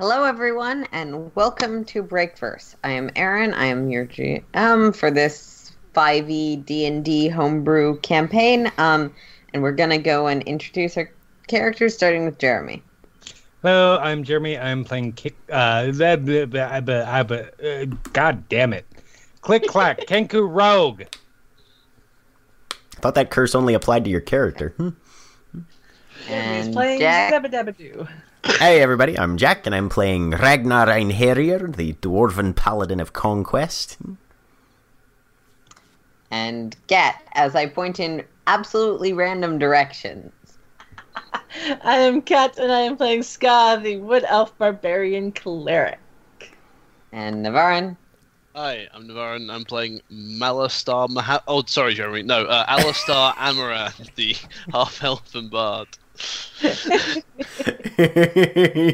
Hello, everyone, and welcome to Breakverse. I am Erin. I am your GM for this 5e D&D homebrew campaign, um, and we're gonna go and introduce our characters, starting with Jeremy. Hello, I'm Jeremy. I'm playing Kick. Uh, blah, blah, blah, blah, blah, uh, God damn it! Click clack, Kenku Rogue. I thought that curse only applied to your character. Hmm. Jeremy's And playing Jack. Dabba Dabba Doo. Hey everybody, I'm Jack and I'm playing Ragnar Einherjar, the dwarven paladin of conquest. and Gat as I point in absolutely random directions. I am Kat, and I am playing Ska, the Wood Elf Barbarian Cleric. And Navarran. Hi, I'm Navarran. I'm playing Malastar Maha- Oh, sorry, Jeremy. No, uh, Alastar Amara, the half elf and bard.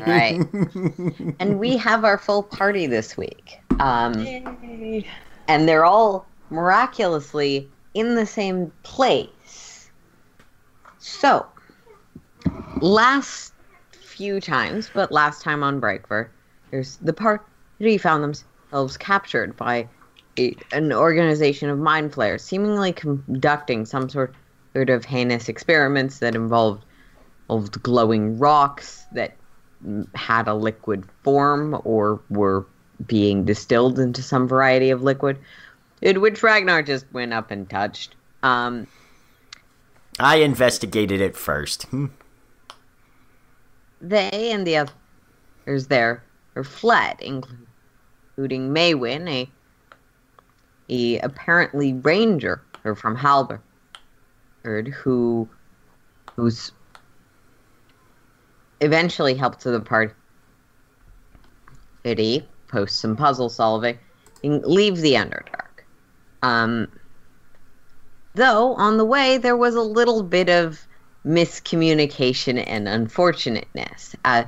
Right. and we have our full party this week. Um, Yay. and they're all miraculously in the same place. So, last few times, but last time on Breakver, there's the party found themselves captured by a, an organization of mind flayers, seemingly conducting some sort sort of heinous experiments that involved, involved glowing rocks that had a liquid form or were being distilled into some variety of liquid, in which Ragnar just went up and touched. Um, I investigated it first. Hmm. they and the others there are fled, including Maywin, a, a apparently ranger or from Halberd, who who's eventually helped to the party post some puzzle solving and leave the Underdark. Um, though on the way there was a little bit of miscommunication and unfortunateness. Uh,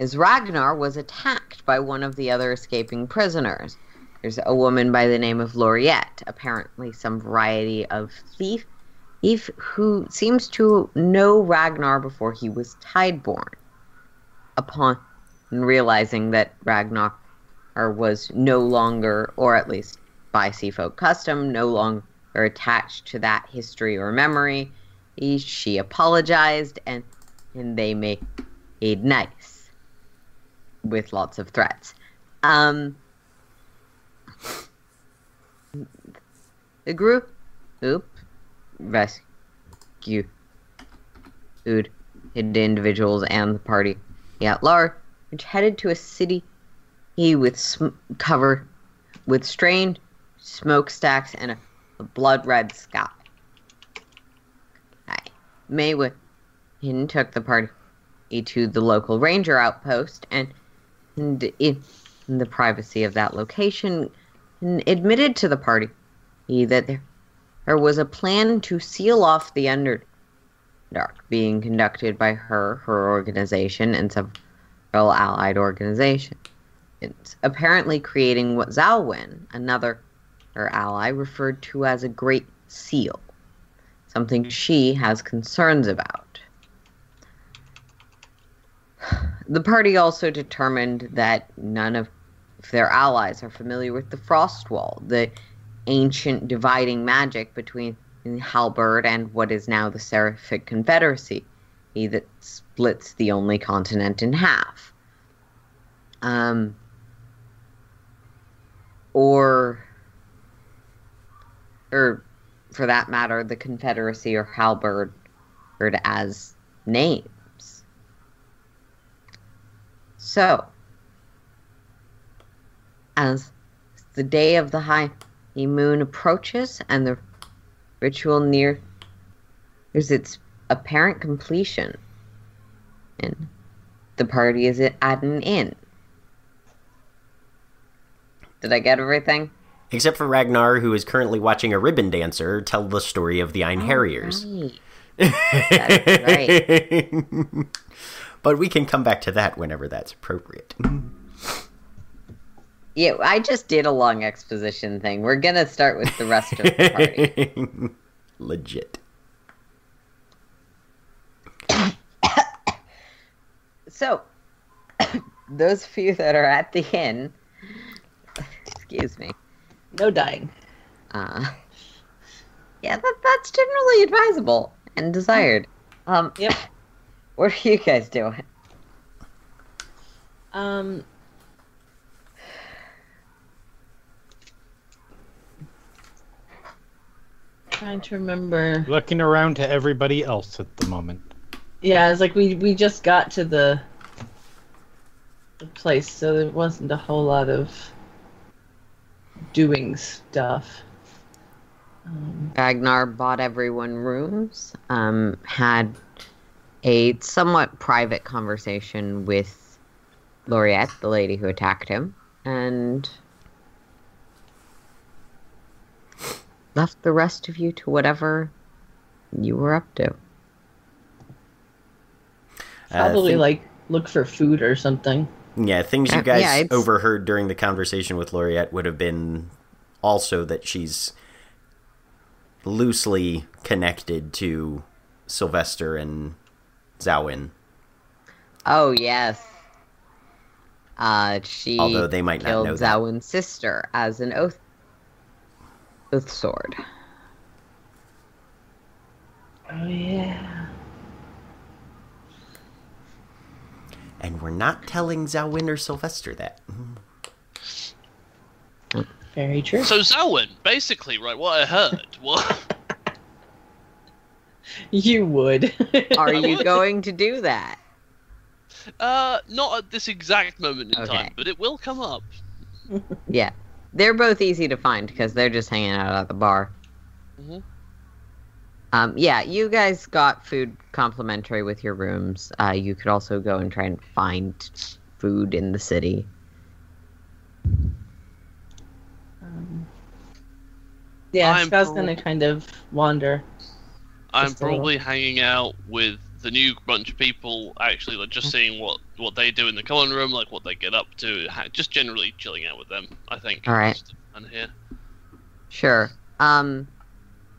as Ragnar was attacked by one of the other escaping prisoners. There's a woman by the name of Lauriette, apparently some variety of thief, who seems to know Ragnar before he was tideborn. Upon realizing that Ragnar was no longer, or at least by Seafolk custom, no longer attached to that history or memory, he, she apologized and and they made nice with lots of threats. Um, the group, oop, rescued the individuals and the party. Yeah, large, which headed to a city. He with sm- cover with strained smokestacks and a, a blood red sky. Hi. Maywin took the party. To the local ranger outpost and, and in, in the privacy of that location admitted to the party. That there, there was a plan to seal off the Underdark being conducted by her, her organization, and several allied organizations. It's apparently creating what Zalwyn, another her ally, referred to as a great seal, something she has concerns about. The party also determined that none of their allies are familiar with the Frost Wall, the ancient dividing magic between Halberd and what is now the Seraphic Confederacy, that splits the only continent in half. Um, or, or for that matter, the Confederacy or Halberd as names. So, as the day of the high moon approaches and the ritual near is its apparent completion, and the party is at an inn. Did I get everything? Except for Ragnar, who is currently watching a ribbon dancer tell the story of the Ein oh, Harriers. Right. Right. but we can come back to that whenever that's appropriate. Yeah, I just did a long exposition thing. We're gonna start with the rest of the party. Legit. so, those of you that are at the inn, excuse me, No dying. uh, yeah, that, that's generally advisable and desired. Um, Yep. what are you guys doing? Um. Trying to remember. Looking around to everybody else at the moment. Yeah, it's like we we just got to the the place, so there wasn't a whole lot of doing stuff. Um, Ragnar bought everyone rooms, um, had a somewhat private conversation with Laureate, the lady who attacked him, and left the rest of you to whatever you were up to. Uh, probably think- like look for food or something. Yeah, things you Uh, guys yeah, overheard during the conversation with Laureate would have been also that she's loosely connected to Sylvester and Zawin, Oh yes. Uh, she although they might not killed know that. Zawin's sister as an oath oath sword. Oh yeah. And we're not telling Zawin or Sylvester that. Very true. So Zawin, basically, right? What I heard. What? You would. Are you going to do that? Uh, not at this exact moment in Okay. time, but it will come up. Yeah. They're both easy to find because they're just hanging out at the bar. Mhm. Um, yeah, you guys got food complimentary with your rooms. Uh, you could also go and try and find food in the city. Um, yeah, I'm Scott's pro- gonna kind of wander. I'm Just a little. probably hanging out with the new bunch of people, actually, like just seeing what what they do in the common room, like what they get up to, just generally chilling out with them. I think. All right. And here. Sure. Um,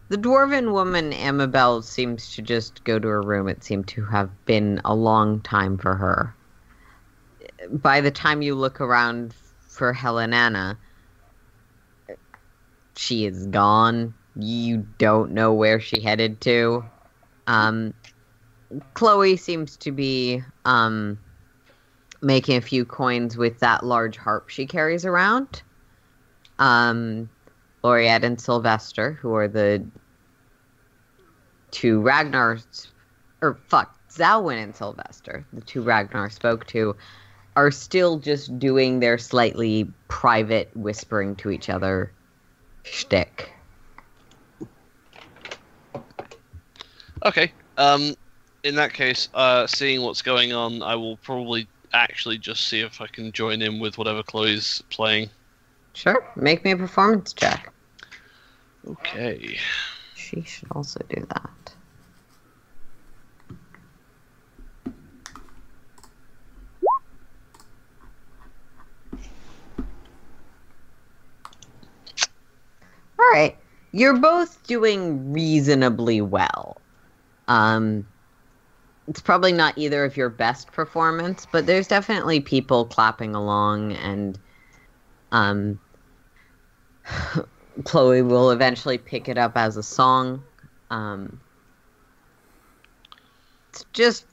the dwarven woman Amabel seems to just go to her room. It seemed to have been a long time for her. By the time you look around for Helenana, she is gone. You don't know where she headed to. Um, Chloe seems to be um, making a few coins with that large harp she carries around. Um, and Sylvester, who are the two Ragnar, or fuck, Zalwyn and Sylvester, the two Ragnar spoke to, are still just doing their slightly private whispering to each other shtick. Okay. Um, in that case, uh, seeing what's going on, I will probably actually just see if I can join in with whatever Chloe's playing. Sure, make me a performance check. Okay. She should also do that. All right. You're both doing reasonably well. Um, it's probably not either of your best performance, but there's definitely people clapping along, and um, Chloe will eventually pick it up as a song. Um, it's just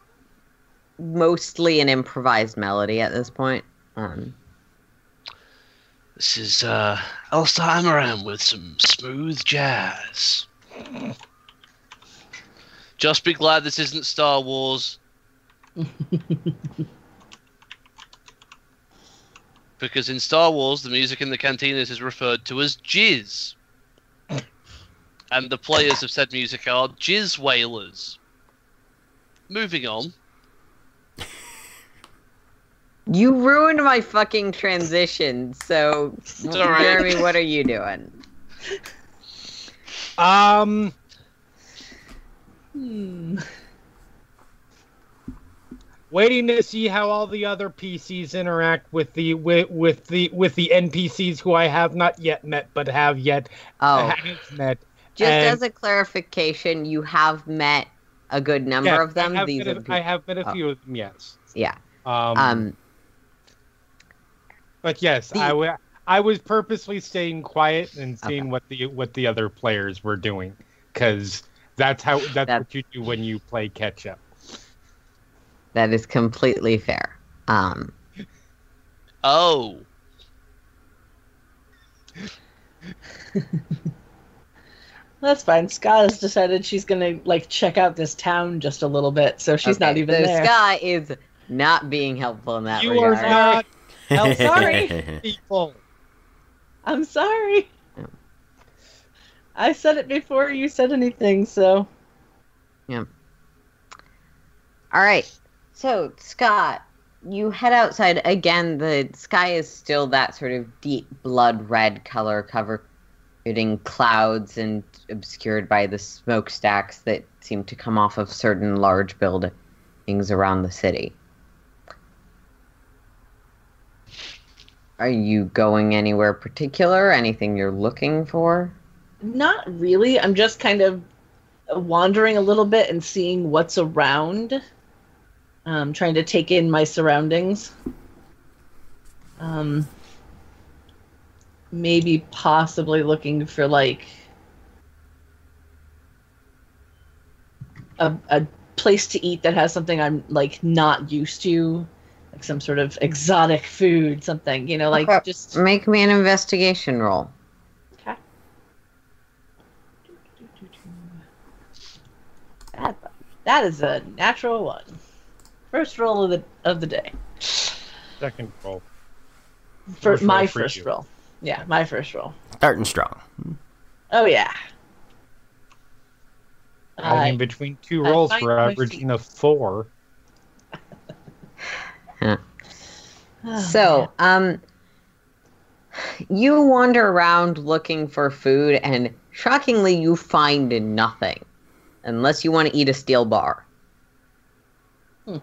mostly an improvised melody at this point. Um, This is uh, Alastar Amaram with some smooth jazz. Just be glad this isn't Star Wars. because in Star Wars, the music in the cantinas is referred to as jizz. And the players of said music are jizz wailers. Moving on. you ruined my fucking transition, so all right. Jeremy, what are you doing? Um, Hmm. waiting to see how all the other PCs interact with the with, with the with the NPCs who I have not yet met, but have yet Oh, have met. just and- as a clarification, you have met a good number Yes, of them. I have, These a, I have met a Oh. few of them. Yes. Yeah. Um, Um. but yes, the- I wa- I was purposely staying quiet and seeing what the what the other players were doing because that's how that's That- what you do when you play catch up. That is completely fair. Um. Oh. That's fine. Scott has decided she's gonna like check out this town just a little bit, so she's not even so there. Sky is not being helpful in that You are regard. not Oh, sorry. people. I'm sorry. I said it before you said anything, so Yeah. All right. So, Scott, you head outside. Again, the sky is still that sort of deep blood red color, covered in clouds and obscured by the smokestacks that seem to come off of certain large buildings around the city. Are you going anywhere particular? Anything you're looking for? Not really. I'm just kind of wandering a little bit and seeing what's around. Um, trying to take in my surroundings. Um, maybe possibly looking for like a, a place to eat that has something I'm like not used to, like some sort of exotic food, something you know, like just Make me an investigation roll. Okay. That, that is a natural one. First roll of the of the day. Second roll. For First roll my for first you. roll. Yeah, my first roll. Starting strong. Oh yeah. I mean, between two I rolls, find we're averaging a four. oh, So, um, you wander around looking for food, and shockingly, you find nothing, unless you want to eat a steel bar. Hmm.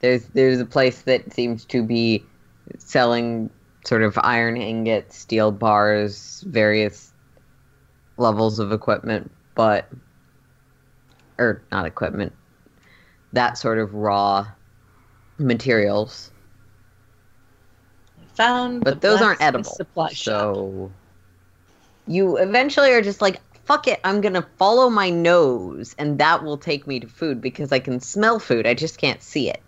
There's there's a place that seems to be selling sort of iron ingots, steel bars, various levels of equipment, but or not equipment, that sort of raw materials. found But those aren't edible. Supply shop. So you eventually are just like, fuck it, I'm gonna follow my nose and that will take me to food because I can smell food, I just can't see it.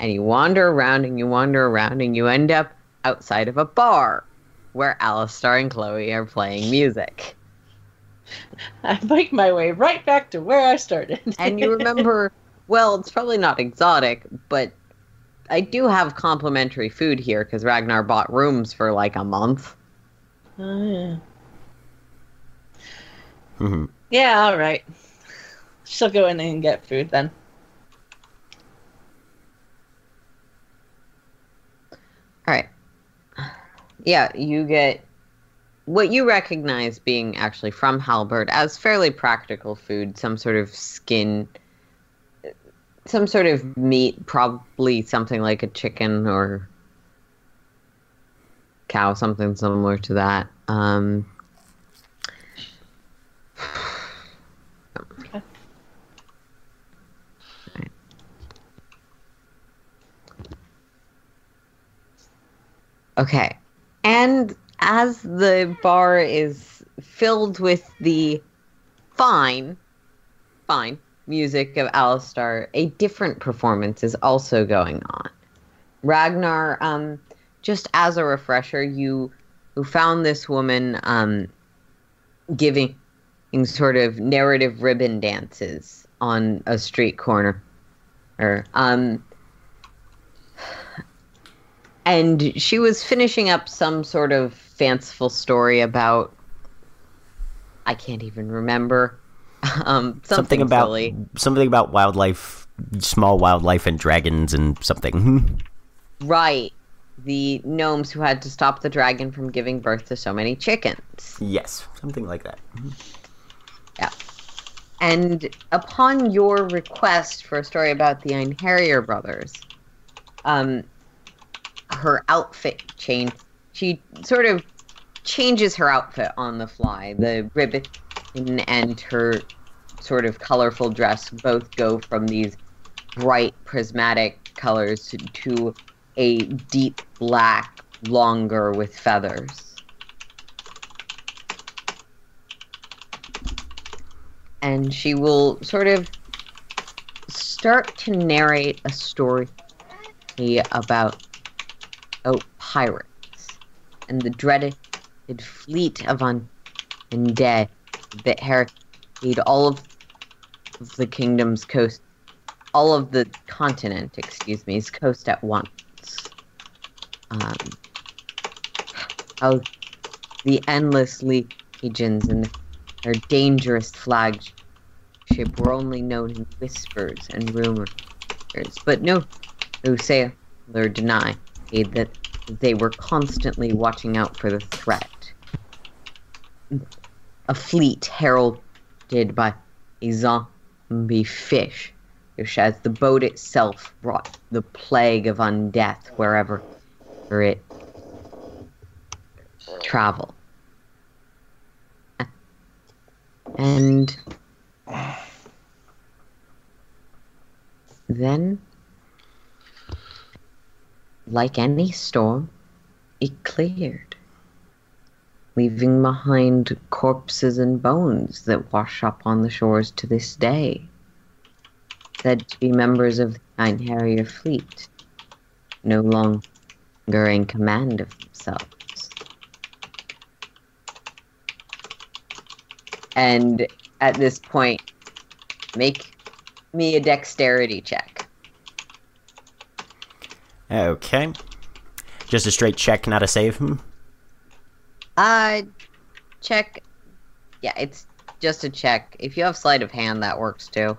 And you wander around and you wander around and you end up outside of a bar where Alastar and Chloe are playing music. I make my way right back to where I started. And you remember, well, it's probably not exotic, but I do have complimentary food here because Ragnar bought rooms for like a month. Oh, yeah. Hmm Yeah, all right. She'll go in and get food then. All right. Yeah, you get what you recognize being actually from Halberd as fairly practical food, some sort of skin, some sort of meat, probably something like a chicken or cow, something similar to that. Um, Okay. Okay. And as the bar is filled with the fine, fine music of Alastar, a different performance is also going on. Ragnar, um, just as a refresher, you who found this woman um, giving sort of narrative ribbon dances on a street corner. Or, um, and she was finishing up some sort of fanciful story about I can't even remember. Um, something, something about silly. something about wildlife, small wildlife and dragons and something. Right. The gnomes who had to stop the dragon from giving birth to so many chickens. yes, something like that. Yeah. And upon your request for a story about the Einherjar brothers, um, her outfit changed. She sort of changes her outfit on the fly. The ribbon and her sort of colorful dress both go from these bright prismatic colors to a deep black, longer with feathers. And she will sort of start to narrate a story about oh pirates and the dreaded fleet of undead that harried all of the kingdom's coast, all of the continent, excuse me, coast at once. Um, how the endless legions and their dangerous flagship were only known in whispers and rumors, but no, no sailor deny that they were constantly watching out for the threat. A fleet heralded by a zombie fish, which as the boat itself brought the plague of undeath wherever it traveled. And then like any storm, it cleared, leaving behind corpses and bones that wash up on the shores to this day, said to be members of the Einherjar fleet, no longer in command of themselves. And at this point, make me a dexterity check. Okay. Just a straight check, not a save. Hmm. Uh, check. Yeah, it's just a check. If you have sleight of hand, that works too.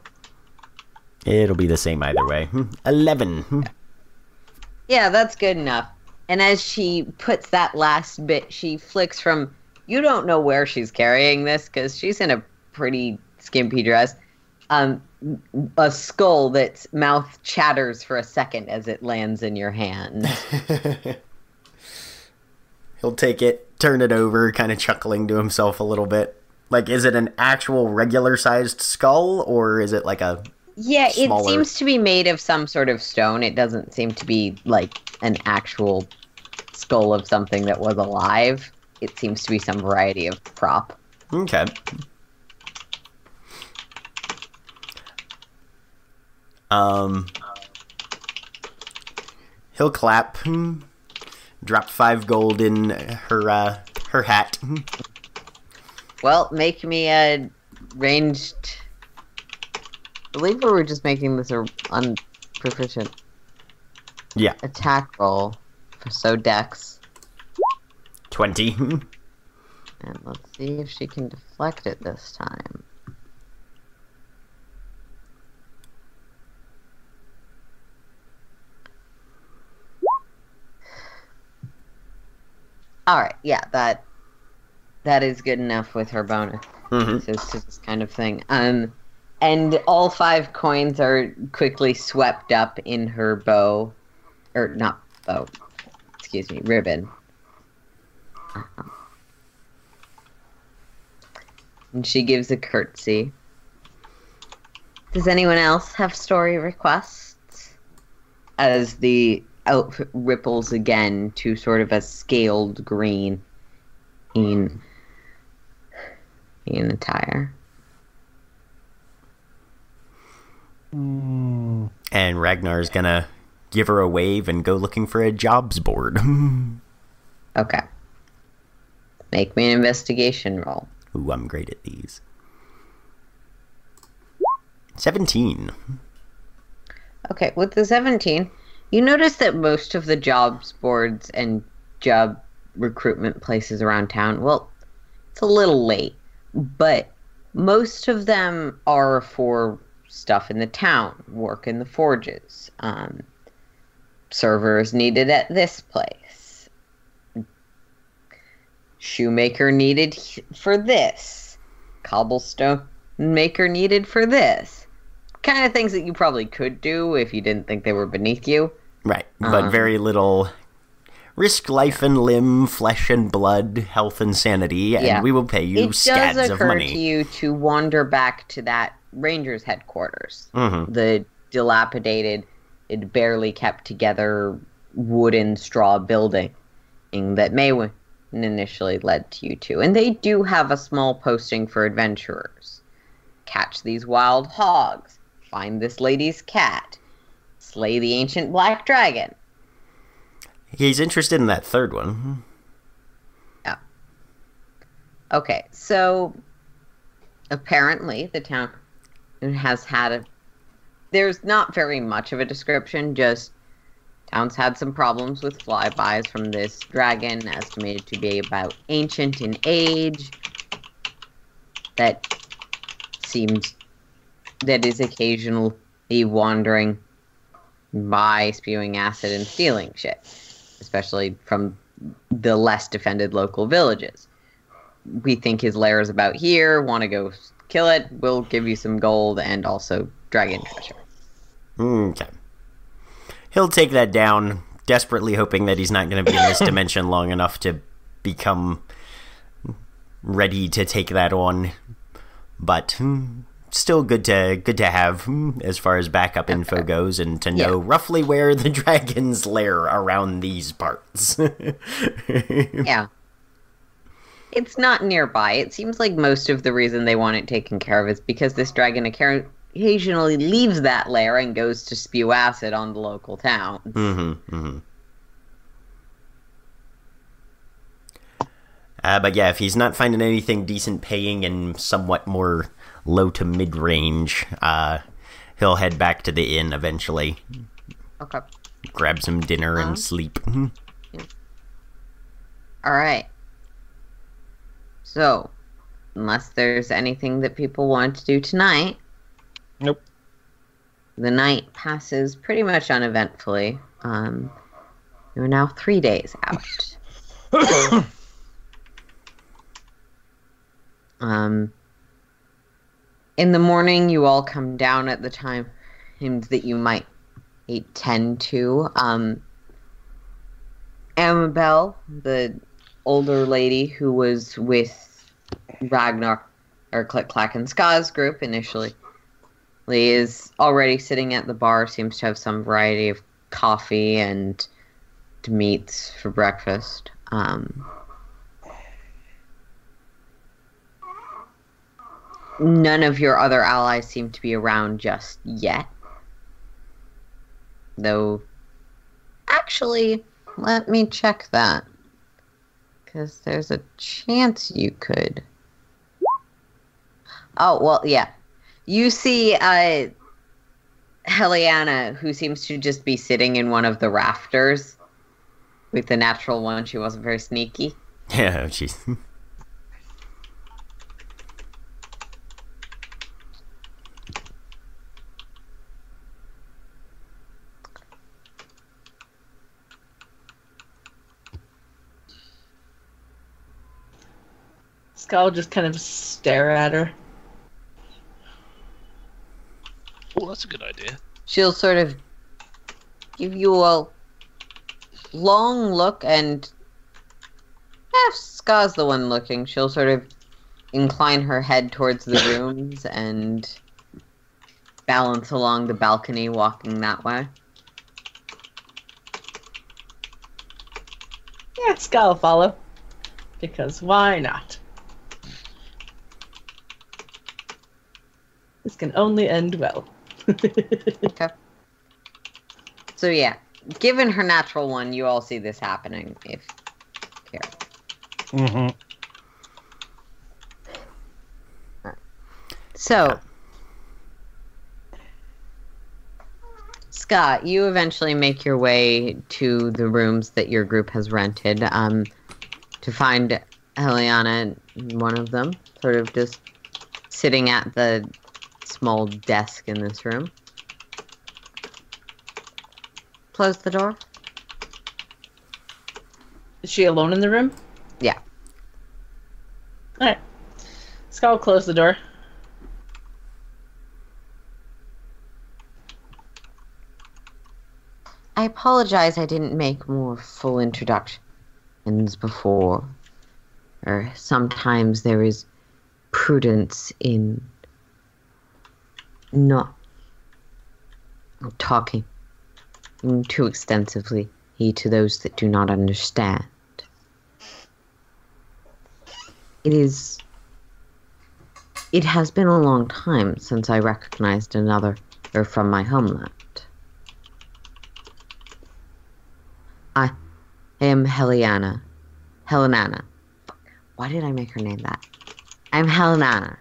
It'll be the same either way. Hmm. Eleven. Hmm. Yeah, that's good enough. And as she puts that last bit, she flicks from. You don't know where she's carrying this because she's in a pretty skimpy dress. Um, a skull that's mouth chatters for a second as it lands in your hand. He'll take it, turn it over, kind of chuckling to himself a little bit. Like, is it an actual regular sized skull, or is it like a. Yeah, Smaller. it seems to be made of some sort of stone. It doesn't seem to be like an actual skull of something that was alive. It seems to be some variety of prop. Okay. Um. He'll clap. Drop five gold in her uh, her hat. Well, make me a ranged. I believe we were just making this a unproficient Yeah, attack roll so dex. Twenty. hmm. And let's see if she can deflect it this time. All right, yeah, that that is good enough with her bonus Mhm. to, to this kind of thing. Um, and all five coins are quickly swept up in her bow, or not bow, excuse me, ribbon. And she gives a curtsy. Does anyone else have story requests? As the outfit ripples again to sort of a scaled green in in attire. And Ragnar is gonna give her a wave and go looking for a jobs board. Okay. Make me an investigation roll. Ooh, I'm great at these. 17. Okay, with the 17, you notice that most of the jobs boards and job recruitment places around town, well, it's a little late, but most of them are for stuff in the town, work in the forges, um, servers needed at this place, shoemaker needed for this, cobblestone maker needed for this. Kind of things that you probably could do if you didn't think they were beneath you. Right, but Um, very little risk life and limb, flesh and blood, health and sanity, and Yeah. we will pay you it scads does of occur money. to you to wander back to that ranger's headquarters Mhm. the dilapidated it barely kept together wooden straw building that Maywin initially led to you to and they do have a small posting for adventurers catch these wild hogs find this lady's cat slay the ancient black dragon He's interested in that third one. Yeah. Okay, so apparently the town has had a. There's not very much of a description, just town's had some problems with flybys from this dragon, estimated to be about ancient in age. That seems. that is occasionally wandering by, spewing acid and stealing shit, especially from the less defended local villages we think his lair is about here, want to go kill it, we'll give you some gold and also dragon treasure. Hmm, okay. He'll take that down, desperately hoping that he's not going to be in this dimension long enough to become ready to take that on. But hmm, still good to good to have hmm, as far as backup info goes, and to know Yeah. roughly where the dragon's lair around these parts. Yeah. It's not nearby. It seems like most of the reason they want it taken care of is because this dragon occasionally leaves that lair and goes to spew acid on the local town. hmm hmm Uh, but yeah, if he's not finding anything decent paying and somewhat more low to mid range, uh, he'll head back to the inn eventually, Okay. grab some dinner and sleep. All right. So, unless there's anything that people want to do tonight, Nope. the night passes pretty much uneventfully. Um, we're now three days out. um, in the morning, you all come down at the time that you might tend to. Um, Amabel, the older lady who was with Ragnar or Click Clack and Ska's group initially, Lee is already sitting at the bar, seems to have some variety of coffee and meats for breakfast. Um, none of your other allies seem to be around just yet. Though, actually, let me check that. Because there's a chance you could. Oh, well, yeah. You see uh, Heliana, who seems to just be sitting in one of the rafters. With the natural one, she wasn't very sneaky. Yeah, she's. Skal will just kind of stare at her. Oh, that's a good idea. She'll sort of give you a long look, and eh, if Ska's the one looking, she'll sort of incline her head towards the rooms and balance along the balcony, walking that way. Ska will follow. Because why not? This can only end well. Okay. So yeah, given her natural one, you all see this happening. If here, Mm-hmm. so Scott, you eventually make your way to the rooms that your group has rented. Um, to find Heliana in one of them, sort of just sitting at the small desk in this room. Close the door. Is she alone in the room? Yeah. Alright. Ska will close the door. I apologize I didn't make more full introductions before. Or sometimes there is prudence in not talking too extensively he to those that do not understand. It is. It has been a long time since I recognized another or from my homeland. I am Heliana. Helenana. Why did I make her name that? I'm Helenana.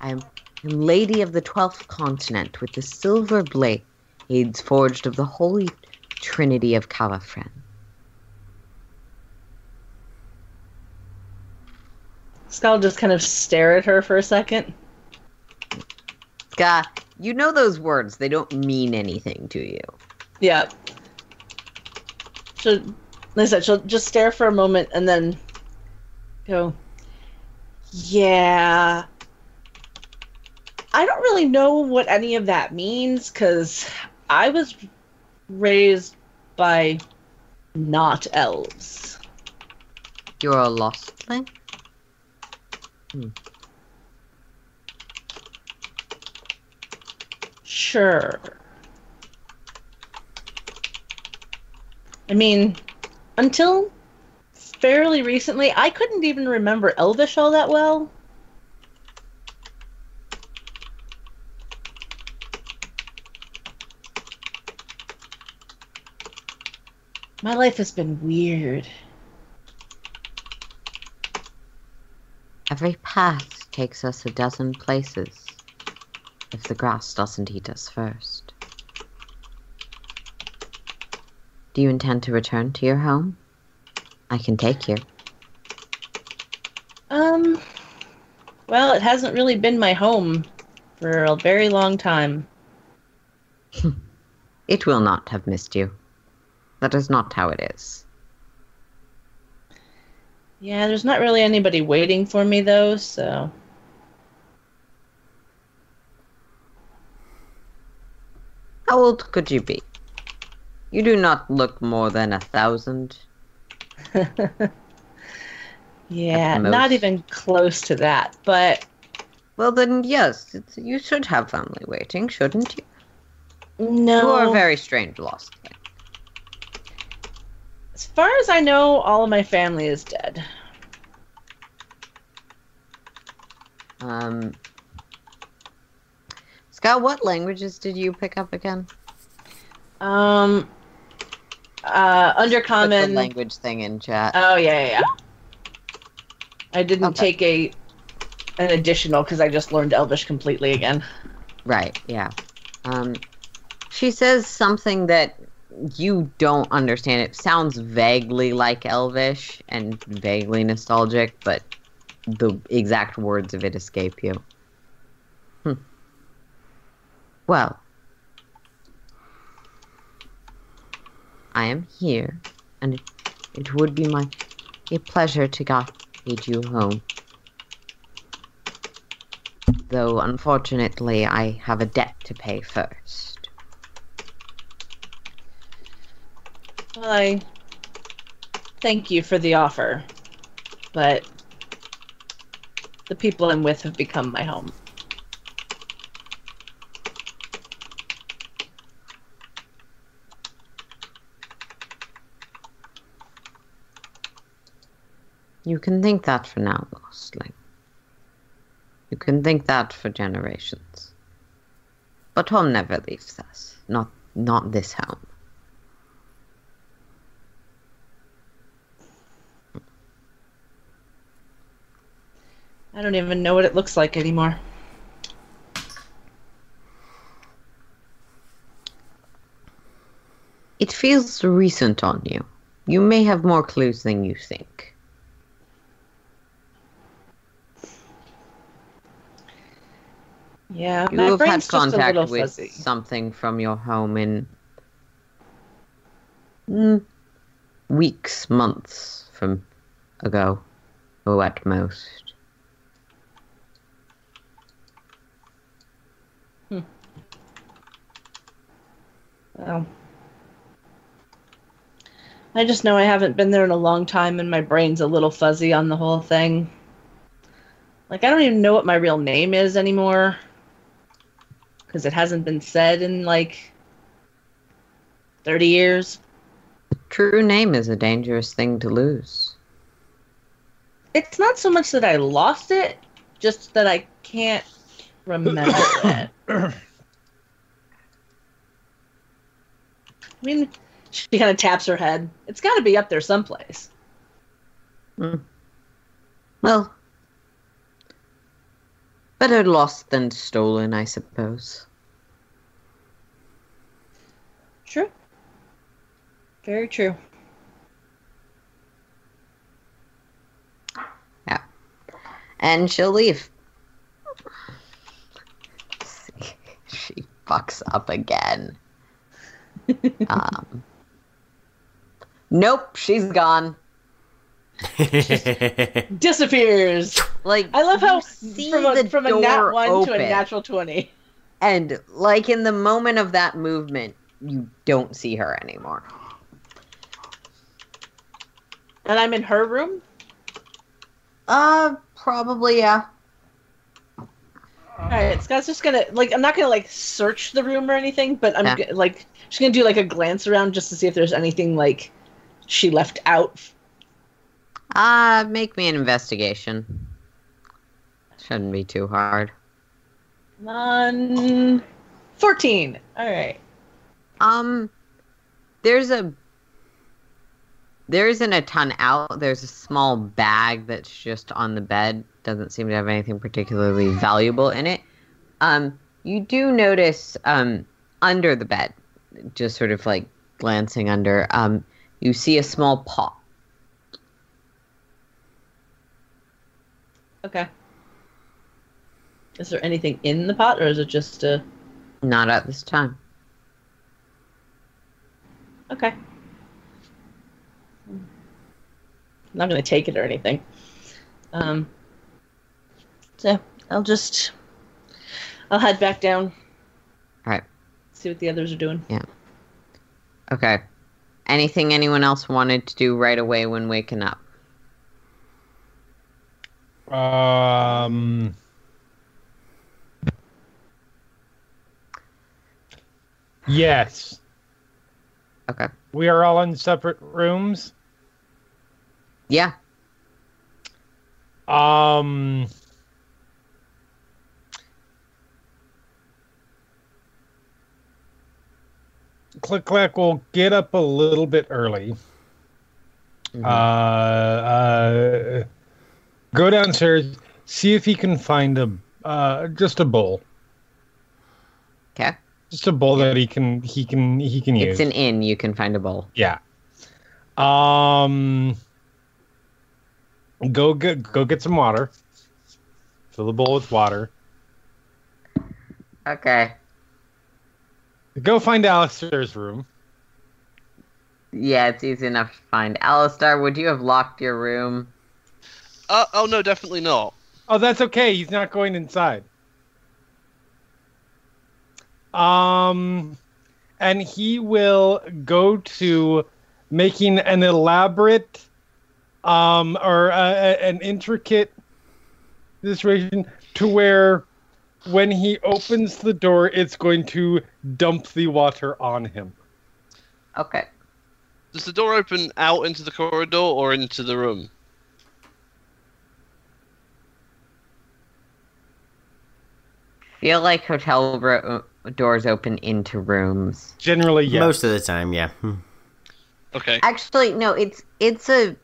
I'm, I'm Lady of the Twelfth Continent with the silver blade blades forged of the Holy Trinity of Calafren. Ska will just kind of stare at her for a second. Ska, you know those words. They don't mean anything to you. Yeah. She'll, like I said, she'll just stare for a moment and then go, Yeah. I don't really know what any of that means because I was raised by not elves. You're a lost lostling? Hmm. Sure. I mean, until fairly recently, I couldn't even remember Elvish all that well. My life has been weird. Every path takes us a dozen places. If the grass doesn't eat us first. Do you intend to return to your home? I can take you. Um, well, it hasn't really been my home for a very long time. It will not have missed you. That is not how it is. Yeah, there's not really anybody waiting for me though, so How old could you be? You do not look more than a thousand. yeah, not even close to that. But Well, then, yes, it's, you should have family waiting, shouldn't you? no, You are a very strange lost. thing. As far as I know, all of my family is dead. Um, Scott, what languages did you pick up again? Um, uh, Put the language thing in chat. Oh yeah, yeah, yeah. I didn't Okay. take a an additional because I just learned Elvish completely again. Right, yeah. Um, she says something that you don't understand. It sounds vaguely like Elvish and vaguely nostalgic, but the exact words of it escape you. Hmm. Well, I am here, and it, it would be my a pleasure to guide you home. Though, unfortunately, I have a debt to pay first. Well, I thank you for the offer, but the people I'm with have become my home. You can think that for now, Ghostling. You can think that for generations. But home never leaves us. Not not this home. I don't even know what it looks like anymore. It feels recent on you. You may have more clues than you think. Yeah, You my have brain's had just a contact with fuzzy. something from your home in mm, weeks, months from ago, or at most. Well, I just know I haven't been there in a long time, and my brain's a little fuzzy on the whole thing. Like I don't even know what my real name is anymore, because it hasn't been said in like thirty years. True name is a dangerous thing to lose. It's not so much that I lost it, just that I can't remember it. I mean, she kind of taps her head. It's got to be up there someplace. Hmm. Well, better lost than stolen, I suppose. True. Very true. Yeah. And she'll leave. she fucks up again. Um, nope, she's gone. Disappears. Like I love how you see from a, the from a nat door one to a natural twenty. and like in the moment of that movement, you don't see her anymore. And I'm in her room. Uh, probably yeah. All right, Scott's just gonna like. I'm not gonna like search the room or anything, but I'm Yeah. g- like she's gonna do like a glance around just to see if there's anything like she left out. Uh, make me an investigation. Shouldn't be too hard. On fourteen. All right. Um, there's a there isn't a ton out. There's a small bag that's just on the bed. Doesn't seem to have anything particularly valuable in it. Um, you do notice um under the bed, just sort of like glancing under. Um, you see a small pot. Okay. Is there anything in the pot, or is it just a? Not at this time. Okay. I'm not gonna take it or anything. Um. So I'll just. I'll head back down. Alright. See what the others are doing. Yeah. Okay. Anything anyone else wanted to do right away when waking up? Um. Yes, Okay. we are all in separate rooms. Yeah. Um. Click Clack will get up a little bit early. Mhm. Uh, uh, go downstairs, see if he can find a uh, just a bowl, Okay. just a bowl that he can he can he can use. It's an inn. You can find a bowl. Yeah. Um. Go get go get some water. Fill the bowl with water. Okay. Go find Alastar's room. Yeah, it's easy enough to find. Alastar, would you have locked your room? Uh, oh no, definitely not. Oh, that's okay. He's not going inside. Um, and he will go to making an elaborate, um, or uh, an intricate situation to where when he opens the door, it's going to dump the water on him. Okay. Does the door open out into the corridor or into the room? Feel like hotel ro- doors open into rooms. Generally, yeah. Most of the time, yeah. Hmm. Okay. Actually, no. It's it's a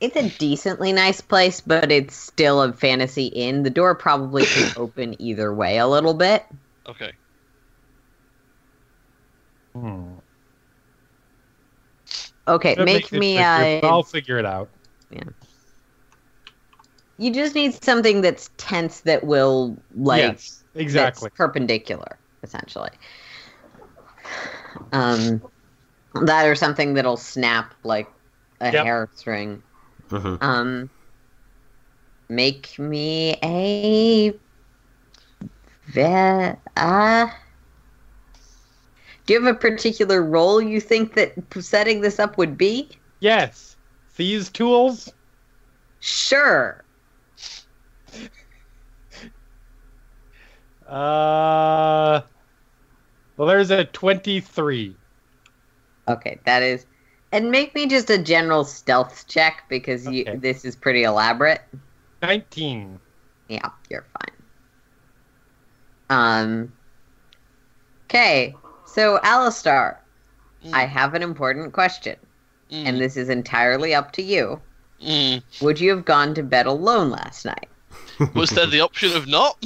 it's a decently nice place, but it's still a fantasy inn. The door probably can open either way a little bit. Okay. Hmm. Okay, make it me uh I'll figure it out. Yeah. You just need something that's tense that will like yes, exactly. perpendicular, essentially. Um, that or something that'll snap like a Yep. hair string. Mhm. Um, make me a ve- uh, Do you have a particular role you think that setting this up would be? Yes, these tools. Sure. Uh, well, there's a twenty-three. Okay, that is. And make me just a general stealth check because you, Okay. this is pretty elaborate. 19. Yeah, you're fine. Um. Okay, so Alastar, Mm. I have an important question, Mm, and this is entirely up to you. mm. Would you have gone to bed alone last night? Was there the option of not?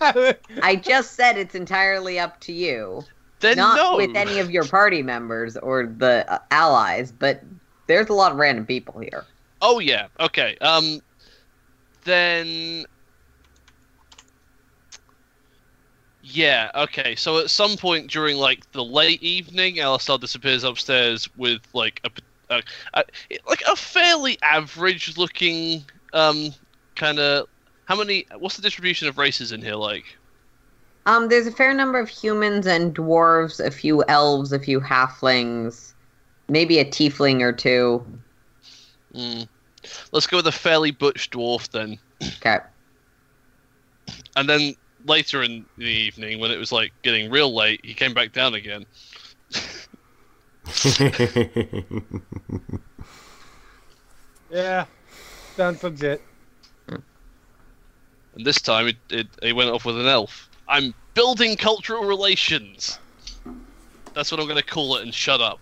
I just said it's entirely up to you. Then Not no. with any of your party members or the uh, allies, but there's a lot of random people here. Oh yeah. Okay. Um. Then. Yeah. Okay. So at some point during like the late evening, Alastar disappears upstairs with like a, a, a like a fairly average-looking um kind of. How many? What's the distribution of races in here like? Um, there's a fair number of humans and dwarves, a few elves, a few halflings, maybe a tiefling or two. Mm. Let's go with a fairly butch dwarf then. Okay. And then later in the evening, when it was like getting real late, he came back down again. yeah, sounds legit. And this time it, it, it went off with an elf. I'm building cultural relations. That's what I'm going to call it and shut up.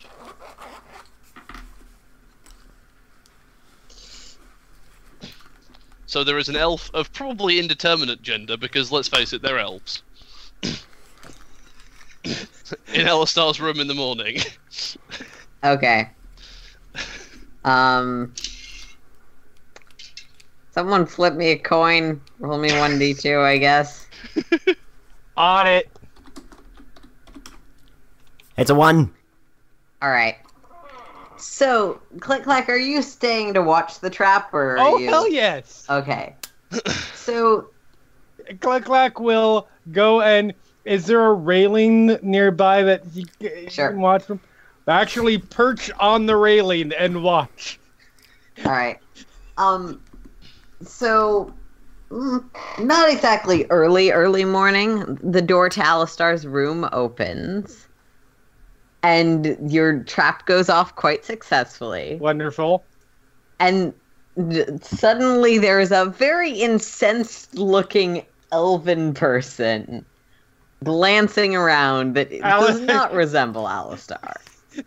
So there is an elf of probably indeterminate gender because let's face it, they're elves. in Alastar's room in the morning. Okay. Um. Someone flip me a coin. Roll me one d two, I guess. On it. it's a one. All right. So, click clack, are you staying to watch the trap, or are Oh you? hell yes! Okay. So, Click Clack will go and is there a railing nearby that he, he Sure. can watch from? Actually, perch on the railing and watch. all right. Um. So, Mm, not exactly early, early morning. The door to Alastar's room opens, and your trap goes off quite successfully. Wonderful. and suddenly there's a very incensed looking elven person glancing around that Al- does not resemble Alistar.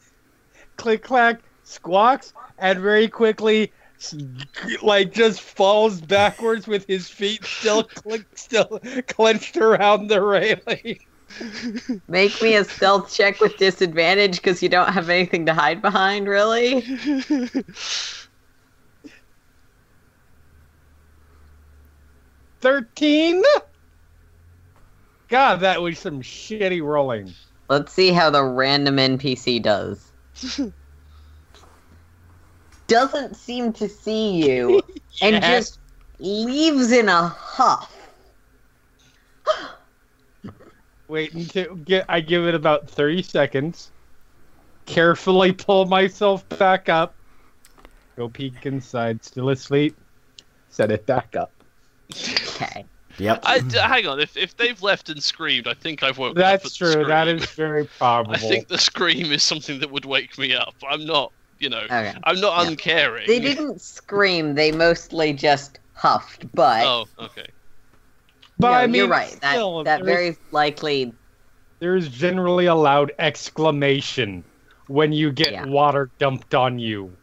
Click Clack squawks and very quickly, like just falls backwards with his feet still click, still clenched around the railing. Make me a stealth check with disadvantage because you don't have anything to hide behind, really? Thirteen. God, that was some shitty rolling. Let's see how the random NPC does. Doesn't seem to see you and just leaves in a huff. Wait until get I give it about thirty seconds. Carefully pull myself back up. Go peek inside, still asleep. Set it back up. Okay. Yep. I, d- hang on, if, if they've left and screamed, I think I've woken up. That's at the true. That scream. is very probable. I think the scream is something that would wake me up. I'm not, you know, Okay. I'm not Yeah. uncaring. They didn't scream, they mostly just huffed, but Oh, okay. But no, I mean, you're right. That still, that there is- very likely. there is generally a loud exclamation when you get Yeah. water dumped on you.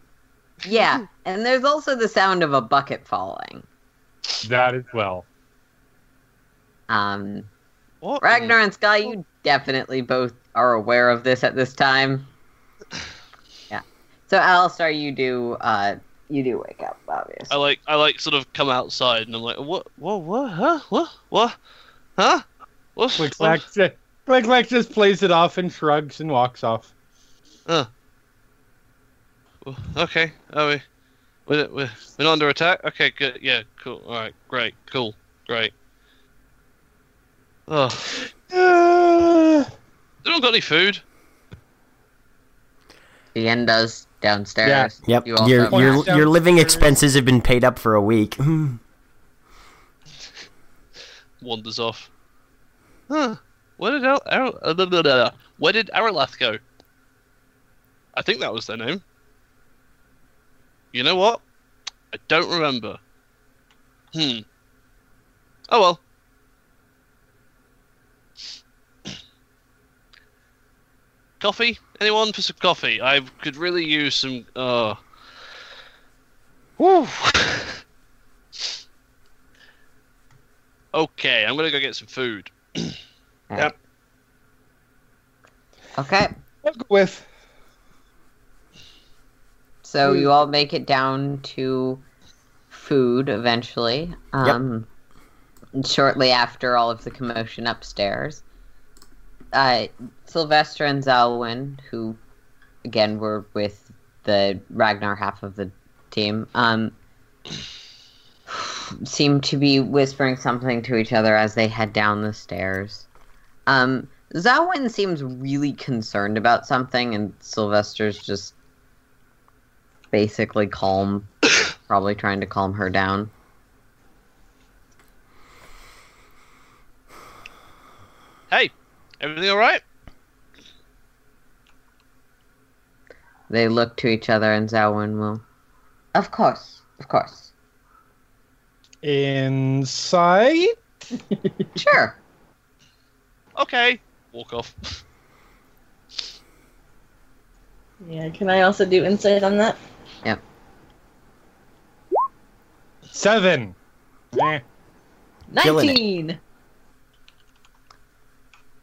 Yeah, and there's also the sound of a bucket falling. That as well. Um, What? Ragnar and Sky, you definitely both are aware of this at this time. Yeah. So Alastar, you do uh you do wake up, obviously. I like I like sort of come outside and I'm like, what? What? What? Huh? What? What? Huh? What? Click what? Clack, Click Clack just plays it off and shrugs and walks off. Well, Okay. Are we? We're, we're, we're under attack. Okay. Good. Yeah. Cool. All right. Great. Cool. Great. Oh, Uh, anyone got any food? Ian does downstairs. Yep, You your your out your living expenses have been paid up for a week. Wanders off. Huh? Where did Ar- Ar- uh, blah, blah, blah. Where did Aralath go? I think that was their name. You know what? I don't remember. Hmm. Oh well. Coffee? Anyone for some coffee? I could really use some. Uh. Whew. okay, I'm gonna go get some food. Yep. Okay. I'll go with. So you all make it down to food eventually. Um, Shortly after all of the commotion upstairs, uh, Sylvester and Zalwyn, who again were with the Ragnar half of the team, um, seem to be whispering something to each other as they head down the stairs. Um, Zawin seems really concerned about something, and Sylvester's just basically calm, probably trying to calm her down. Hey, everything all right? They look to each other, and Zawin will. Of course, of course. Inside? Sure. Okay. Walk off. Yeah, can I also do insight on that? Yeah. Seven. Eh.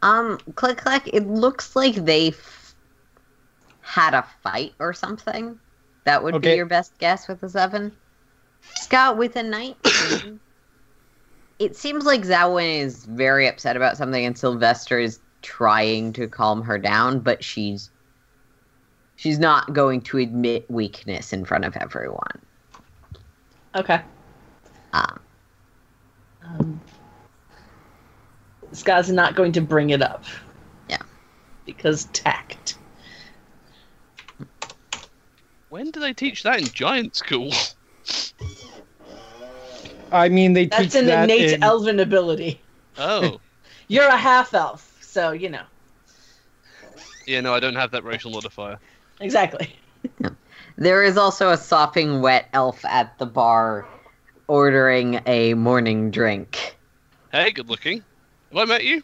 Killing it. 19! Um, click click. It looks like they f- had a fight or something. That would be your best guess with a seven. Scott with a nineteen. it seems like Zawin is very upset about something, and Sylvester is trying to calm her down, but she's she's not going to admit weakness in front of everyone. Okay. Um, Um, Scott's not going to bring it up. Yeah. Because tact. When do they teach that in giant school? I mean, they teach. That's teach an that innate in- elven ability. Oh. You're a half elf, so you know. yeah, no, I don't have that racial modifier. Exactly. There is also a sopping wet elf at the bar ordering a morning drink. Hey, good looking. Have I met you?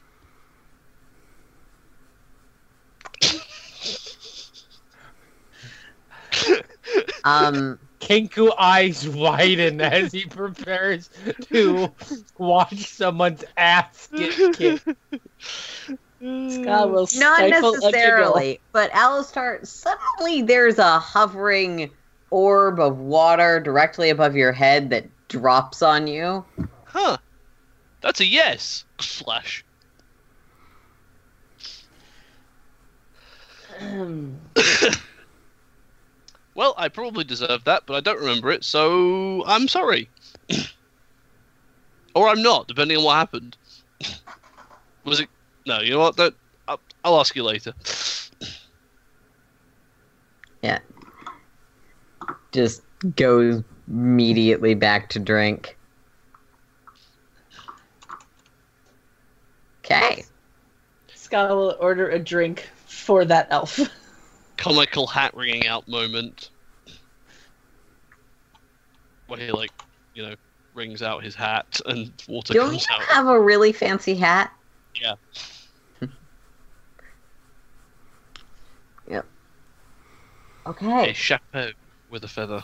Um, Kenku eyes widen as he prepares to watch someone's ass get kicked. Scott will not stifle a necessarily, but Alastar, suddenly there's a hovering orb of water directly above your head that drops on you. Huh. That's a yes. Flash. Um, Well, I probably deserved that, but I don't remember it, so I'm sorry. or I'm not, depending on what happened. Was it? No, you know what? Don't, I'll, I'll ask you later. Yeah. Just goes immediately back to drink. Okay. Scott will order a drink for that elf. Comical hat ringing out moment. Where he like, you know, wrings out his hat and water comes out. Don't comes you out. have a really fancy hat? Yeah. Yep. Okay. A chapeau with a feather.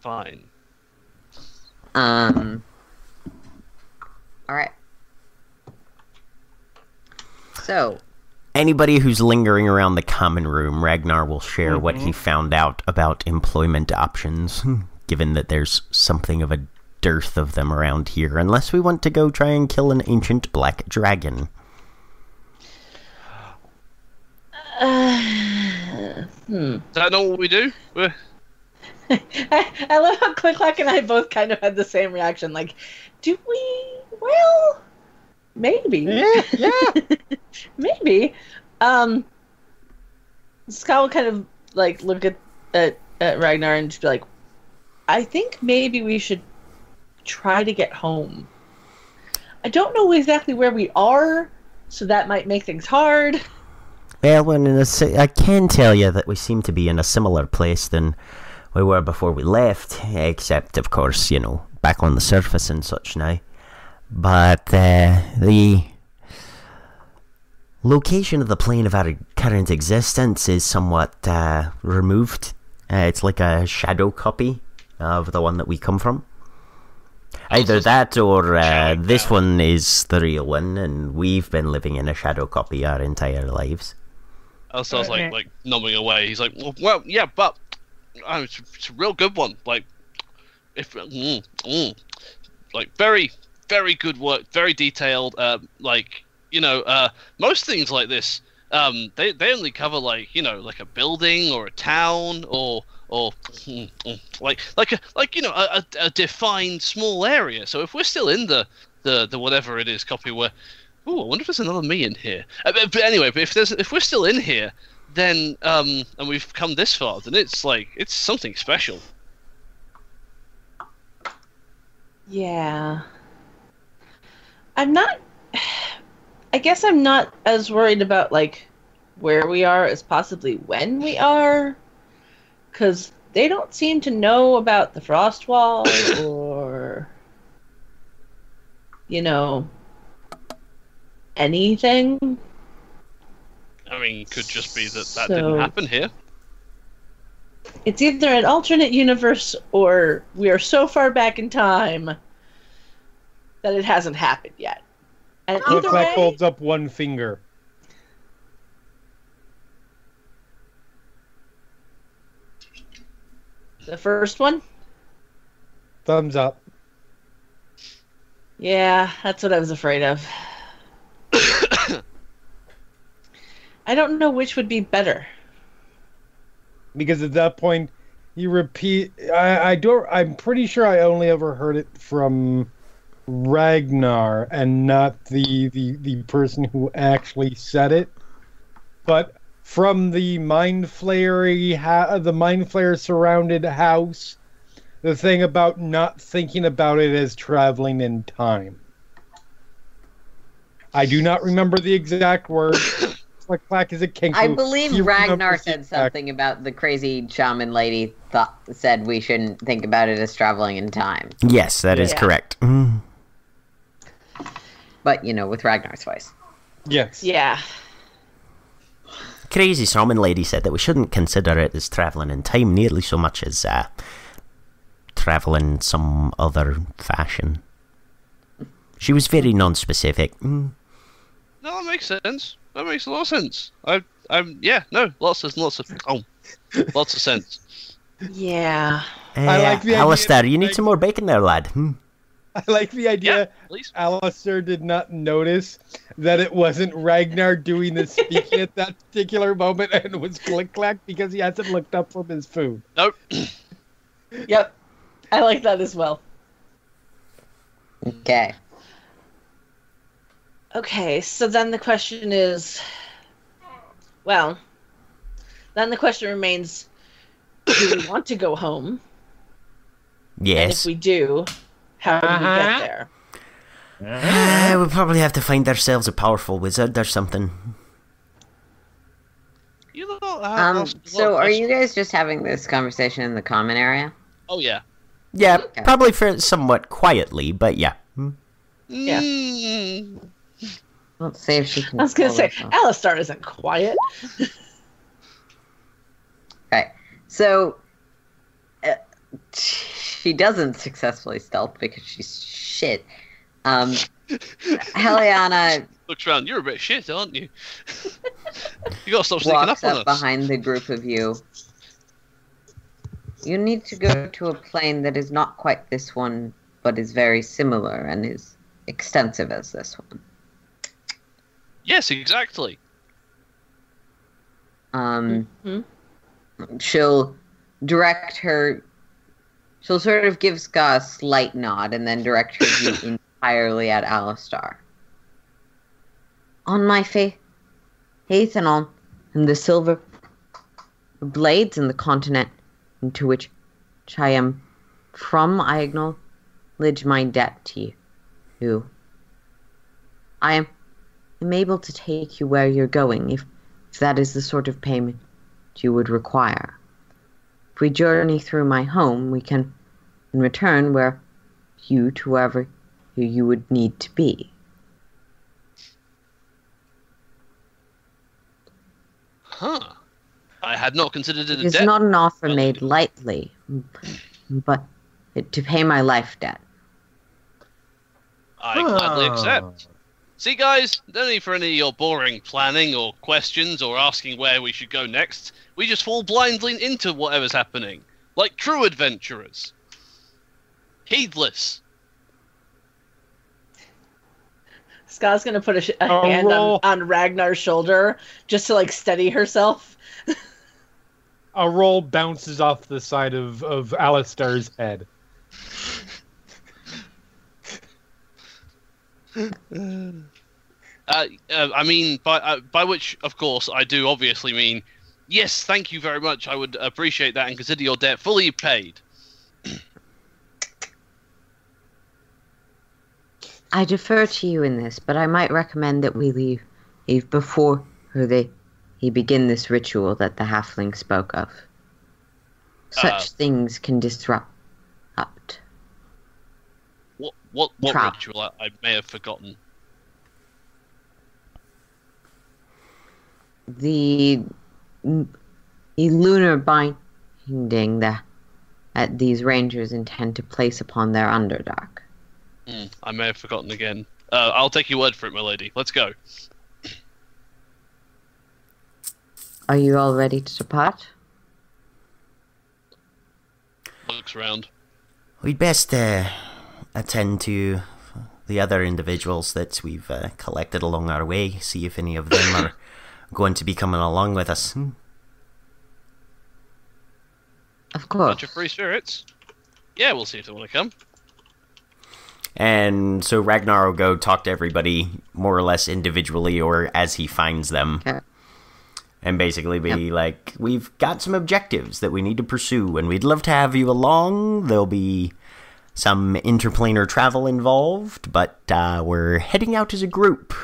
Fine. Um. All right. So, Anybody who's lingering around the common room, Ragnar will share what he found out about employment options, given that there's something of a dearth of them around here, unless we want to go try and kill an ancient black dragon. hmm. Is that not what we do? We're- I, I love how Click Clack and I both kind of had the same reaction. Like, do we? Well, maybe. Yeah, yeah. maybe. Um, Scott will kind of like look at, at at Ragnar and just be like, I think maybe we should try to get home. I don't know exactly where we are, so that might make things hard. Well, when in a si- I can tell you that we seem to be in a similar place than we were before we left, except, of course, you know, back on the surface and such now. But uh, the location of the plane of our current existence is somewhat uh, removed. Uh, it's like a shadow copy of the one that we come from. Either that or uh, this one is the real one, and we've been living in a shadow copy our entire lives. Elsal's like like numbing away. He's like, well, well yeah, but uh, it's, it's a real good one. Like, if mm, mm, like very very good work, very detailed. Uh, like you know, uh, most things like this, um, they they only cover like you know like a building or a town or or mm, mm, like like a like you know a, a, a defined small area. So if we're still in the the, the whatever it is copy where Oh, I wonder if there's another me in here. Uh, but, but anyway, but if there's if we're still in here, then um, and we've come this far, then it's like it's something special. Yeah. I'm not. I guess I'm not as worried about like where we are as possibly when we are, because they don't seem to know about the frost wall or, you know, anything. I mean, it could just be that that So- didn't happen here. It's either an alternate universe or we are so far back in time that it hasn't happened yet. And Click either Clack way, holds up one finger. the first one. Thumbs up. Yeah, that's what I was afraid of. I don't know which would be better. because at that point you repeat I, I don't i'm pretty sure i only ever heard it from ragnar and not the the, the person who actually said it. But from the mind flayery ha- the mind flayer surrounded house the thing about not thinking about it as traveling in time. I do not remember the exact words Click clack is a Kenku. I believe He Ragnar said exact- something about the crazy shaman lady thought said we shouldn't think about it as traveling in time. Yes, that is Yeah. correct. Mm. But you know, with Ragnar's voice. yes Yeah. Crazy Shaman Lady said that we shouldn't consider it as travelling in time nearly so much as uh, travelling some other fashion. She was very non-specific. Mm. No, that makes sense. That makes a lot of sense. I, I'm yeah, no, lots of lots of oh, lots of sense. Yeah. I like the idea Alastar, that, you need like- some more bacon there, lad. Hmm. i like the idea Yeah, please. Alastar did not notice that it wasn't Ragnar doing the speaking at that particular moment and was Click Clack because he hasn't looked up from his food. Nope. Yep. I like that as well. Okay. Okay, so then the question is well, then the question remains do we want to go home? And if we do, how do we Uh-huh. get there? Uh, we'll probably have to find ourselves a powerful wizard or something. You know, uh, Um. ask a lot So, of are you guys just having this conversation in the common area? Oh yeah. Yeah, Okay. probably for somewhat quietly, but yeah. Hmm. Yeah. Mm. Let's see if she can. I was gonna say control herself. Alastar isn't quiet. Okay, so uh, she doesn't successfully stealth because she's shit. Um, Heliana Looks around. You're a bit shit, aren't you? you gotta stop sneaking walks up on up us. behind the group of you. You need to go to a plane that is not quite this one, but is very similar and is extensive as this one. Yes, exactly. Um, Mhm. she'll direct her. She'll sort of give Sca' a slight nod and then direct her view entirely at Alastar. On my faith, faith and on, and the silver blades and the continent into which, which I am from, I acknowledge my debt to you. You. I am, am able to take you where you're going if, if that is the sort of payment you would require. If we journey through my home, we can, in return, where you to wherever you, you would need to be. Huh. I had not considered it It a is debt. not an offer made lightly, but to pay my life debt. I gladly accept. Ah. See, guys, no need for any of your boring planning or questions or asking where we should go next. We just fall blindly into whatever's happening, like true adventurers. Heedless. Ska's gonna put a, sh- a A hand on, roll. on Ragnar's shoulder just to like steady herself. A roll bounces off the side of, of Alastar's head. Uh, uh, I mean, by uh, by which, of course, I do obviously mean, yes, thank you very much. I would appreciate that and consider your debt fully paid. I defer to you in this, but I might recommend that we leave, leave before they, he begin this ritual that the halfling spoke of. Such Uh, things can disrupt. What what what Trap. ritual I, I may have forgotten. the, the lunar binding that, that these rangers intend to place upon their underdark. Hmm, I may have forgotten again. Uh, I'll take your word for it, my lady. Let's go. Are you all ready to depart? Looks around. We'd best uh, attend to the other individuals that we've uh, collected along our way, see if any of them are going to be coming along with us. Hmm. Of course. Bunch of free spirits. Yeah, we'll see if they want to come. And so Ragnar will go talk to everybody more or less individually or as he finds them. Okay. And basically be like, we've got some objectives that we need to pursue, and we'd love to have you along. There'll be some interplanar travel involved, but uh, we're heading out as a group.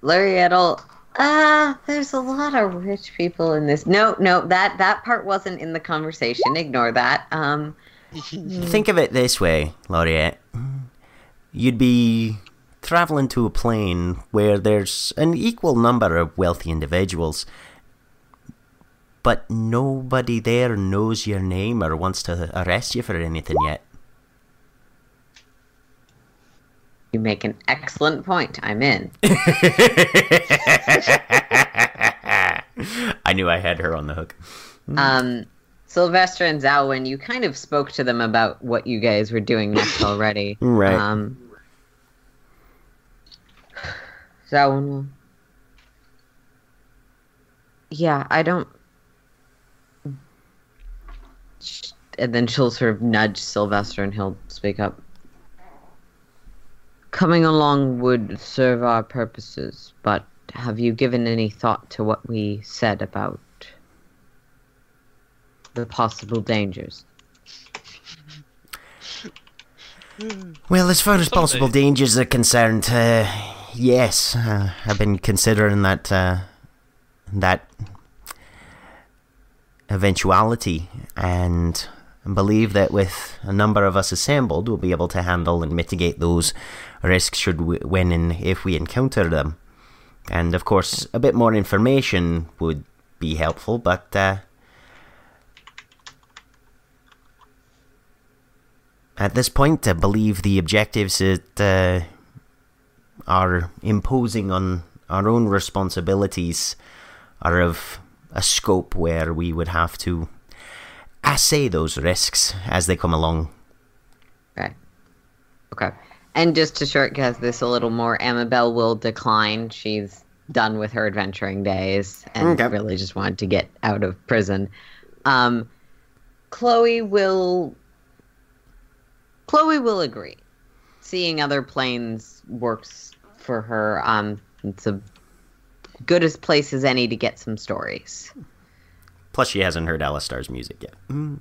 Lariettle, ah, there's a lot of rich people in this. No, no, that that part wasn't in the conversation. Ignore that. Um, Think of it this way, Laureate. You'd be traveling to a plane where there's an equal number of wealthy individuals, but nobody there knows your name or wants to arrest you for anything yet. you make an excellent point. I'm in. I knew I had her on the hook. Um, Sylvester and Zawin, you kind of spoke to them about what you guys were doing next already. Right. Um, Zawin. Yeah, I don't. And then she'll sort of nudge Sylvester and he'll speak up. Coming along would serve our purposes, but have you given any thought to what we said about the possible dangers? Well, as far as Someday. possible dangers are concerned, uh, yes, uh, I've been considering that uh, that eventuality, and believe that with a number of us assembled, we'll be able to handle and mitigate those risks should we, when and if we encounter them. And of course, a bit more information would be helpful, but uh, at this point, I believe the objectives that uh, are imposing on our own responsibilities are of a scope where we would have to assay those risks as they come along. Okay. Okay. And just to shortcut this a little more, Amabel will decline. She's done with her adventuring days and Okay. really just wanted to get out of prison. Um, Chloe will. Chloe will agree. Seeing other planes works for her. Um, it's a good as place as any to get some stories. Plus, she hasn't heard Alastar's music yet. Mm.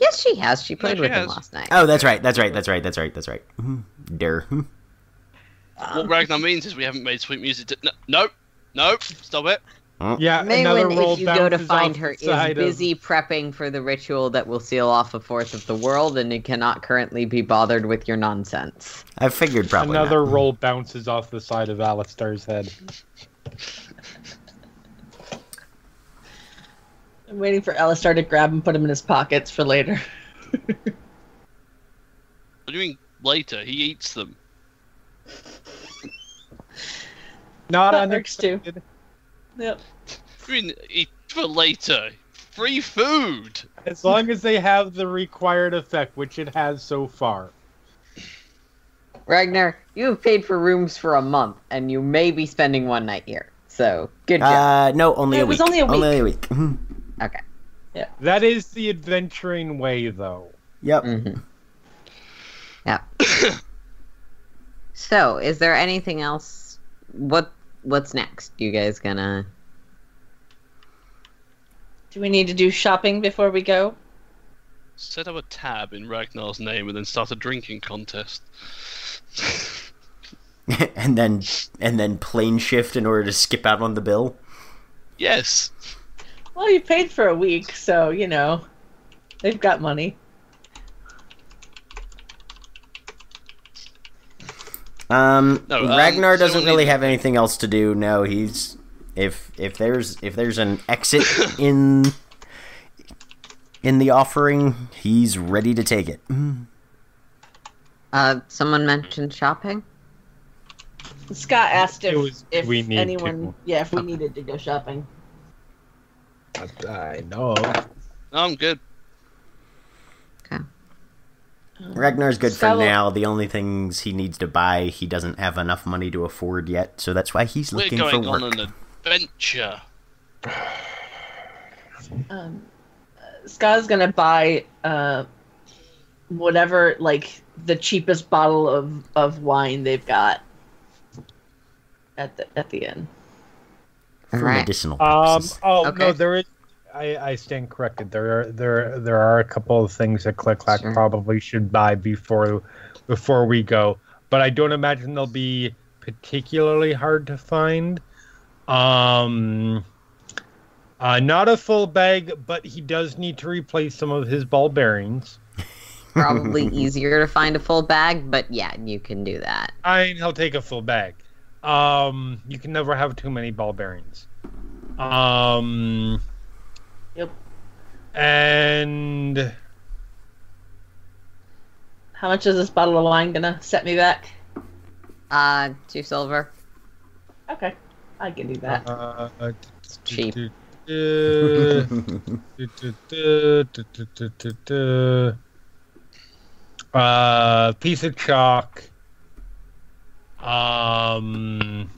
Yes, she has. She played she with him last night. Oh, that's right. That's right. That's right. That's right. That's right. Mhm. Dare. Mm-hmm. Um, what Ragnar means is we haven't made sweet music. To- no, nope, nope, stop it. Mm. Yeah, another Maywin, roll if you go to bounces find off her, the is side of- busy prepping for the ritual that will seal off a fourth of the world, and it cannot currently be bothered with your nonsense. I figured probably Another not. roll bounces off the side of Alastar's head. I'm waiting for Alastar to grab and put him in his pockets for later. What do you mean later? He eats them. Not That works too. unexpected. Yep. I mean, eat for later. Free food. As long as they have the required effect, which it has so far. Ragnar, you have paid for rooms for a month, and you may be spending one night here. So, good job. Uh, no, only It a was only a week. Only a week. Mhm. Yeah. That is the adventuring way, though. Yep. hmm Yeah. so, is there anything else? What What's next? You guys gonna? Do we need to do shopping before we go? Set up a tab in Ragnar's name and then start a drinking contest. and then and then plane shift in order to skip out on the bill. yes. Well, you paid for a week, so you know they've got money. Um, No, um, Ragnar so doesn't really have anything else to do. No, he's if if there's if there's an exit in in the offering, he's ready to take it. Uh, someone mentioned shopping. Scott asked if was- if we need anyone, to. yeah, if we needed to go shopping. I know. No, I'm good. Okay. Ragnar's good for now. The only things he needs to buy, he doesn't have enough money to afford yet, so that's why he's looking for work. We're looking for going on an adventure. Um, Scott's gonna buy uh, whatever like the cheapest bottle of of wine they've got at the at the inn. For Right. medicinal Um. Oh Okay. no, there is. I, I stand corrected. There are there there are a couple of things that Click Clack Sure. probably should buy before before we go, but I don't imagine they'll be particularly hard to find. Um. Uh, not a full bag, but he does need to replace some of his ball bearings. Probably easier to find a full bag, but yeah, you can do that. I mean, he'll take a full bag. Um, you can never have too many ball bearings. Um. Yep. And How much is this bottle of wine gonna set me back? Uh, two silver. Okay, I can do that. uh, Cheap. Uh, piece of chalk. Um,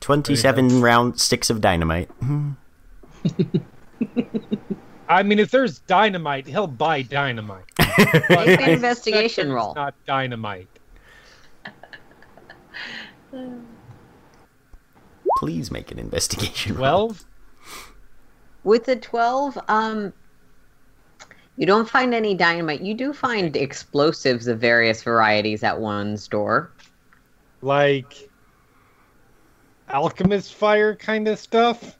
Twenty-seven round sticks of dynamite. I mean, if there's dynamite, he'll buy dynamite. Make an investigation roll. Not dynamite. Please make an investigation. roll. Twelve. With the 12, um, you don't find any dynamite. You do find explosives of various varieties at one store. Like alchemist fire kind of stuff.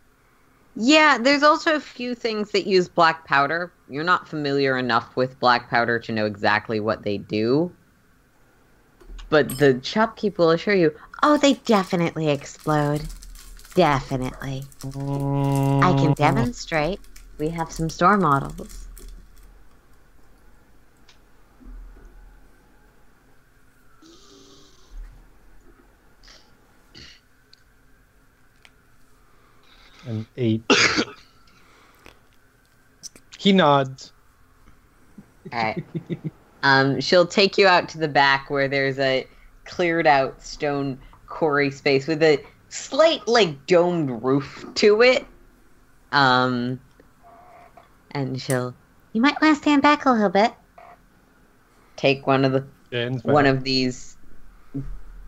Yeah, there's also a few things that use black powder. You're not familiar enough with black powder to know exactly what they do. But the shopkeep will assure you, oh, they definitely explode. Definitely. I can mm. demonstrate. We have some store models. An eight. he nods. Alright. um, she'll take you out to the back where there's a cleared out stone quarry space with a slight like domed roof to it. Um and she'll you might want to stand back a little bit. Take one of the one back. of these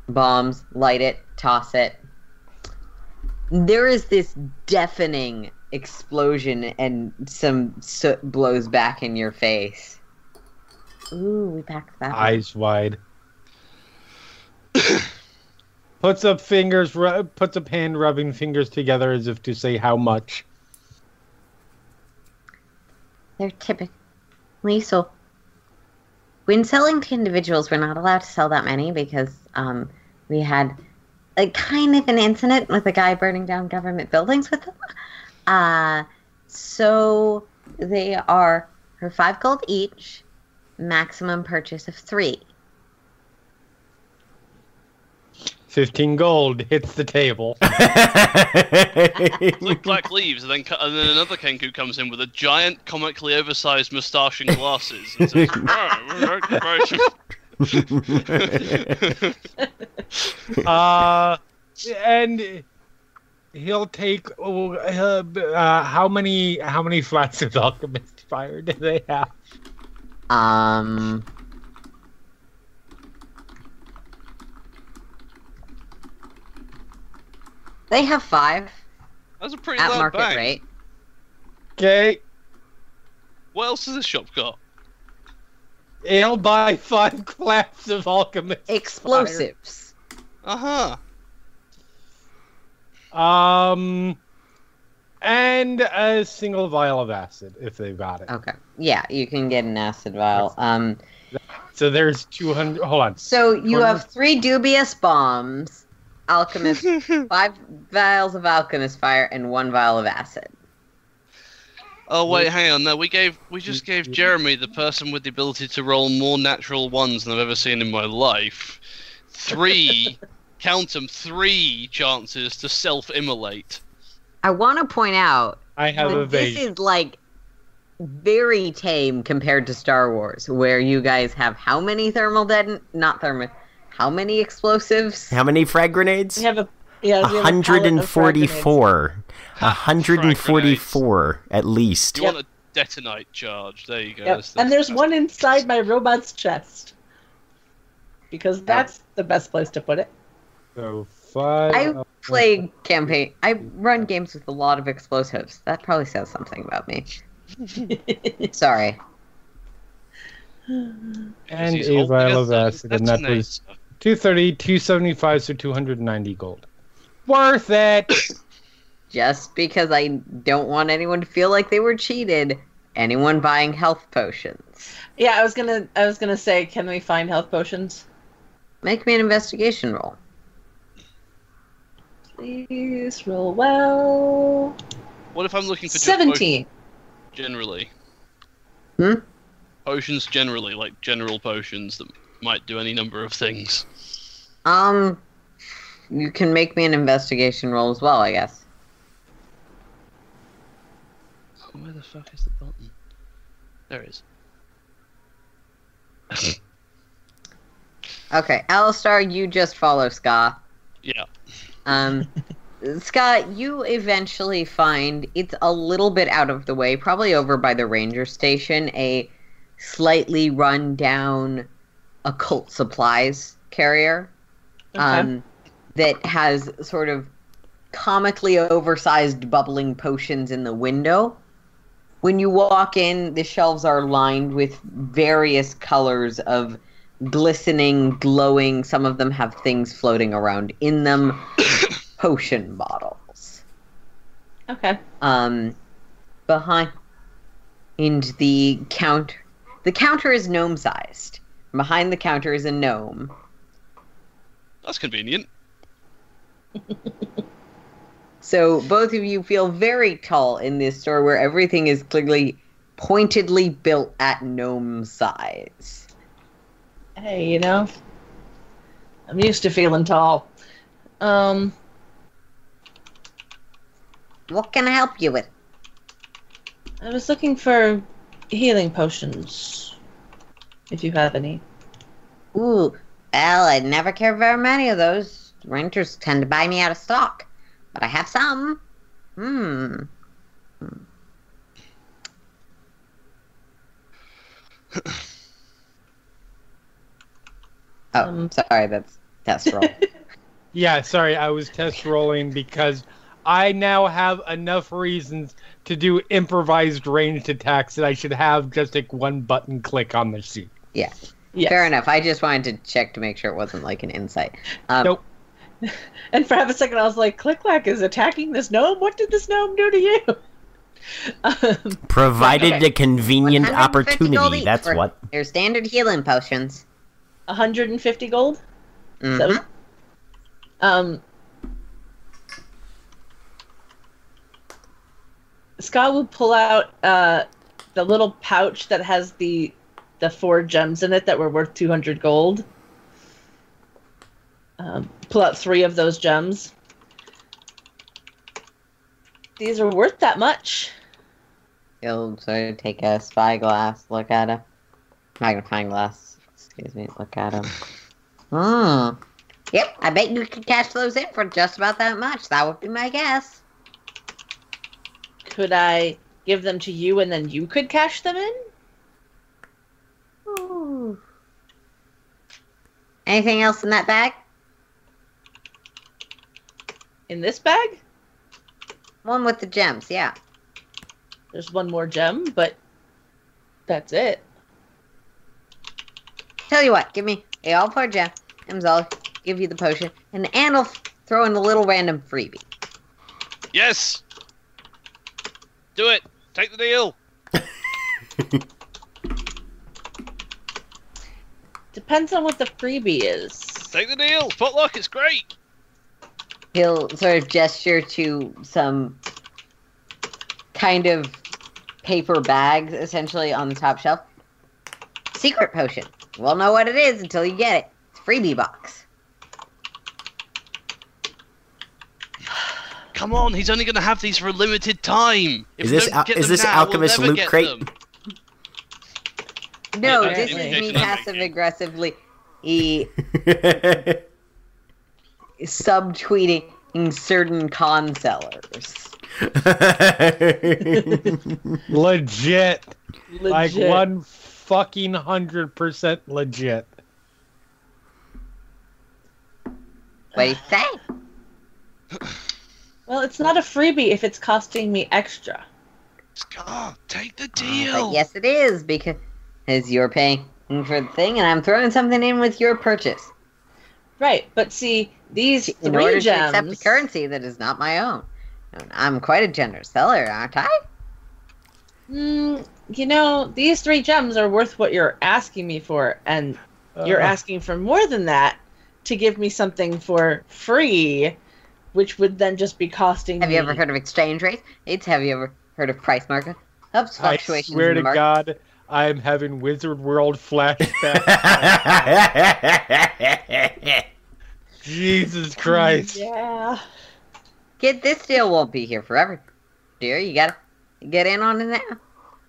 bombs, light it, toss it. There is this deafening explosion, and some soot blows back in your face. Ooh, we packed that. one. eyes wide. puts up fingers, ru- puts up hand rubbing fingers together as if to say how much. They're typically so. When selling to individuals, we're not allowed to sell that many because um, we had a kind of an incident with a guy burning down government buildings with them. Uh, so they are for five gold each, maximum purchase of three. Fifteen gold hits the table. Like black leaves, and then cu- and then another Kenku comes in with a giant, comically oversized moustache and glasses. And says, uh, and he'll take uh, uh, how many how many flats of alchemist fire do they have? Um. They have five That's a pretty at loud market bang. rate. Okay, What else has this shop got? He'll buy five claps of alchemist. Explosives. Uh huh. Um, and a single vial of acid if they've got it. Okay. Yeah, you can get an acid vial. Um. So there's two hundred. Hold on. So you have three dubious bombs, alchemist, five vials of alchemist fire, and one vial of acid. Oh wait, hang on. No, we gave we just gave Jeremy, the person with the ability to roll more natural ones than I've ever seen in my life, three, count them, three chances to self-immolate. I want to point out I have that a this is like very tame compared to Star Wars, where you guys have how many thermal deton not thermal, how many explosives? How many frag grenades? We have a yeah. we have a pallet of frag grenades. 144. 144 at least. You Yep. want a detonite charge? There you go. Yep. That's- And there's that's- one inside my robot's chest. Because that's the best place to put it. So five. I play campaign. I run games with a lot of explosives. That probably says something about me. Sorry. and He's a vial of acid, and that was detonator. 230, 275, so 290 gold. Worth it! Just because I don't want anyone to feel like they were cheated. Anyone buying health potions. Yeah, I was gonna I was gonna say, can we find health potions? Make me an investigation roll. Please roll well. What if I'm looking for just Seventeen. generally? Hmm? Potions generally, like general potions that might do any number of things. Um, you can make me an investigation roll as well, I guess. Oh, where the fuck is the button? There it is. Okay, Alastar, you just follow Sca'. Yeah. Um, Sca', you eventually find it's a little bit out of the way, probably over by the ranger station, a slightly run down occult supplies carrier Okay. um, that has sort of comically oversized bubbling potions in the window. When you walk in, the shelves are lined with various colors of glistening, glowing, some of them have things floating around in them, potion bottles. Okay. Um, behind in the counter, the counter is gnome sized. Behind the counter is a gnome. That's convenient. So both of you feel very tall in this store where everything is clearly pointedly built at gnome size. Hey, you know, I'm used to feeling tall. Um, What can I help you with? I was looking for healing potions. If you have any. Ooh, well, I never care very many of those. Renters tend to buy me out of stock, but I have some. Hmm. oh, Um, sorry, that's test roll. Yeah, sorry, I was test rolling because I now have enough reasons to do improvised ranged attacks that I should have just like one button click on the sheet. yeah, Yes. fair enough. I just wanted to check to make sure it wasn't like an insight. Um, Nope. And for half a second, I was like, "Click, Clicklack is attacking this gnome? What did this gnome do to you? um, Provided Okay. a convenient opportunity. That's for what. Your standard healing potions. 150 gold? Mhm. So, um, Sca' will pull out uh, the little pouch that has the the four gems in it that were worth 200 gold. Um, pull out three of those gems. These are worth that much. He'll sort of take a spyglass, look at him. Magnifying glass, excuse me, look at him. Hmm. Yep, I bet you could cash those in for just about that much. That would be my guess. Could I give them to you and then you could cash them in? Ooh. Anything else in that bag? In this bag? One with the gems, yeah. There's one more gem, but that's it. Tell you what, give me a all four gem, gems. I'll give you the potion, and and I'll throw in a little random freebie. Yes. Do it. Take the deal. Depends on what the freebie is. Take the deal. Potluck. It's great. He'll sort of gesture to some kind of paper bags essentially on the top shelf. Secret potion. We'll know what it is until you get it. It's freebie box. Come on. He's only going to have these for a limited time. If Is this al- is this now, Alchemist we'll loot crate? them. No, this is me passive aggressively e- subtweeting certain con sellers. Legit. Like one fucking hundred percent legit. What do you say? Well, it's not a freebie if it's costing me extra. Sca', take the But deal. yes, it is because you're paying for the thing, and I'm throwing something in with your purchase. Right, but see, these in three order to accept a currency that is not my own. I'm quite a generous seller, aren't I? Mm, you know, these three gems are worth what you're asking me for, and you're Uh, asking for more than that to give me something for free, which would then just be costing Have me. you ever heard of exchange rates? It's have you ever heard of price market? Helps I fluctuations swear in the to market. God, I'm having Wizard World flashbacks. Jesus Christ. Yeah. Kid, this deal won't be here forever. Dear, you gotta get in on it now.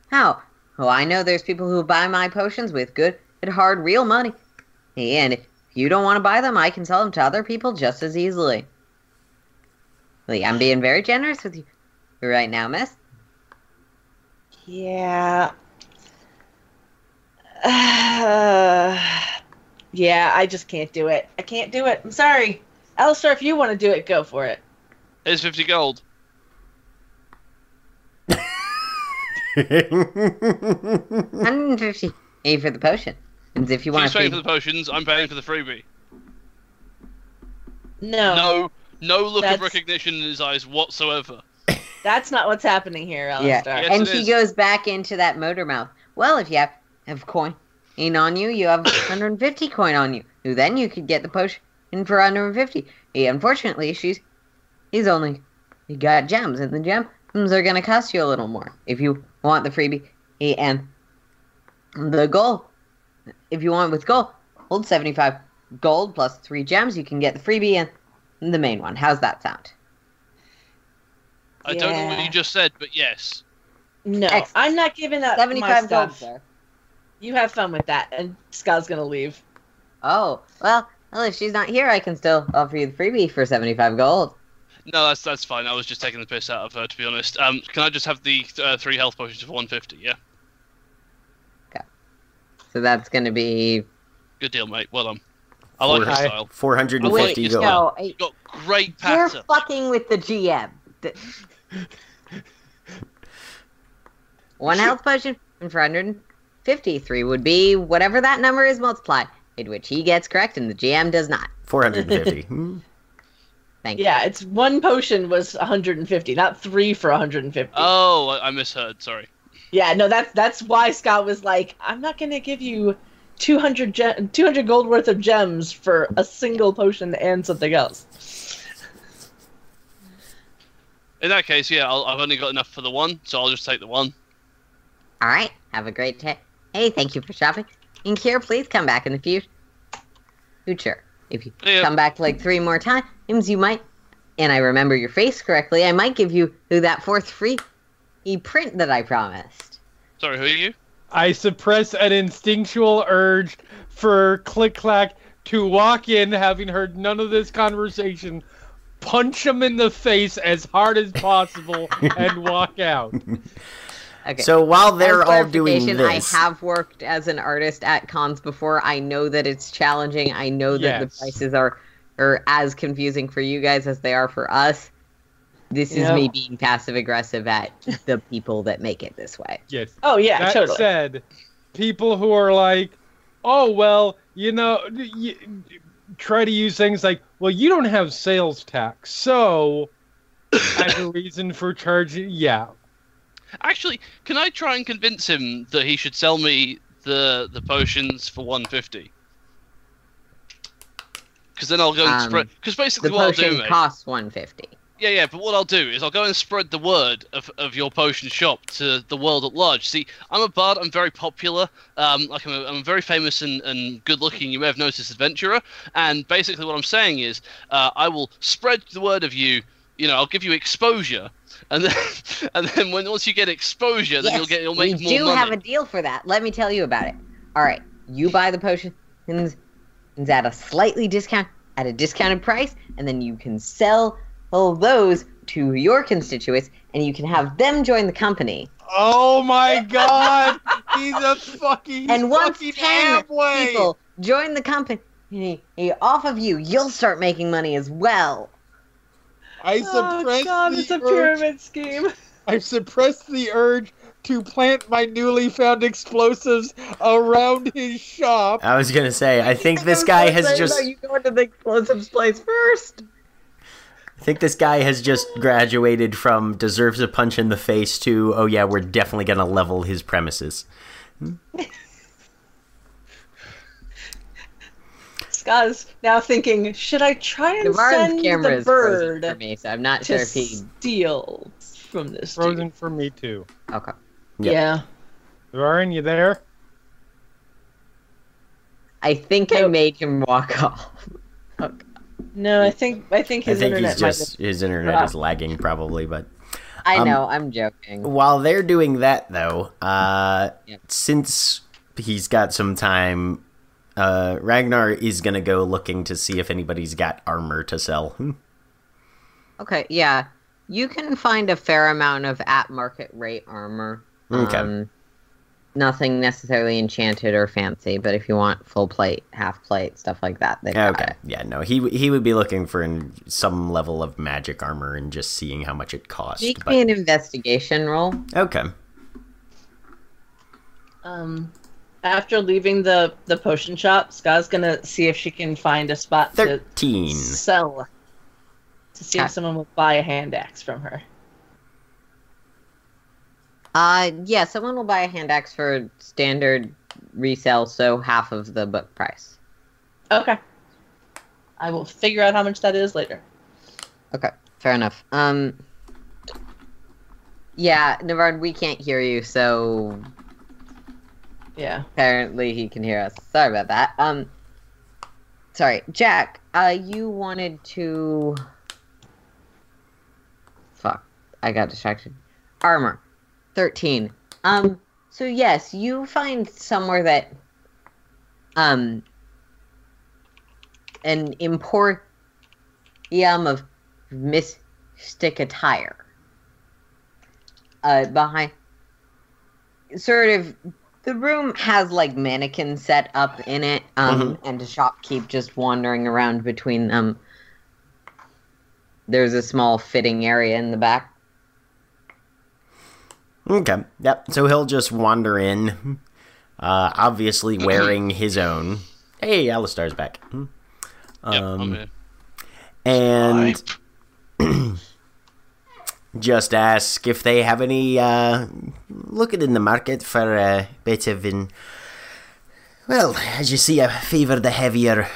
How? Oh, I know there's people who buy my potions with good and hard real money. And if you don't want to buy them, I can sell them to other people just as easily. Like, I'm being very generous with you right now, miss. Yeah. yeah, I just can't do it. I can't do it. I'm sorry. Alastar, if you want to do it, go for it. Here's 50 gold. 150 A for the potion. And if you want She's to paying for the potions. I'm paying for the freebie. No. No, no look of recognition in his eyes whatsoever. That's not what's happening here, Yeah, Yes, and it he is. goes back into that motor mouth. Well, if you have have coin in on you, you have 150 coin on you. Who then you could get the potion for 150. He, unfortunately, she's he's only he got gems, and the gems are gonna cost you a little more if you want the freebie. He, and the gold, if you want with gold, hold 75 gold plus three gems. You can get the freebie and the main one. How's that sound? I don't know what you just said, but yes. No, Excellent. I'm not giving up 75 my gold, sir. You have fun with that, and Scott's gonna leave. Oh, well, well, if she's not here, I can still offer you the freebie for 75 gold. No, that's that's fine. I was just taking the piss out of her, to be honest. Um, can I just have the uh, three health potions for 150? Yeah, Okay. So that's going to be. good deal, mate. Well done. I like your style. 450 Wait, gold. no, I- You've got great you're fucking with the GM. One health potion and for 153 would be whatever that number is multiplied, in which he gets correct and the GM does not. 450. Hmm. Thank you. Yeah, it's one potion was 150, not three for 150. Oh, I, I misheard. Sorry. Yeah, no, that's that's why Sca' was like, I'm not gonna give you 200 gem- 200 gold worth of gems for a single potion and something else. In that case, yeah, I'll, I've only got enough for the one, so I'll just take the one. All right. Have a great day. Hey, thank you for shopping. And Kier, please come back in the future. Future. If you Yeah. come back like three more times, you might, and I remember your face correctly, I might give you that fourth free e-print that I promised. Sorry, who are you? I suppress an instinctual urge for Click Clack to walk in, having heard none of this conversation, punch him in the face as hard as possible, and walk out. Okay. So while they're all doing clarification, this, I have worked as an artist at cons before. I know that it's challenging. I know that Yes. the prices are are as confusing for you guys as they are for us. This is Yeah. me being passive aggressive at the people that make it this way. Yes. Oh yeah, that totally. said, people who are like, "Oh well, you know," y try to use things like, "Well, you don't have sales tax, so." as a reason for charging, yeah, Actually, can I try and convince him that he should sell me the the potions for 150? Because then I'll go and Um, spread. Because basically, The what I'll do, costs 150. Yeah, yeah, but what I'll do is I'll go and spread the word of, of your potion shop to the world at large. See, I'm a bard, I'm very popular, um, like I'm a, I'm a very famous and, and good looking, you may have noticed, adventurer, and basically what I'm saying is uh, I will spread the word of you, you know, I'll give you exposure, and then and then when once you get exposure, then you'll get you'll make more. we do money. have a deal for that. Let me tell you about it. All right, you buy the potions at a slightly discount at a discounted price, and then you can sell all those to your constituents, and you can have them join the company. Oh my god! He's a fucking and once fucking ten Amway! people join the company off of you, you'll start making money as well. I Oh suppressed god, the it's a urge. pyramid scheme. I suppressed the urge to plant my newly found explosives around his shop. I was gonna say, I think this guy has just, You go into the explosives place first. I think this guy has just graduated from deserves a punch in the face to, oh yeah, we're definitely gonna level his premises. Sca' now thinking, should I try The and Varn's send camera the is frozen bird for me, so I'm not to sure if he. steal from this? dude? Frozen for me too. Okay. Yep. Yeah. Varin, you there? I think I made him walk off. Okay. No, I think I think I his think internet he's might just his internet dropped. is lagging probably, but I Um, know, I'm joking. while they're doing that though, uh, Yep. since he's got some time, uh, Ragnar is gonna go looking to see if anybody's got armor to sell. Okay, yeah. You can find a fair amount of at market rate armor. Okay. Um, nothing necessarily enchanted or fancy, but if you want full plate, half plate, stuff like that, they got Okay, it. yeah, no, he he would be looking for an, some level of magic armor and just seeing how much it costs. Make but- me an investigation roll. okay, Um, after leaving the the potion shop, Scott's gonna see if she can find a spot to thirteen. sell. To see Okay. if someone will buy a hand axe from her. Uh, yeah, someone will buy a hand axe for standard resale, so half of the book price. Okay. I will figure out how much that is later. Okay, fair enough. Um, yeah, Navarran, we can't hear you, so Yeah. apparently he can hear us. Sorry about that. Um, sorry, Jack. Uh, you wanted to. Fuck, I got distracted. Armor, thirteen. Um, so yes, you find somewhere that, um, an emporium of mystic attire. Uh, behind, sort of the room has like mannequins set up in it, um, and a shopkeep just wandering around between them. There's a small fitting area in the back. Okay. Yep. So he'll just wander in, uh, obviously wearing his own. Hey, Alastar's back. Yep, Um, I'm here. and just ask if they have any uh, looking in the market for a bit of in. Well, as you see, I favour the heavier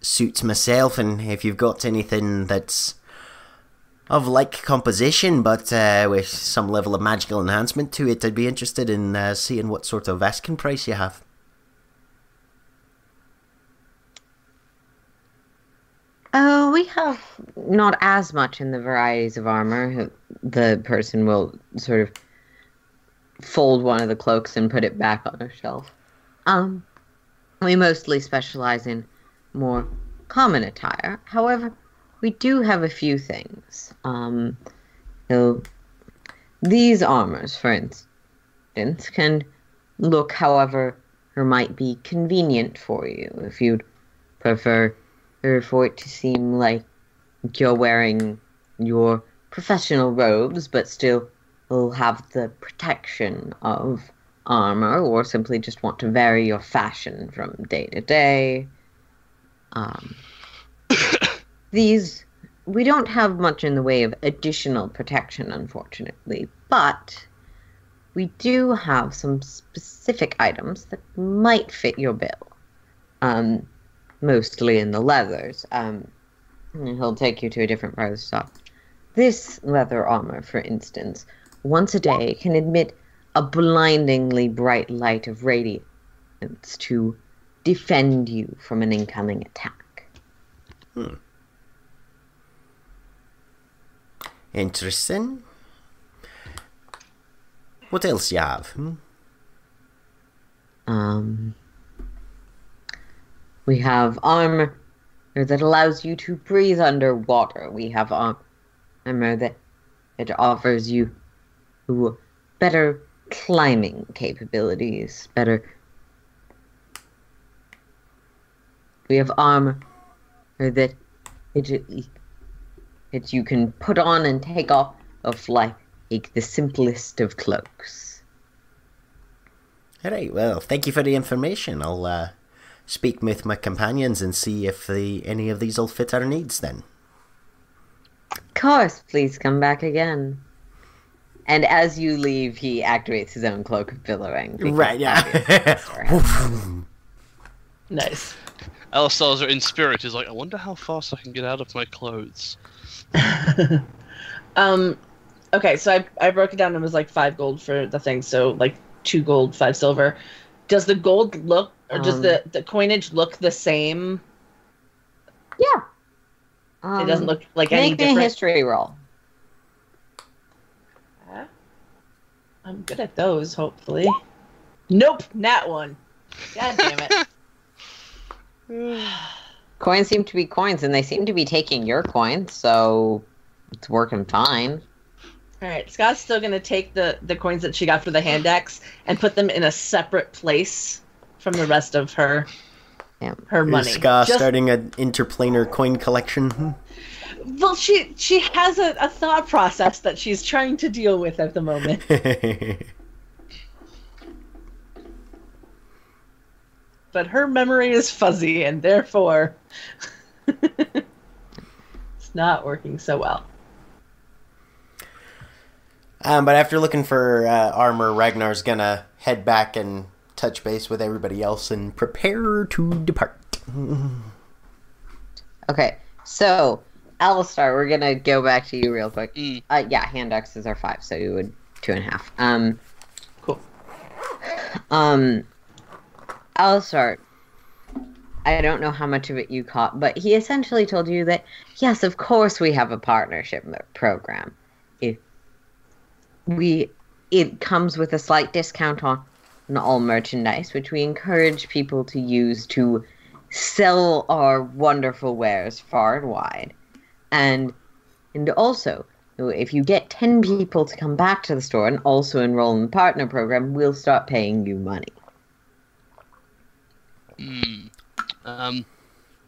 suits myself, and if you've got anything that's of like composition but uh, with some level of magical enhancement to it, I'd be interested in uh, seeing what sort of asking price you have. Oh, we have not as much in the varieties of armor. The person will sort of fold one of the cloaks and put it back on a shelf. Um, we mostly specialize in more common attire. However, we do have a few things. Um, so these armors, for instance, can look however or might be convenient for you if you'd prefer or for it to seem like you're wearing your professional robes, but still will have the protection of armor, or simply just want to vary your fashion from day to day. Um, these, we don't have much in the way of additional protection, unfortunately, but we do have some specific items that might fit your bill. Um, mostly in the leathers. Um, and he'll take you to a different part of the shop. This leather armor, for instance, once a day can emit a blindingly bright light of radiance to defend you from an incoming attack. Hmm. Interesting. What else you have? Hmm? Um, we have armor that allows you to breathe underwater. We have um, armor that it offers you better climbing capabilities, better. We have um, armor that it, it you can put on and take off of like, like the simplest of cloaks. All right. Well, thank you for the information. I'll uh, speak with my companions and see if the, any of these will fit our needs. Then. Of course, please come back again. And as you leave, he activates his own cloak of billowing. Right. Yeah. Alastar Nice. Alastar's in spirit is like, I wonder how fast I can get out of my clothes. Um, okay, so I I broke it down and it was like five gold for the thing, so like two gold, five silver. Does the gold look, or does Um, the the coinage look the same? yeah. it doesn't Um, look like any Make me a different. history roll. I'm good at those, hopefully. Nope, not one. God damn it. Coins seem to be coins, and they seem to be taking your coins, so it's working fine. All right, Scott's still gonna take the the coins that she got for the hand axe and put them in a separate place from the rest of her Yeah. her money. Is Sca' Just- starting an interplanar coin collection? Hmm. well, she she has a, a thought process that she's trying to deal with at the moment. but her memory is fuzzy and therefore it's not working so well. Um, but after looking for uh, armor, Ragnar's gonna head back and touch base with everybody else and prepare to depart. Okay, so Alastar, we're gonna go back to you real quick. Mm. Uh, yeah, hand axes are five, so you would two and a half. Um, Cool. um, Alastar, I don't know how much of it you caught, but he essentially told you that yes, of course we have a partnership program. If we, it comes with a slight discount on, on all merchandise, which we encourage people to use to sell our wonderful wares far and wide. And and also, if you get 10 people to come back to the store and also enroll in the partner program, we'll start paying you money. Hmm. Um,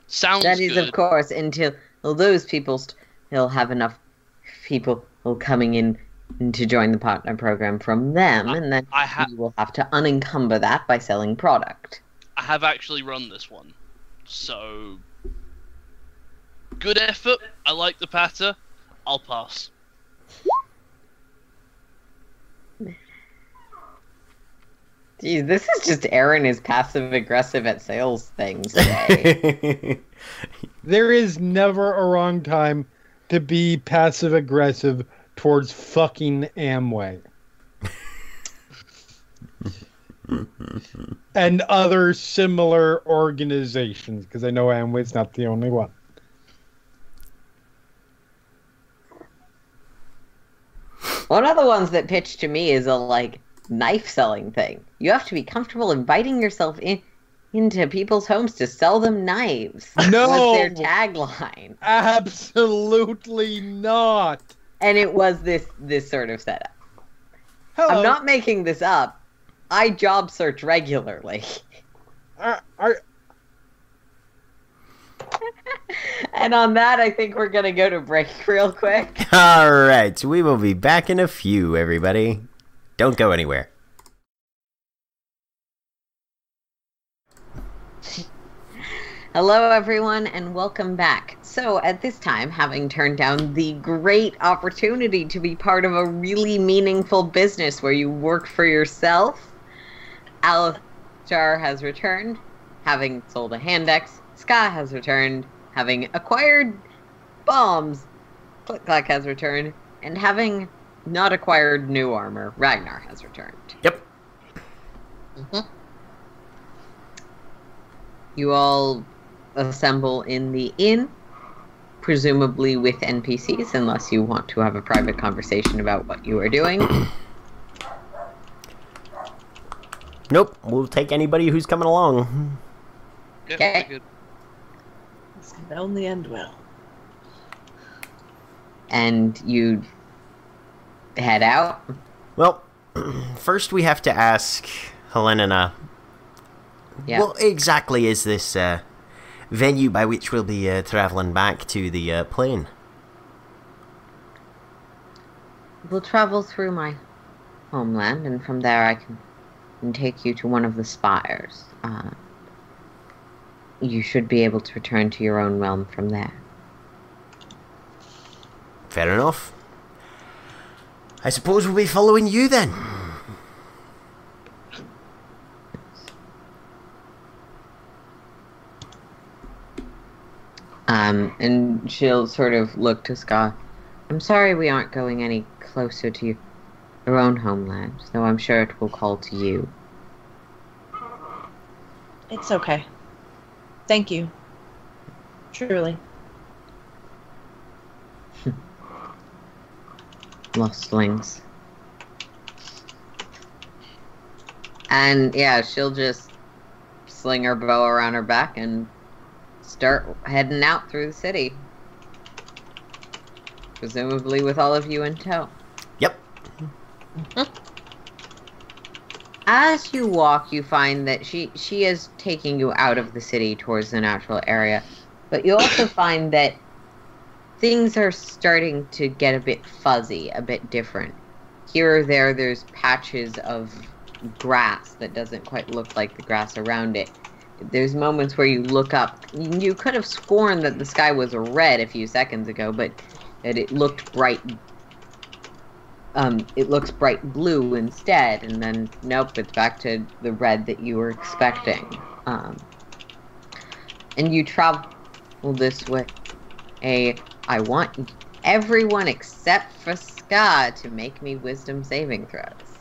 sounds That is, good. of course, until those people st- will have enough people coming in to join the partner program from them, and then I ha- you will have to unencumber that by selling product. I have actually run this one, so good effort. I like the patter. I'll pass. Geez, this is just Erin is passive aggressive at sales things today. There is never a wrong time to be passive aggressive towards fucking Amway. and other similar organizations, because I know Amway's not the only one. One of the ones that pitched to me is a like knife selling thing. You have to be comfortable inviting yourself in into people's homes to sell them knives. No! their tagline, Absolutely not. And it was this this sort of setup. Hello. I'm not making this up. I job search regularly, Are, are, and on that, I think we're gonna go to break real quick. All right, we will be back in a few, everybody. Don't go anywhere. Hello, everyone, and welcome back. So, at this time, having turned down the great opportunity to be part of a really meaningful business where you work for yourself, Alastar has returned, having sold a Handex. Sca' has returned, having acquired bombs. Click Clack has returned, and having not acquired new armor, Ragnar has returned. Yep. Mm-hmm. You all assemble in the inn, presumably with NPCs, unless you want to have a private conversation about what you are doing. Nope, we'll take anybody who's coming along. Okay. very good. This can only end well. and you head out. Well, first we have to ask Helena. Yeah. What exactly is this uh, venue by which we'll be uh, traveling back to the uh, plane? We'll travel through my homeland, and from there I can, can take you to one of the spires. Uh, you should be able to return to your own realm from there. Fair enough. I suppose we'll be following you then. Um, and she'll sort of look to Sca'. I'm sorry we aren't going any closer to your own homeland, though I'm sure it will call to you. It's okay. Thank you. Truly. Lostlings. And yeah, she'll just sling her bow around her back and start heading out through the city. Presumably with all of you in tow. Yep. As you walk, you find that she she is taking you out of the city towards the natural area, but you also find that things are starting to get a bit fuzzy, a bit different. Here or there, there's patches of grass that doesn't quite look like the grass around it. There's moments where you look up. You could have sworn that the sky was red a few seconds ago, but that it looked bright um, it looks bright blue instead, and then nope, it's back to the red that you were expecting. Um, and you travel this way. A, I want everyone except for Sca' to make me wisdom saving throws.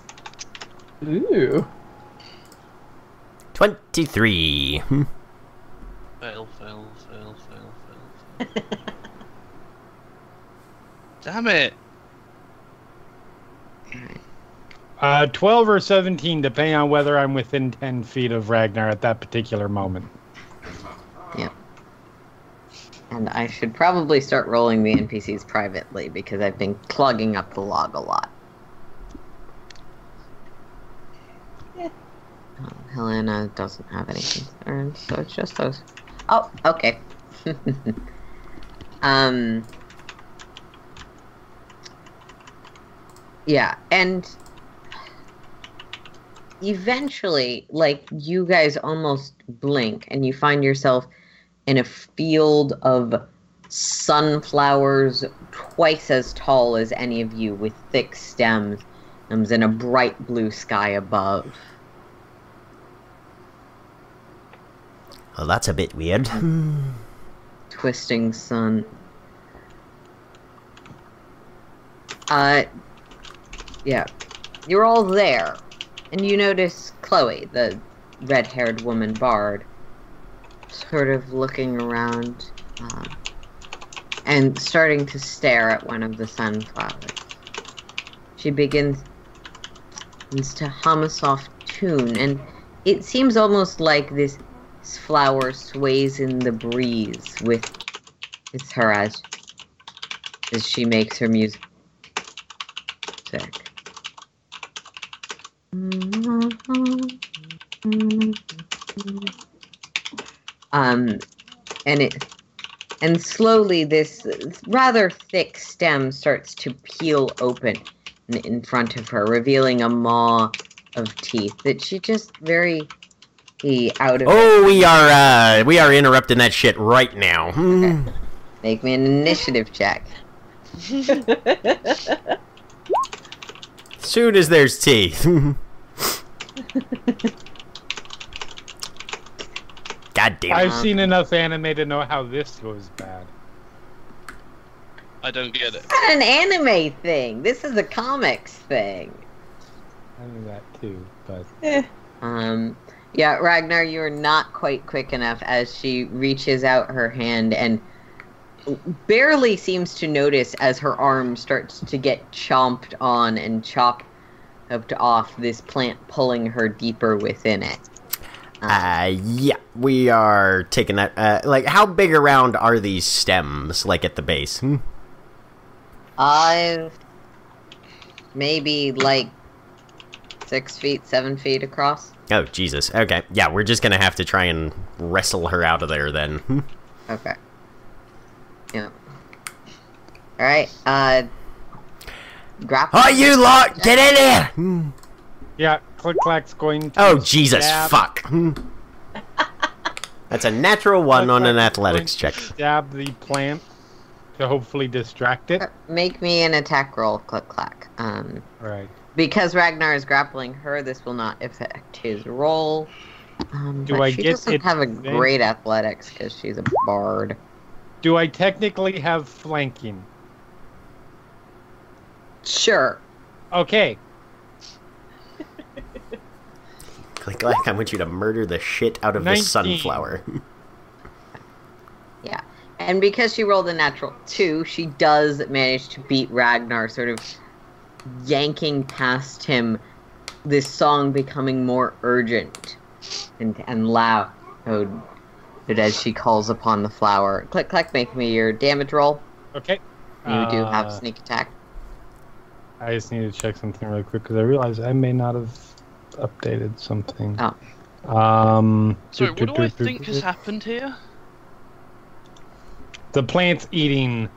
Ooh. 23. Hmm. Fail, fail, fail, fail, fail. Damn it! Uh, 12 or 17, depending on whether I'm within 10 feet of Ragnar at that particular moment. And I should probably start rolling the NPCs privately because I've been clogging up the log a lot. Yeah. Um, Helena doesn't have any concerns, so it's just those. Oh, okay. um. Yeah, and eventually, like, you guys almost blink and you find yourself in a field of sunflowers twice as tall as any of you with thick stems and a bright blue sky above. Well, that's a bit weird. Twisting sun. Uh, yeah. You're all there. And you notice Chloe, the red haired woman bard, sort of looking around uh, and starting to stare at one of the sunflowers. She begins, begins to hum a soft tune, and it seems almost like this flower sways in the breeze with with her as as she makes her music. Um, and it and slowly this rather thick stem starts to peel open in, front of her, revealing a maw of teeth that she just very out of it. oh, we are uh we are interrupting that shit right now. Hmm. Make me an initiative check. Soon as there's teeth. God damn it. I've seen enough anime to know how this goes bad. I don't get it. It's not an anime thing. This is a comics thing. I knew that too, but Eh. Um, yeah, Ragnar, you are not quite quick enough as she reaches out her hand and barely seems to notice as her arm starts to get chomped on and chopped off this plant pulling her deeper within it. Uh, yeah, we are taking that. Uh, like, how big around are these stems? Like at the base? Hmm? Uh, maybe like six feet, seven feet across. Oh Jesus. Okay. Yeah, we're just gonna have to try and wrestle her out of there then. Hmm? Okay. Yeah. All right. Uh. Grapple. Oh, you lot, get in here! Hmm. yeah, Click Clack's going to. Oh Jesus, stab- fuck! Hmm. That's a natural one Click on an Clack's going athletics to check. Stab the plant to hopefully distract it. Make me an attack roll, click clack. Um, Right. Because Ragnar is grappling her, this will not affect his roll. Um, Do I she get doesn't it have a then? great athletics because she's a bard. Do I technically have flanking? Sure. Okay. Click like I want you to murder the shit out of this 19. sunflower. Yeah. And because she rolled a natural two, she does manage to beat Ragnar, sort of yanking past him, this song becoming more urgent and, and loud as she calls upon the flower. Click, click, make me your damage roll. Okay. You do have Uh, sneak attack. I just need to check something really quick because I realize I may not have updated something. Oh. Um. Sorry, do- what do- do I do- think do- has happened here? The plant's eating.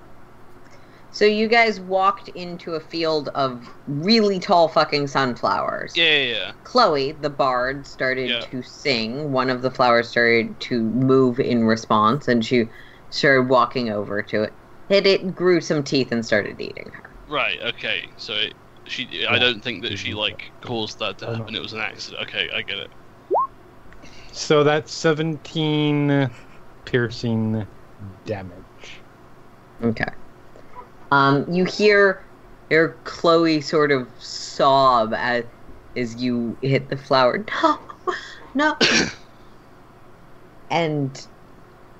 So you guys walked into a field of really tall fucking sunflowers. Yeah, yeah, yeah. Chloe, the bard, started Yeah. to sing. One of the flowers started to move in response, and she started walking over to it. Hit it, grew some teeth, and started eating her. Right, okay. So it, She, I don't think that she like caused that to happen. It was an accident. Okay, I get it. So that's 17 piercing damage. Okay. Um, you hear your Chloe sort of sob as as you hit the flower. No, no. and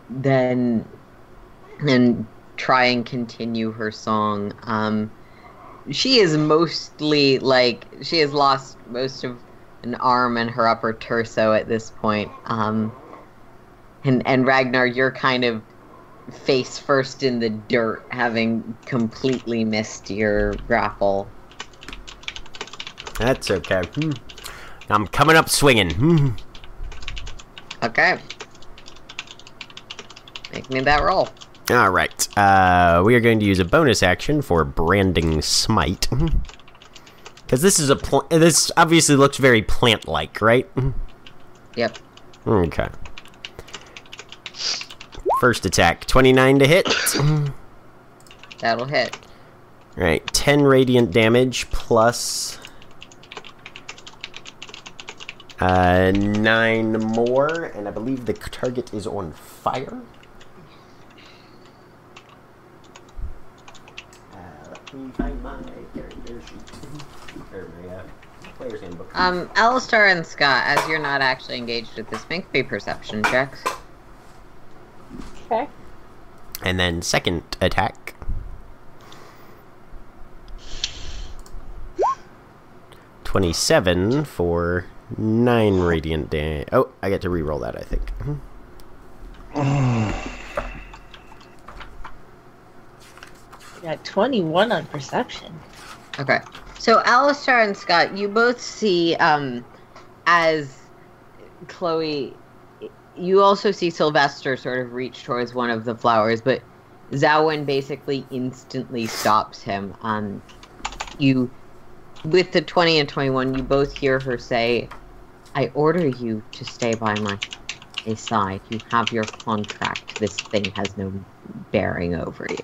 then and try and continue her song. Um, she is mostly like she has lost most of an arm and her upper torso at this point. Um, and and Ragnar, you're kind of face first in the dirt, having completely missed your grapple. That's okay. Hmm. I'm coming up swinging. Hmm. Okay. Make me that roll. All right. Uh, we are going to use a bonus action for branding smite. Because this is a pl- this obviously looks very plant-like, right? Yep. Okay. First attack, 29 to hit. That'll hit. Right, 10 radiant damage plus uh, 9 more, and I believe the target is on fire. Uh, let me find my character sheet. Or my, uh, player's handbook. Um, Alastar and Sca', as you're not actually engaged with this, make me perception checks. Okay. And then second attack. Twenty-seven for nine radiant damage. Oh, I get to re-roll that. I think. Got 21 on perception. Okay. So Alastar and Sca', you both see um as Chloe you also see Sylvester sort of reach towards one of the flowers, but Zawin basically instantly stops him. Um you with the 20 and 21, you both hear her say, I order you to stay by my my side. You have your contract. This thing has no bearing over you.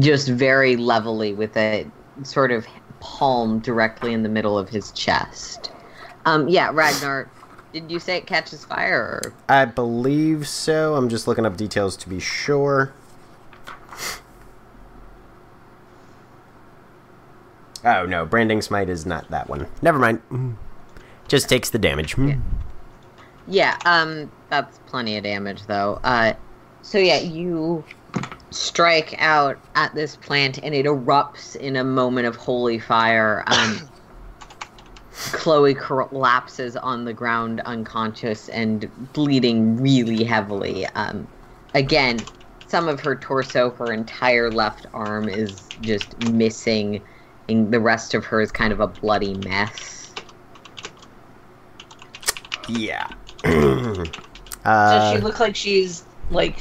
Just very levelly with a sort of palm directly in the middle of his chest. Um, yeah, Ragnar, did you say it catches fire? Or... I believe so. I'm just looking up details to be sure. Oh no, branding smite is not that one. Never mind. Just takes the damage. Yeah. Yeah, um, that's plenty of damage though. Uh, so yeah, you strike out at this plant and it erupts in a moment of holy fire. Um, Chloe collapses on the ground unconscious and bleeding really heavily. Um, again, some of her torso, her entire left arm is just missing, and the rest of her is kind of a bloody mess. Yeah. Does uh, she look like she's like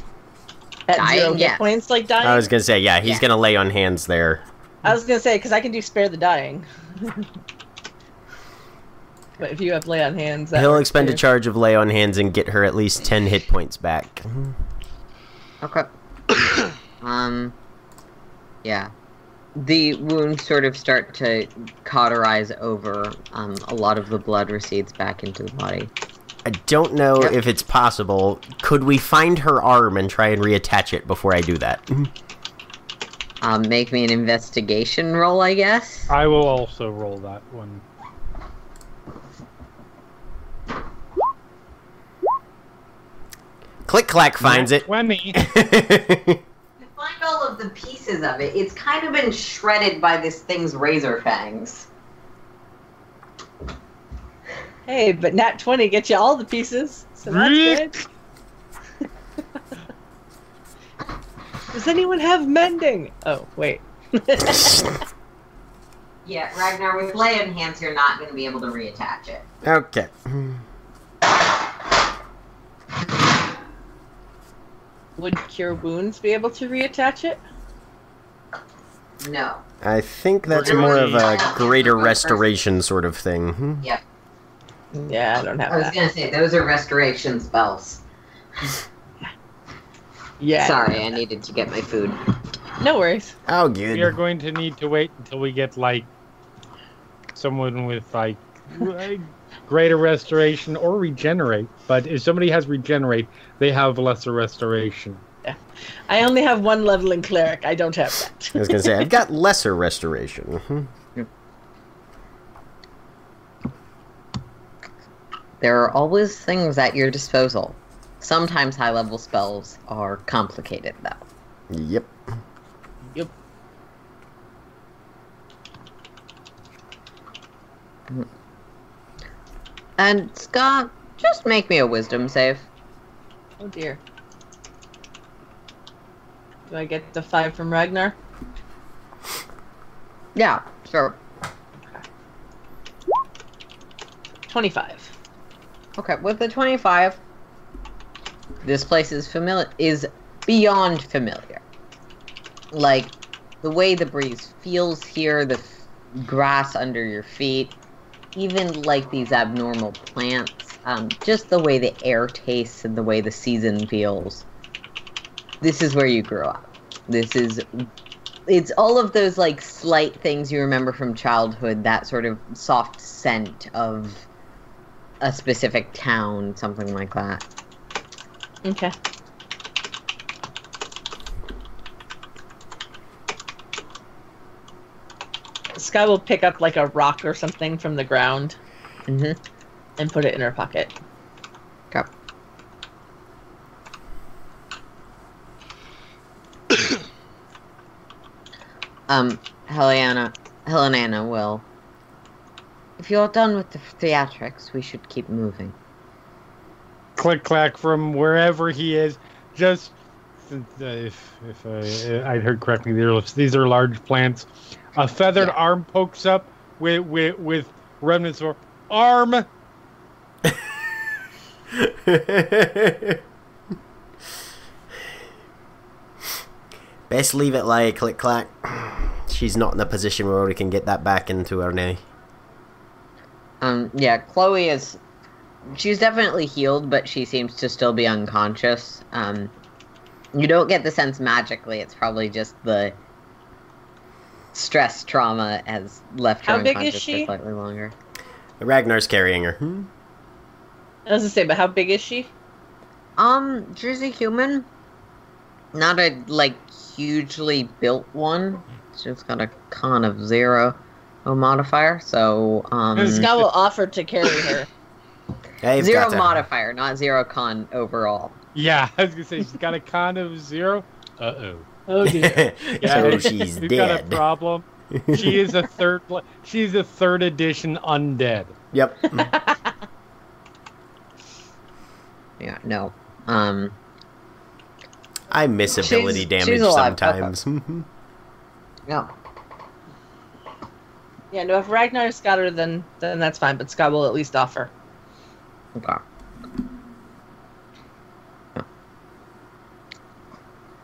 at Dying? zero hit points, like dying? I was gonna say, yeah, he's Yeah. gonna lay on hands there. I was gonna say because I can do spare the dying. but if you have lay on hands, that He'll works expend a charge of lay on hands and get her at least ten hit points back. Okay. um. Yeah. The wounds sort of start to cauterize over. Um, a lot of the blood recedes back into the body. I don't know Yep. if it's possible. Could we find her arm and try and reattach it before I do that? Um, make me an investigation roll, I guess. I will also roll that one. Click clack finds it. 20. You find all of the pieces of it. It's kind of been shredded by this thing's razor fangs. Hey, but Nat twenty gets you all the pieces, so that's Rick. good. Does anyone have mending? Oh wait. Yeah, Ragnar, with lay on hands, you're not going to be able to reattach it. okay. Would cure wounds be able to reattach it? No. I think that's We're more of a greater restoration sort of thing. Hmm. Yep. Yeah, I don't have I was that. going to say, those are restoration spells. Yeah. Sorry, have I needed to get my food. No worries. Oh, good. We are going to need to wait until we get like someone with like greater restoration or regenerate. But if somebody has regenerate, they have lesser restoration. Yeah. I only have one level in cleric. I don't have that. I was gonna say I've got lesser restoration. Mhm. There are always things at your disposal. Sometimes high level spells are complicated, though. Yep. Yep. And Sca', just make me a wisdom save. Oh dear. Do I get the five from Ragnar? Yeah, sure. 25. Okay, with the 25, this place is familiar is beyond familiar. Like the way the breeze feels here, the f- grass under your feet, even like these abnormal plants, um, just the way the air tastes and the way the season feels. This is where you grew up. This is it's all of those like slight things you remember from childhood, that sort of soft scent of a specific town, something like that. Okay. Sca' will pick up like a rock or something from the ground hmm and put it in her pocket. Okay. um, Helena, Helena will. If you're done with the theatrics, we should keep moving. Click clack from wherever he is. Just uh, if if I, I heard correctly, they're- these are large plants. A feathered Yeah. arm pokes up with with with remnants of arm. Best leave it lie, click clack. She's not in a position where we can get that back into her now. Um, yeah, Chloe is. She's definitely healed, but she seems to still be unconscious. Um, you don't get the sense magically. It's probably just the stress trauma has left her How big is unconscious she? for slightly longer. Ragnar's carrying her. Hmm? I was gonna say, but how big is she? Um, she's a human. Not a like hugely built one. She's got a con of zero a modifier, so um. Sca' will offer to carry her. I've zero modifier, not zero con overall. Yeah, I was gonna say she's got a con of zero. Uh oh. Oh dear. so she's We've got a problem. She is a third. She's a third edition undead. Yep. Yeah, no. Um I miss ability she's damage alive, okay. sometimes. no. yeah, no. If Ragnar's got her, then then that's fine. But Sca' will at least offer. Okay.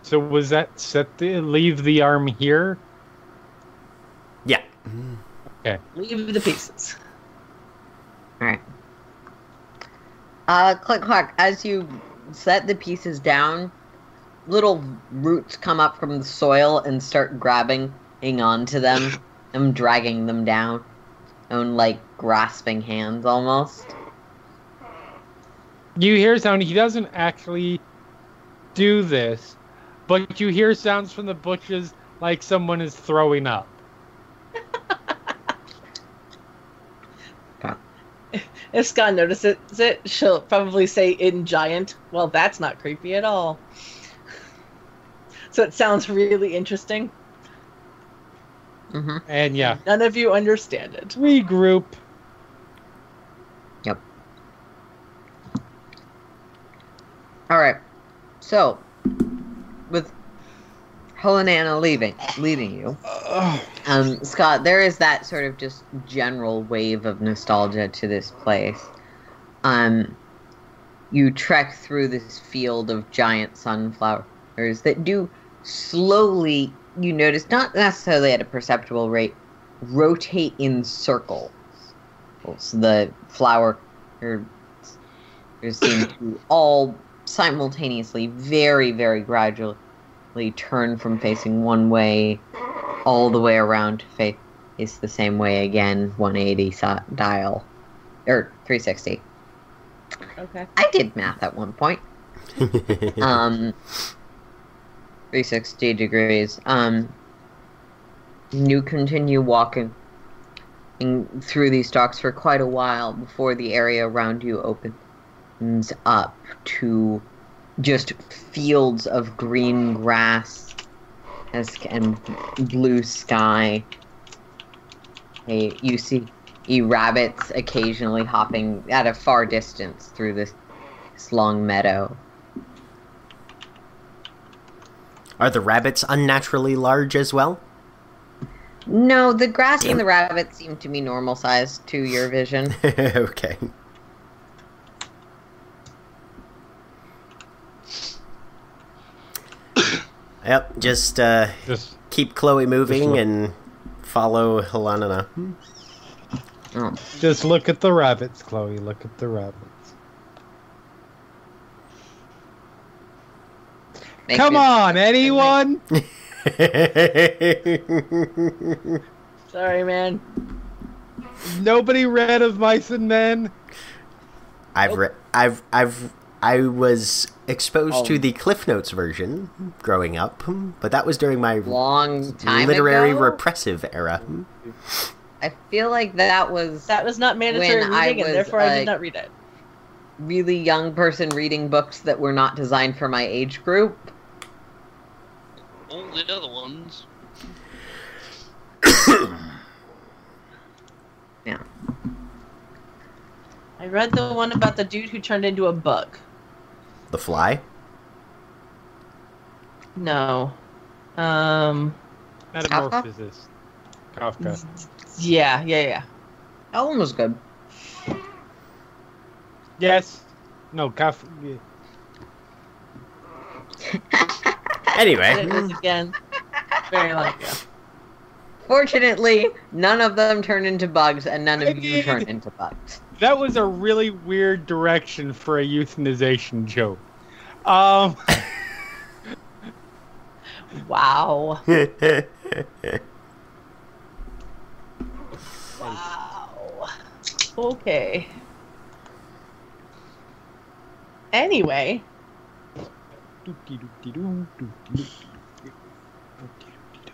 So was that set to leave the arm here? yeah. Okay. Leave the pieces. Alright. Uh click clack, as you set the pieces down, little roots come up from the soil and start grabbing onto them and dragging them down. On like grasping hands almost. You hear sound. He doesn't actually do this, but you hear sounds from the bushes like someone is throwing up. If Sca' notices it, she'll probably say in giant. Well, that's not creepy at all. So it sounds really interesting. Mm-hmm. And yeah, None of you understand it. regroup. Yep. Alright. So with Helena leaving leaving you. Um, Sca', there is that sort of just general wave of nostalgia to this place. Um, you trek through this field of giant sunflowers that do slowly, you notice, not necessarily at a perceptible rate, rotate in circles. So the flower er, seem to all simultaneously, very, very gradually turn from facing one way all the way around to face the same way again, 180 so- dial. Or 360. Okay. I did math at one point. um 360 degrees um you continue walking in, through these docks for quite a while before the area around you opens up to just fields of green grass and blue sky Hey, you see see rabbits occasionally hopping at a far distance through this, this long meadow Are the rabbits unnaturally large as well? No, the grass Damn. and the rabbits seem to be normal size to your vision. okay. Yep, just uh, Just keep Chloe moving look- and follow Helanina. Oh, just look at the rabbits, Chloe. Look at the rabbits. makes Come me- on, anyone? Sorry, man. Nobody read of Mice and Men? I've re- I've I've I was exposed to Oh. the Cliff Notes version growing up, but that was during my Long time literary ago. repressive era. I feel like that was That was not mandatory When I reading, was, and therefore I did not read it. really young person reading books that were not designed for my age group. All the other ones. Yeah. I read the one about the dude who turned into a bug. The Fly. No. Um. Metamorphosis. Kafka. Yeah, yeah, yeah. That one was good. Yes. No, Kafka. Anyway, And it was again very like yeah. Fortunately, none of them turn into bugs, and none of you Indeed. turn into bugs. That was a really weird direction for a euthanization joke. Um, Wow. Wow. Okay. Anyway,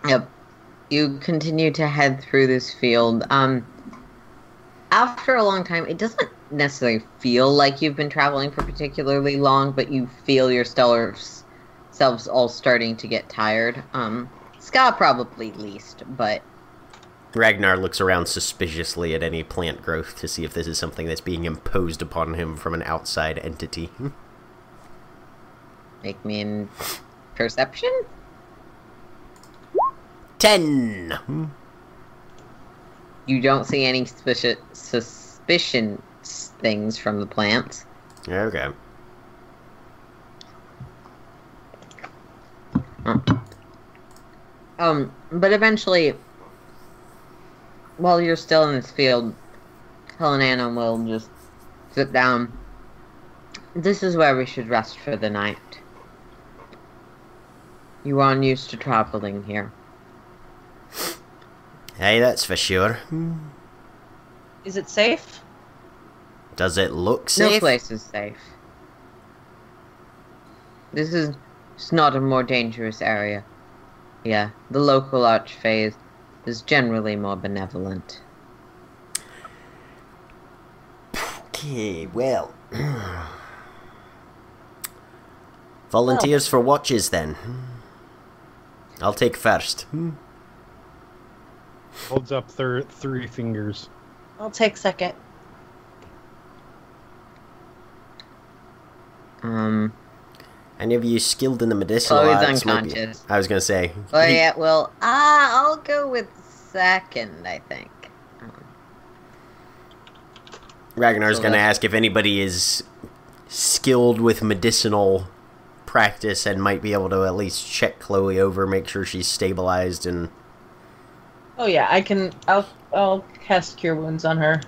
Yep. You continue to head through this field. Um, after a long time, it doesn't necessarily feel like you've been traveling for particularly long, but you feel your stellar selves all starting to get tired. Um, Sca' probably least, but Ragnar looks around suspiciously at any plant growth to see if this is something that's being imposed upon him from an outside entity. make me in perception. Ten. You don't see any suspicious suspicion things from the plants. Okay. Um, but eventually, while you're still in this field, Helen Anna will just sit down. This is where we should rest for the night. You aren't used to traveling here. Hey, that's for sure. is it safe? Does it look No safe? place is safe. This is it's not a more dangerous area. Yeah, the local archfeys is generally more benevolent. Okay, well. Volunteers for watches then. I'll take first. Holds up their three fingers. I'll take second. Um, Any of you skilled in the medicinal Chloe's arts? might be- unconscious. I was gonna say. Oh yeah, well, ah, I'll go with second. I think. Ragnar's So gonna that's- ask if anybody is skilled with medicinal practice and might be able to at least check Chloe over, make sure she's stabilized, and Oh yeah, I can. I'll I'll cast cure wounds on her.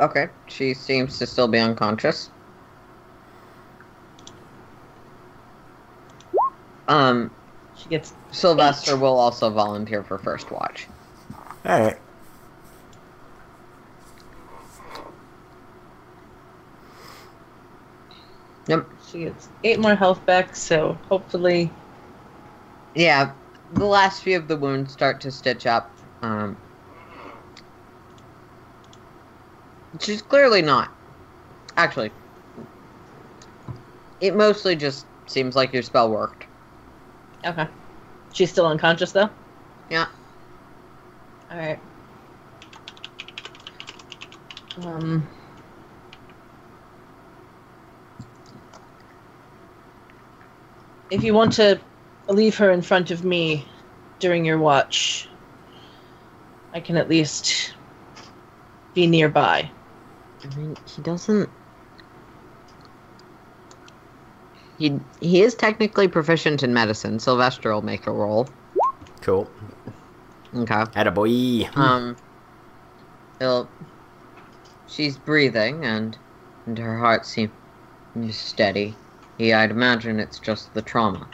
Okay, she seems to still be unconscious. Um, She gets Sylvester will also volunteer for first watch. All right. Yep. she gets eight more health back. So hopefully, Yeah, the last few of the wounds start to stitch up. Um, she's clearly not. Actually, it mostly just seems like your spell worked. okay. She's still unconscious though. Yeah. All right. Um. If you want to leave her in front of me during your watch, I can at least be nearby. I mean, he doesn't. He he is technically proficient in medicine. Sylvester will make a roll. Cool. Okay. Attaboy. Um. He'll. She's breathing and and her heart seems steady. Yeah, I'd imagine it's just the trauma.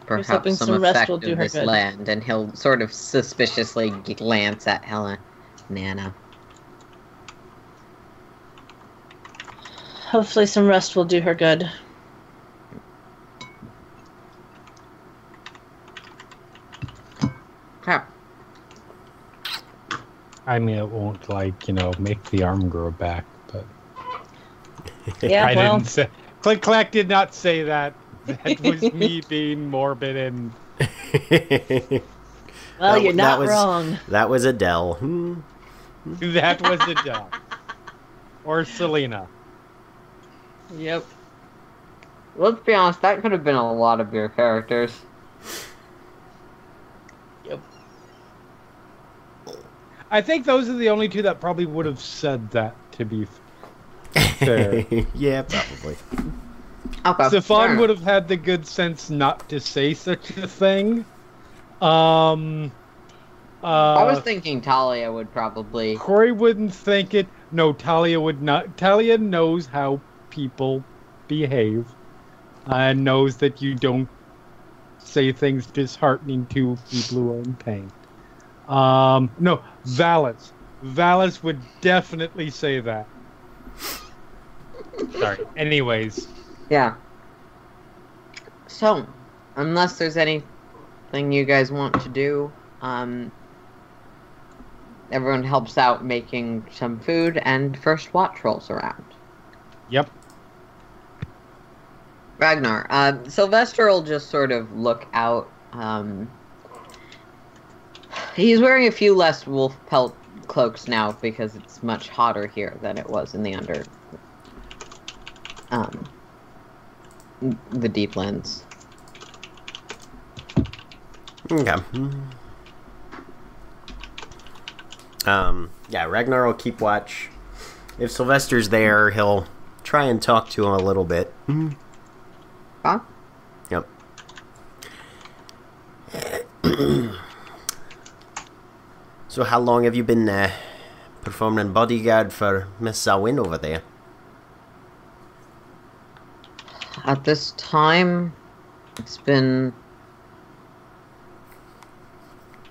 Here's hoping Perhaps some, some rest effect will of do her this good. land, and he'll sort of suspiciously glance at Helen, Nana. Hopefully, some rest will do her good. Crap. I mean, it won't like you know make the arm grow back, but Yeah, I well, didn't say. Click clack did not say that. That was me being morbid and well, that- you're that not was- wrong. that was Adele. Hmm. that was the job. Or Selena. Yep. Let's be honest, that could have been a lot of your characters. Yep. I think those are the only two that probably would have said that. To be fair, yeah, probably. Okay. Stefan would have had the good sense not to say such a thing. Um, uh, I was thinking Talia would probably. Corey wouldn't think it. No, Talia would not. Talia knows how people behave, and knows that you don't say things disheartening to people who are in pain. Um, no, Valis. Valis would definitely say that. Sorry. Anyways, Yeah. So, unless there's anything you guys want to do, um, everyone helps out making some food, and first watch rolls around. yep. Ragnar, uh, Sylvester will just sort of look out. Um, he's wearing a few less wolf pelt cloaks now because it's much hotter here than it was in the under. Um, the Deeplands. Okay. Um, yeah, Ragnar will keep watch. If Sylvester's there, he'll try and talk to him a little bit. Huh? Yep. so, how long have you been uh, performing bodyguard for Miss Zawin over there? At this time, it's been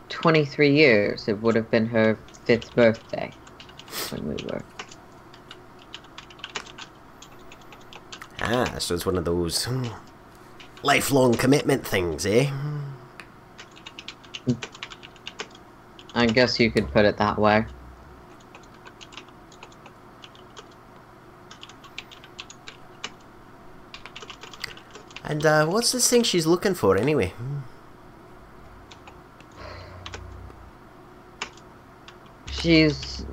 23 years. It would have been her fifth birthday when we were. Ah, so it's one of those hmm, lifelong commitment things, eh? I guess you could put it that way. And uh, what's this thing she's looking for anyway? She's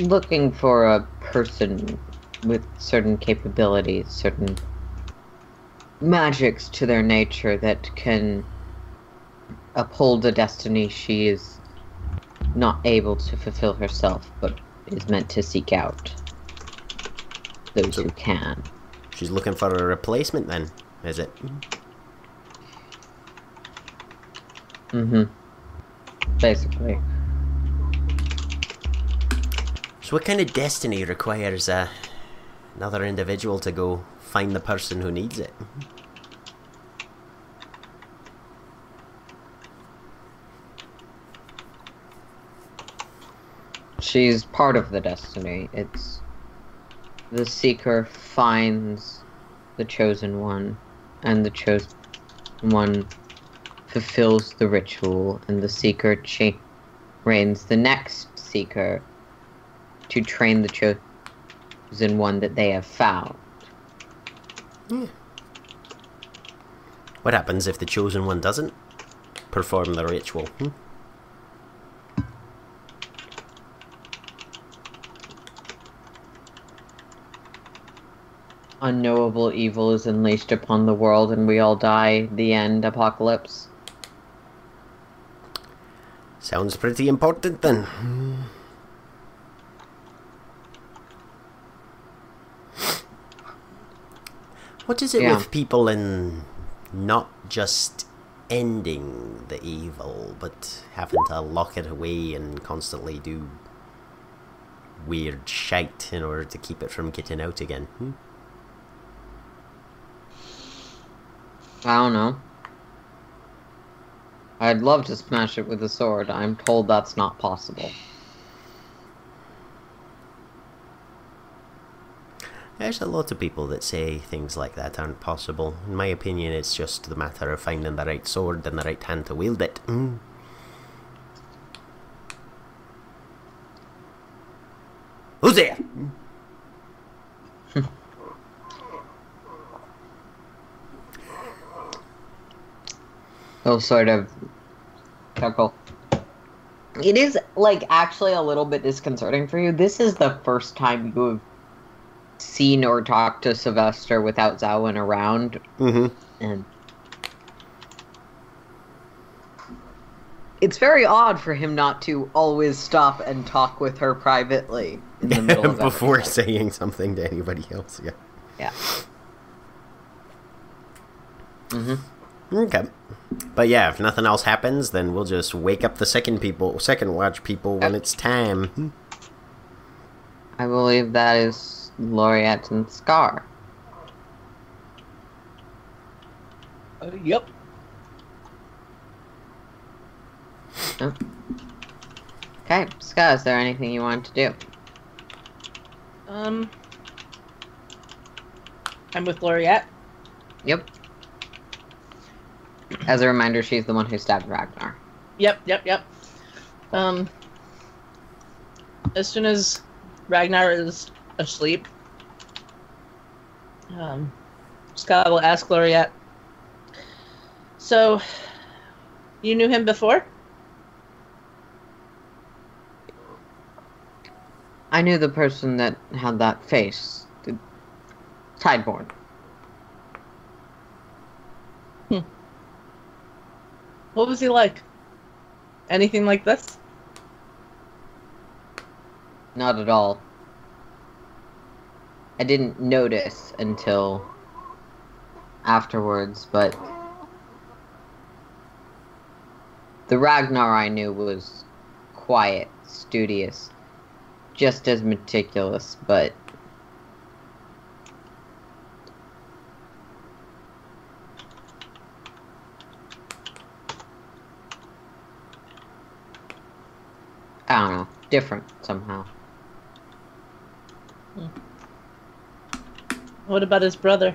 looking for a person with certain capabilities, certain magics to their nature that can uphold a destiny she is not able to fulfill herself, but is meant to seek out those who can. She's looking for a replacement then, is it? Mm-hmm. Basically. So what kind of destiny requires uh, another individual to go find the person who needs it. She's part of the destiny. It's the seeker finds the chosen one, and the chosen one fulfills the ritual, and the seeker cha- trains the next seeker to train the chosen one that they have found. What happens if the chosen one doesn't perform the ritual? Hmm? Unknowable evil is unleashed upon the world, and we all die. The end. Apocalypse. Sounds pretty important then. What is it Yeah. with people in not just ending the evil, but having to lock it away and constantly do weird shite in order to keep it from getting out again? Hmm? I don't know. I'd love to smash it with a sword. I'm told that's not possible. There's a lot of people that say things like that aren't possible. In my opinion, it's just the matter of finding the right sword and the right hand to wield it. Mm. Who's there? He'll sort of chuckle. It is like actually a little bit disconcerting for you. This is the first time you have seen or talked to Sylvester without Zawin around, Mm-hmm. and it's very odd for him not to always stop and talk with her privately in the middle of Before episode. saying something to anybody else, yeah. Yeah. hmm Okay. But yeah, if nothing else happens, then we'll just wake up the second people, second watch people when it's time. I believe that is Laureate and Sca'. Uh, yep. Okay, Sca', is there anything you want to do? Um, I'm with Laureate. Yep. As a reminder, she's the one who stabbed Ragnar. Yep, yep, yep. Um, as soon as Ragnar is asleep, um, Sca' will ask Laureate. So, you knew him before? I knew the person that had that face. The Tideborn. What was he like? Anything like this? Not at all. I didn't notice until afterwards, but the Ragnar I knew was quiet, studious, just as meticulous, but I don't know, different somehow. What about his brother?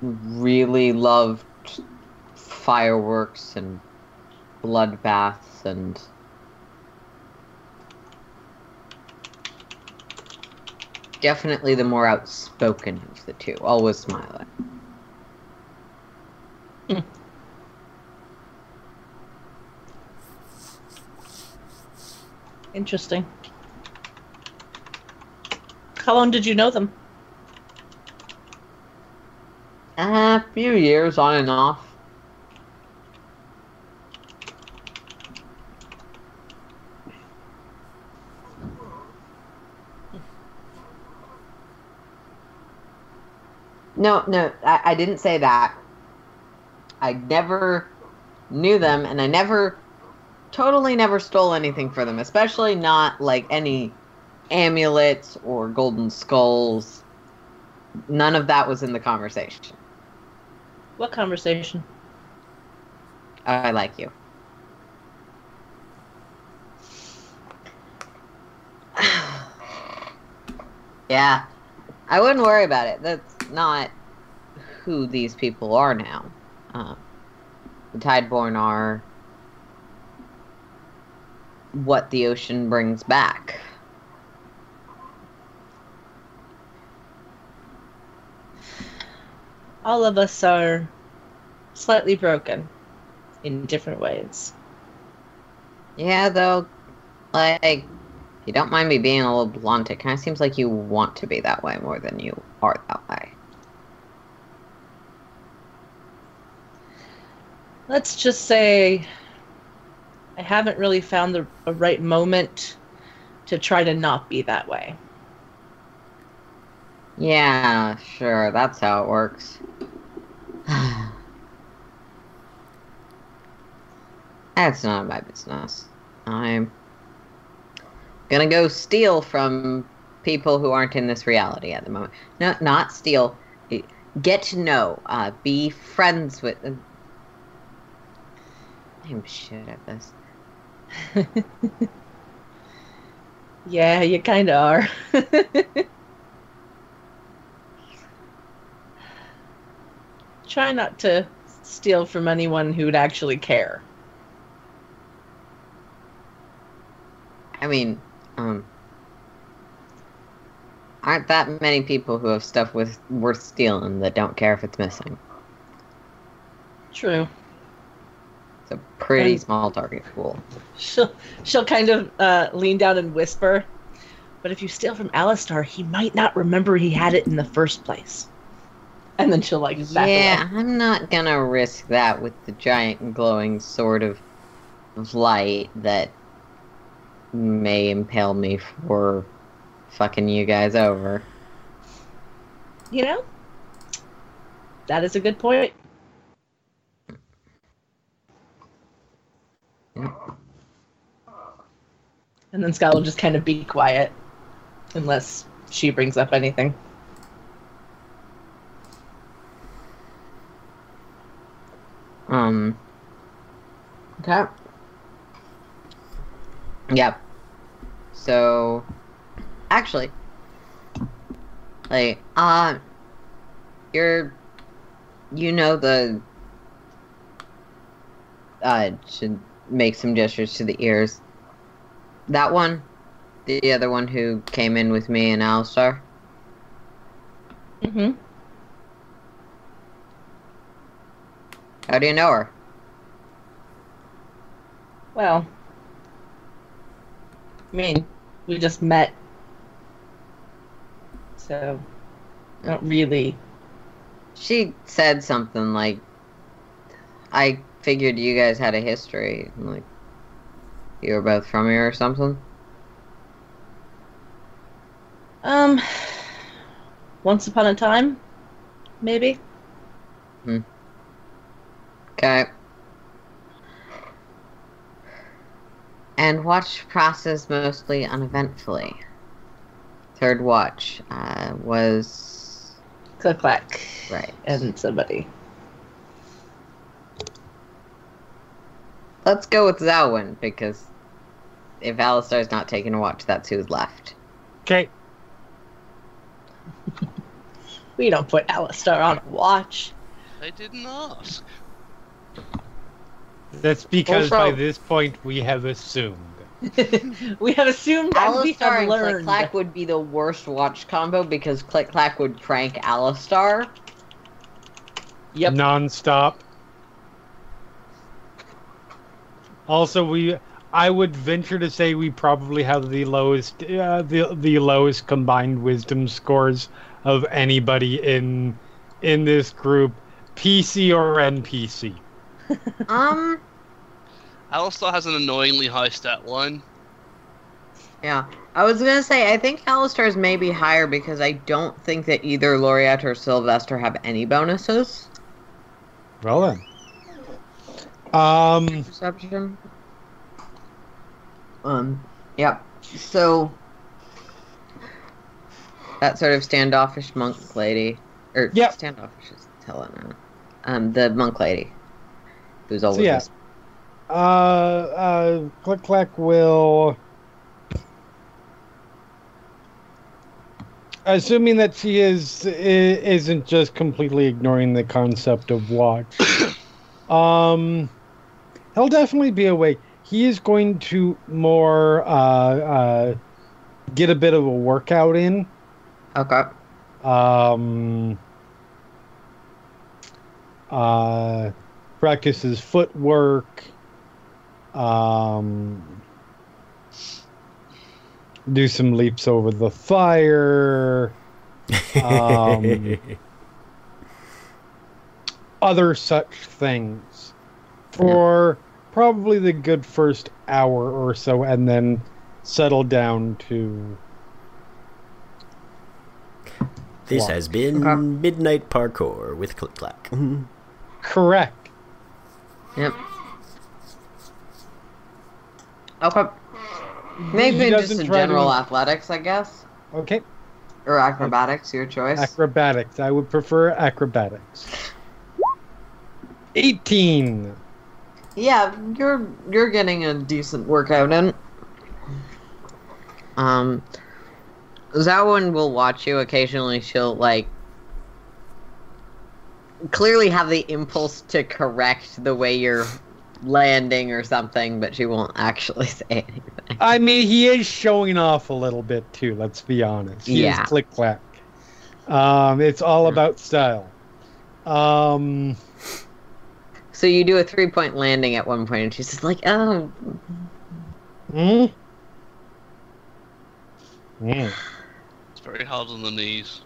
really loved fireworks and bloodbaths and definitely the more outspoken of the two, always smiling. Hmm. Interesting. How long did you know them? A few years on and off. No, no, I, I didn't say that. I never knew them, and I never, totally never stole anything for them, especially not like any amulets or golden skulls. None of that was in the conversation. What conversation? I like you. yeah, I wouldn't worry about it. That's not who these people are now. Uh, the Tideborn are what the ocean brings back. All of us are slightly broken in different ways. Yeah, though, like, if you don't mind me being a little blunt, it kind of seems like you want to be that way more than you are that way. Let's just say I haven't really found the right moment to try to not be that way. Yeah, sure, that's how it works. that's not my business. I'm gonna go steal from people who aren't in this reality at the moment. No, not steal. Get to know. Uh, be friends with. Uh, I'm shit at this. Yeah, you kind of are. Try not to steal from anyone who'd actually care. I mean, um, aren't that many people who have stuff with worth stealing that don't care if it's missing? True. It's a pretty And- small target pool. She'll she'll kind of uh, lean down and whisper. But if you steal from Alastar, he might not remember he had it in the first place. And then she'll like back yeah, away. I'm not gonna risk that with the giant glowing sword of, of light that may impale me for fucking you guys over. You know, that is a good point. And then Sca' will just kind of be quiet, unless she brings up anything. Um. Okay. Yeah. So, actually, like, uh, you're, you know the, uh, should make some gestures to the ears. That one, the other one who came in with me and Alastar. Mm-hmm. How do you know her? Well, I mean, we just met, so don't really. She said something like, I figured you guys had a history. Like, you were both from here or something? Um, once upon a time, maybe. Hmm. Okay. And watch process mostly uneventfully. Third watch uh, was. Click clack, Right. and somebody. Let's go with Zelwyn, because if Alastar's not taking a watch, that's who's left. Okay. We don't put Alastar on a watch. I didn't ask. That's because by this point we have assumed. we have assumed and we Alastar have and Click. Clack would be the worst watch combo because Click Clack would prank Alastar. Yep. Non-stop. Also, we I would venture to say we probably have the lowest uh, the the lowest combined wisdom scores of anybody in in this group, PC or NPC. Um, Alastar has an annoyingly high stat line. yeah. I was gonna say, I think Alastar's may be higher because I don't think that either Laureate or Sylvester have any bonuses. Well then. Um, Perception. Um, yep. So, That sort of standoffish monk lady, or Yep. standoffish is Helena. Um, the monk lady, who's always yeah. Uh, uh, Click Clack will. Assuming that she is isn't just completely ignoring the concept of watch, um, he'll definitely be awake. He is going to more uh, uh, get a bit of a workout in. okay. Um, uh, practices footwork. Um, do some leaps over the fire. Um, other such things for probably the good first hour or so, and then settle down to This Walk. has been Okay. Midnight Parkour with Click Clack. correct. Yep. Okay. Maybe just doesn't in try to- general athletics, I guess, Okay. or acrobatics, your choice. Acrobatics. I would prefer acrobatics. 18. Yeah, you're you're getting a decent workout in. Um, Zawin will watch you occasionally. She'll like clearly have the impulse to correct the way you're landing or something, but she won't actually say anything. I mean, he is showing off a little bit too, let's be honest. He Yeah. click clack. Um, it's all about style. Um, So you do a three point landing at one point, and she's just like, "Oh, hmm? Hmm. It's very hard on the knees.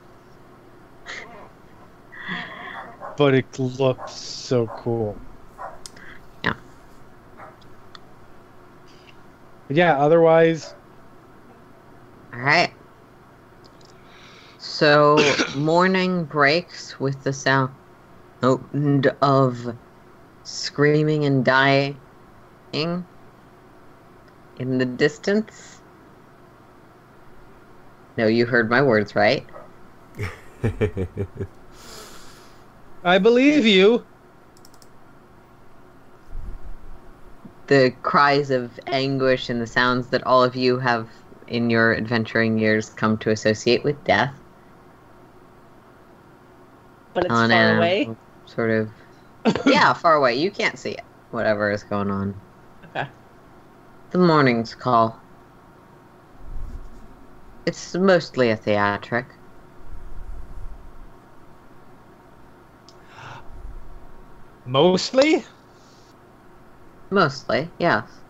But it looks so cool. Yeah. But yeah, otherwise, all right." So morning breaks with the sound of screaming and dying in the distance. No, you heard my words right. I believe you. The cries of anguish and the sounds that all of you have in your adventuring years come to associate with death. But it's Helena far away. Sort of. Yeah, far away. You can't see it. Whatever is going on. Okay. The morning's call. It's mostly a theatric. Mostly? Mostly, yes.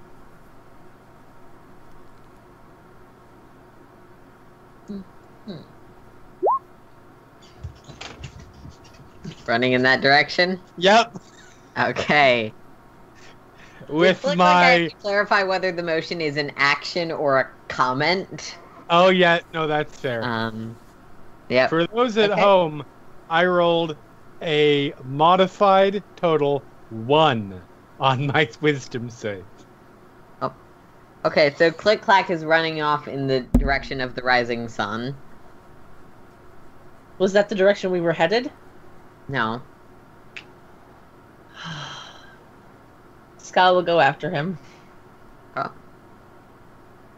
Running in that direction? Yep. Okay. With Look like I my. have to clarify whether the motion is an action or a comment. Oh, yeah, no, that's fair. Um, yep. For those at Okay. home, I rolled a modified total one on my wisdom save. Okay, so Click Clack is running off in the direction of the rising sun. Was that the direction we were headed? No. Sca' will go after him. Oh.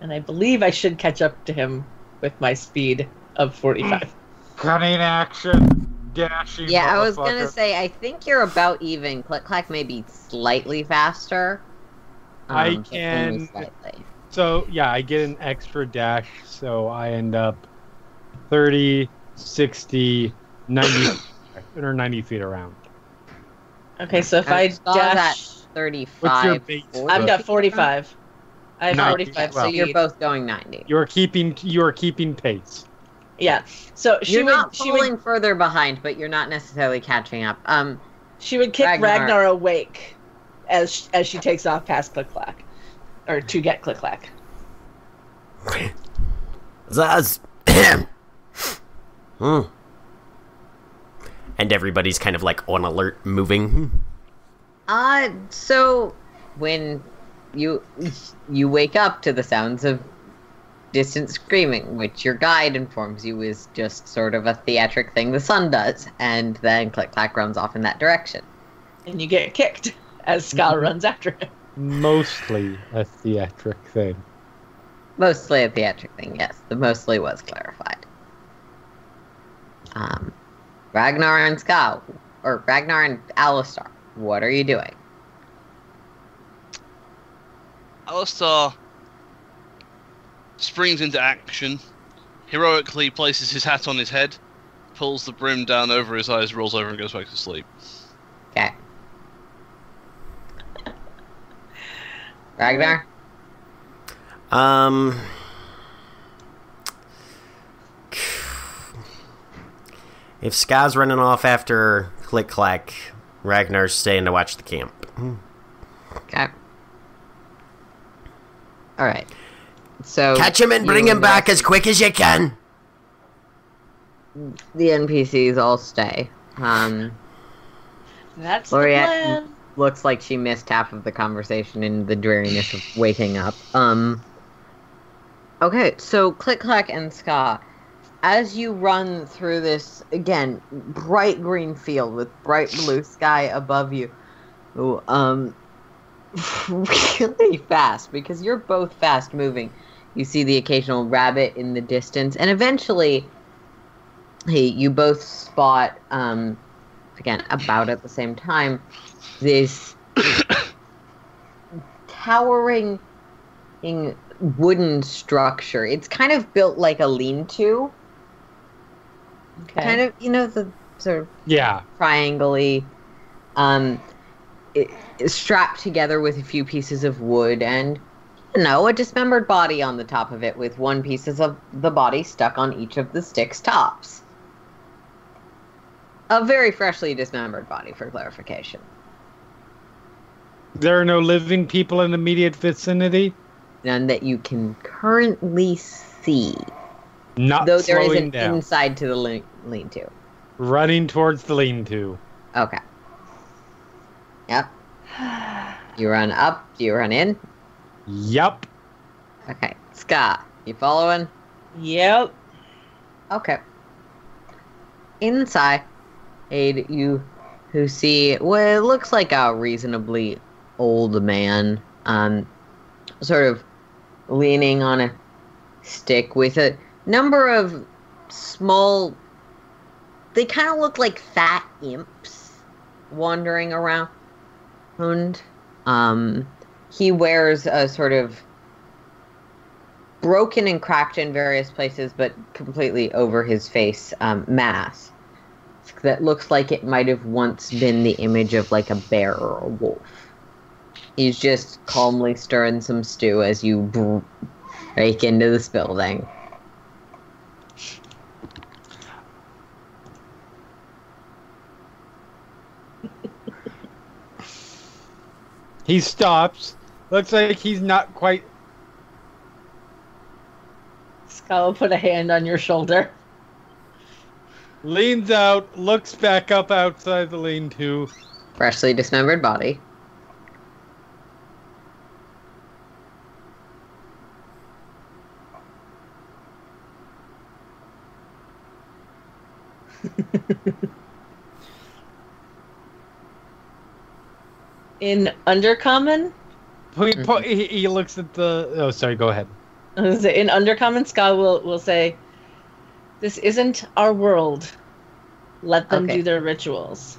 And I believe I should catch up to him with my speed of 45. Cunning action, dashing. Yeah, I was gonna say, I think you're about even. Click Clack may be slightly faster. I um, but only can- So, yeah, I get an extra dash, so I end up 30, 60, 90, or 90 feet around. Okay, so if I I, dash, 35. your base? 40. I've got 45. I have Ninety. 45 so you're both going 90. You are keeping you are keeping pace. Yeah. So she You're would not she falling would further behind, but you're not necessarily catching up. Um, she would kick Ragnar. Ragnar, awake as as she takes off past Click Clack, or to get Click Clack. Zaz. hmm. And everybody's kind of like on alert, moving. Uh, so when you you wake up to the sounds of distant screaming, which your guide informs you is just sort of a theatric thing the sun does, and then Click Clack runs off in that direction. And you get kicked as Mm-hmm. Runs after him. Mostly a theatric thing. Mostly a theatric thing, yes. The mostly was clarified. Um, Ragnar and Sca', or Ragnar and Alastar, what are you doing? Alastar springs into action, heroically places his hat on his head, pulls the brim down over his eyes, rolls over, and goes back to sleep. Okay. Ragnar? Um. If Sky's running off after Click Clack, Ragnar's staying to watch the camp. Okay. Alright. So. Catch him and bring him back as quick as you can. The NPCs all stay. Um, That's Loriette the plan. looks like she missed half of the conversation in the dreariness of waking up. Um. Okay, so Click Clack and Sca', as you run through this again bright green field with bright blue sky above you, um, really fast because you're both fast moving. You see the occasional rabbit in the distance, and eventually, hey, you both spot um, again about at the same time this towering ing- wooden structure. It's kind of built like a lean-to, Okay. kind of you know the sort of Yeah. triangle um, it, strapped together with a few pieces of wood and you know a dismembered body on the top of it with one pieces of the body stuck on each of the sticks tops. A very freshly dismembered body, for clarification. There are no living people in the immediate vicinity. None that you can currently see, Not though there is slowing an down. inside to the lean- lean-to. Running towards the lean-to. Okay. Yep. You run up. Do you run in? Yup. Okay. Sca', you following? Yep. Okay. Inside, aid you who see what it looks like a reasonably old man, um, sort of leaning on a stick with a number of small. They kind of look like fat imps wandering around. Um, he wears a sort of broken and cracked in various places, but completely over his face um, mask that looks like it might have once been the image of like a bear or a wolf. He's just calmly stirring some stew as you br- break into this building. He stops. Looks like he's not quite. Sca' will put a hand on your shoulder. Leans out, looks back up outside the lean-to. Freshly dismembered body. In Undercommon, Point, mm-hmm. point, he, he looks at the. Oh, sorry. Go ahead. in Undercommon, Sca' will, will say, This isn't our world. Let them Okay. do their rituals.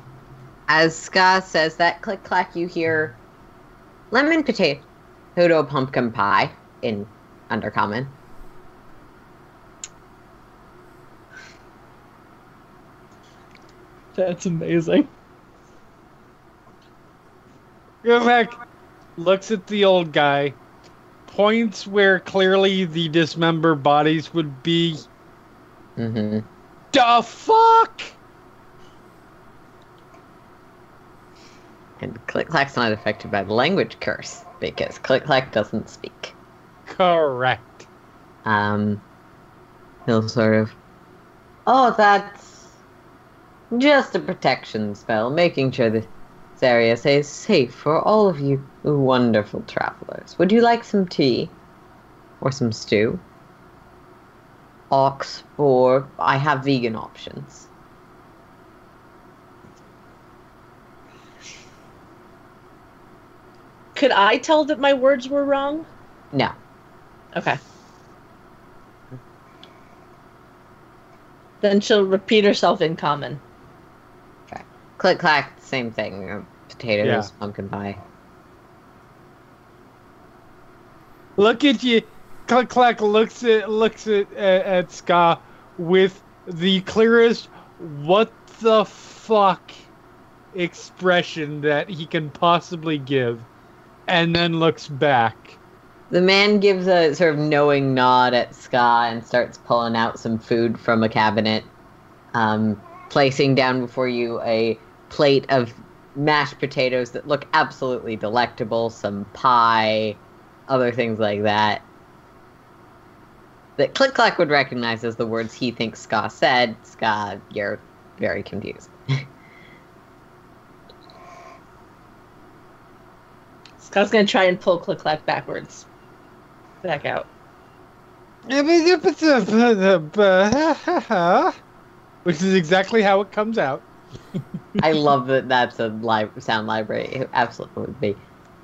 As Sca' says that click clack, you hear lemon potato potato pumpkin pie in Undercommon. That's amazing. Goes looks at the old guy, points where clearly the dismembered bodies would be. Mm-hmm. The fuck? And Click Clack's not affected by the language curse because Click Clack doesn't speak. Correct. Um, he'll sort of, oh, that's just a protection spell, making sure that this area stays safe for all of you wonderful travelers. Would you like some tea or some stew? ox or I have vegan options. Could I tell that my words were wrong? No. Okay. Then she'll repeat herself in common. Click clack, same thing. uh, Potatoes, Yeah. pumpkin pie. Look at you. Click clack looks at looks at at, at Sca' with the clearest "what the fuck" expression that he can possibly give, and then looks back. The man gives a sort of knowing nod at Sca' and starts pulling out some food from a cabinet, um, placing down before you a plate of mashed potatoes that look absolutely delectable, some pie, other things like that. That Click Clack would recognize as the words he thinks Sca' said. Sca', you're very confused. Scott's gonna try and pull Click Clack backwards. Back out. Which is exactly how it comes out. I love that that's a li- sound library. It absolutely would be.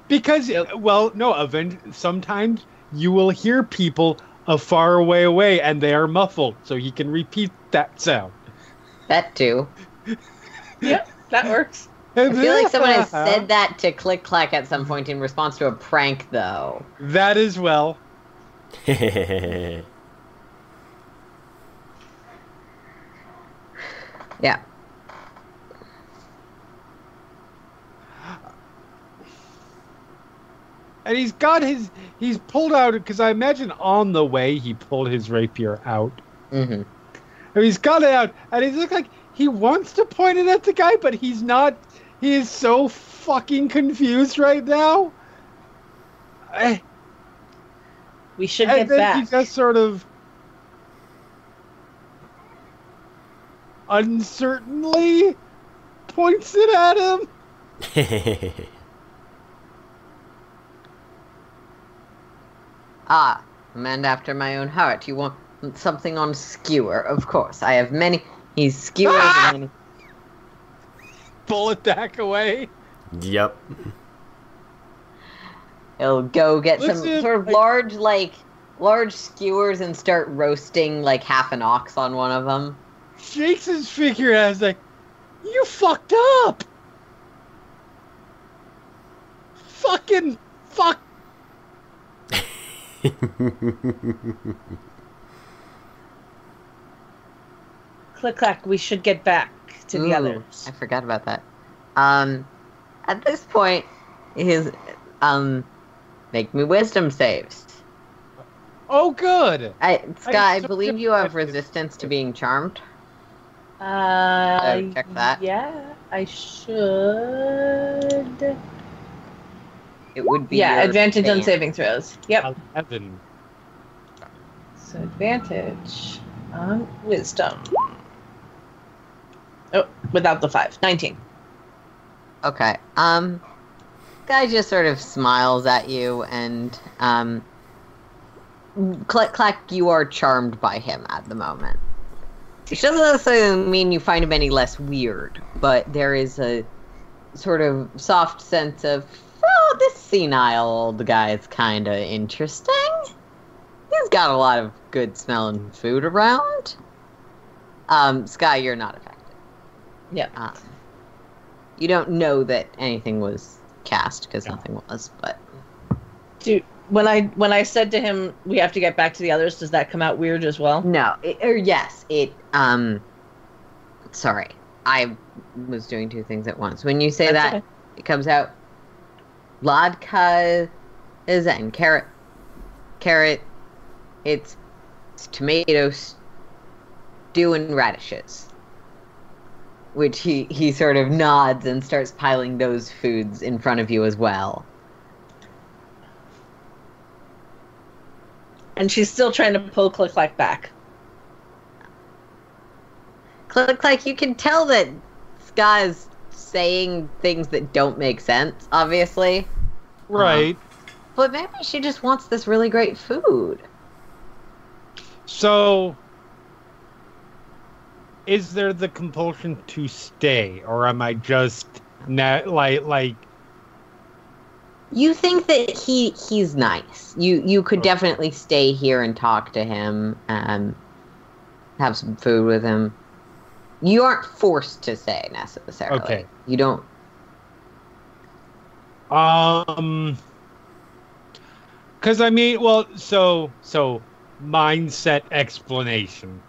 Because, uh, well, no, event- sometimes you will hear people a far away away and they are muffled, so he can repeat that sound. That too. Yep, that works. I feel like someone has said that to Click Clack at some point in response to a prank, though. That as well. Yeah. And he's got his, he's pulled out, because I imagine on the way he pulled his rapier out. hmm And he's got it out, and he looks like he wants to point it at the guy, but he's not. He is so fucking confused right now. Eh, We should and get then back. he just sort of uncertainly points it at him. Ah, a man after my own heart. You want something on skewer? Of course. I have many. He's skewers Ah! and Pull it back away. yep. he'll go get Looks some sort of like- large, like, large skewers and start roasting, like, half an ox on one of them. Shakes his figure as like, you fucked up. Fucking fuck. Click Clack, we should get back to the others. I forgot about that. Um, at this point, his, um, make me wisdom saves. Oh, good. I, Sca', I, so believe you have resistance to being charmed. Uh, Oh, check that. Yeah, I should. It would be Yeah, your advantage on saving throws. Yep. Eleven. So advantage on wisdom. Oh, without the five. 19. Okay. Um, guy just sort of smiles at you and um, click clack. You are charmed by him at the moment. It doesn't necessarily mean you find him any less weird, but there is a sort of soft sense of, oh, this senile old guy is kind of interesting. He's got a lot of good smelling food around. Um, Sca', you're not affected. Yeah. Um, you don't know that anything was cast because nothing was, but Do when I when I said to him we have to get back to the others, does that come out weird as well? no. It, or yes, it. Um, sorry, I was doing two things at once. When you say That's that, okay. it comes out. Vodka is and carrot, carrot. It's, it's tomatoes, stew and radishes. Which he he sort of nods and starts piling those foods in front of you as well. And she's still trying to pull Click Clack back. Click like you can tell that is saying things that don't make sense, obviously. Right. But maybe she just wants this really great food. So, is there the compulsion to stay, or am I just na- like like You think that he he's nice. You you could Okay. definitely stay here and talk to him, um, have some food with him. You aren't forced to stay necessarily. Okay. You don't. Um, because I mean, well, so so mindset explanation.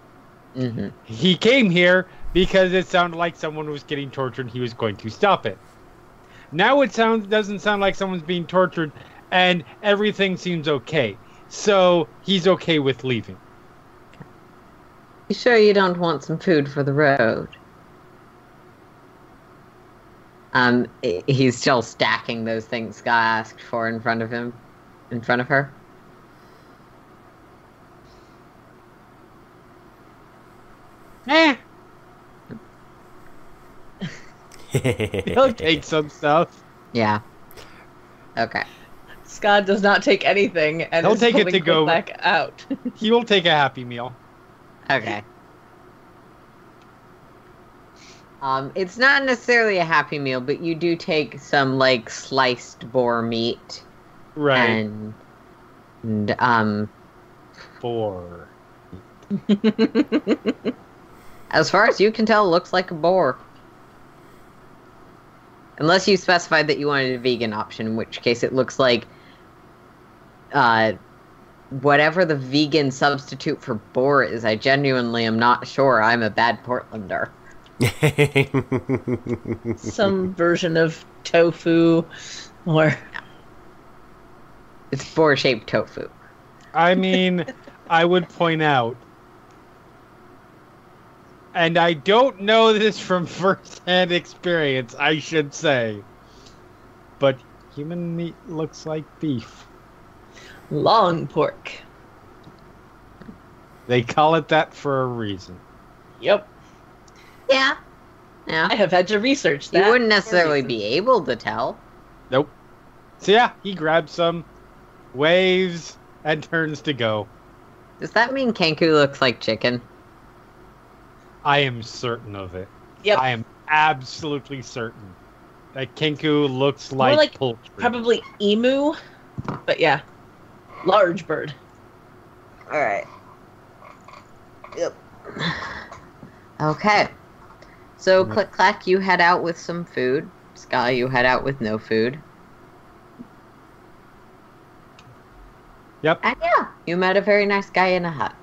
hmm He came here because it sounded like someone was getting tortured. He was going to stop it. Now it sounds doesn't sound like someone's being tortured, and everything seems okay. So he's okay with leaving. You sure you don't want some food for the road? Um, he's still stacking those things Sca' asked for in front of him, in front of her. Eh, he'll take some stuff. Yeah. Okay. Sca' does not take anything and He'll is take it to go- back out. He will take a happy meal. Okay. Um, it's not necessarily a happy meal, but you do take some like sliced boar meat Right. and, and um, Four. as far as you can tell, looks like a boar. Unless you specified that you wanted a vegan option, in which case it looks like uh, whatever the vegan substitute for boar is. I genuinely am not sure. I'm a bad Portlander. Some version of tofu or It's boar shaped tofu. I mean, I would point out, and I don't know this from first-hand experience, I should say, but human meat looks like beef. long pork. They call it that for a reason. Yep. Yeah. Yeah. I have had to research that. You wouldn't necessarily be able to tell. Nope. So yeah, he grabs some, waves, and turns to go. Does that mean Kenku looks like chicken? I am certain of it. Yep. I am absolutely certain that Kenku looks like, like poultry. Probably emu, but yeah, large bird. All right. Yep. Okay. So, click clack, you head out with some food. Sca', you head out with no food. Yep. And yeah, you met a very nice guy in a hut.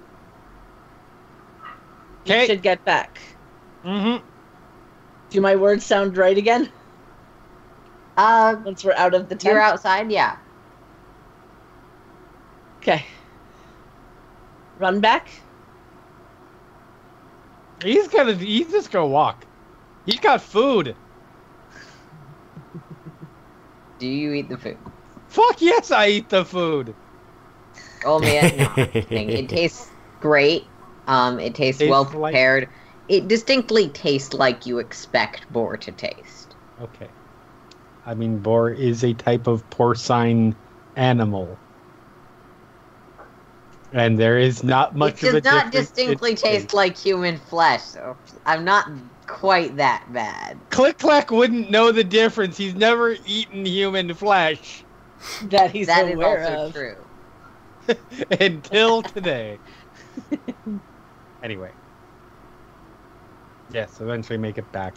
You should get back. Mm-hmm. Do my words sound right again? Uh, Once we're out of the tent. you're outside, yeah. Okay. Run back. He's gonna. He's just gonna walk. He's got food. Do you eat the food? Fuck yes, I eat the food. Oh man, no. It tastes great. Um, it tastes Tastes well like- prepared. It distinctly tastes like you expect boar to taste. Okay. I mean, boar is a type of porcine animal, and there is not much it of a It does not difference in distinctly taste like human flesh, so I'm not quite that bad. Click Clack wouldn't know the difference. He's never eaten human flesh That he's That is aware also of. true. until today. anyway. Yes, eventually make it back.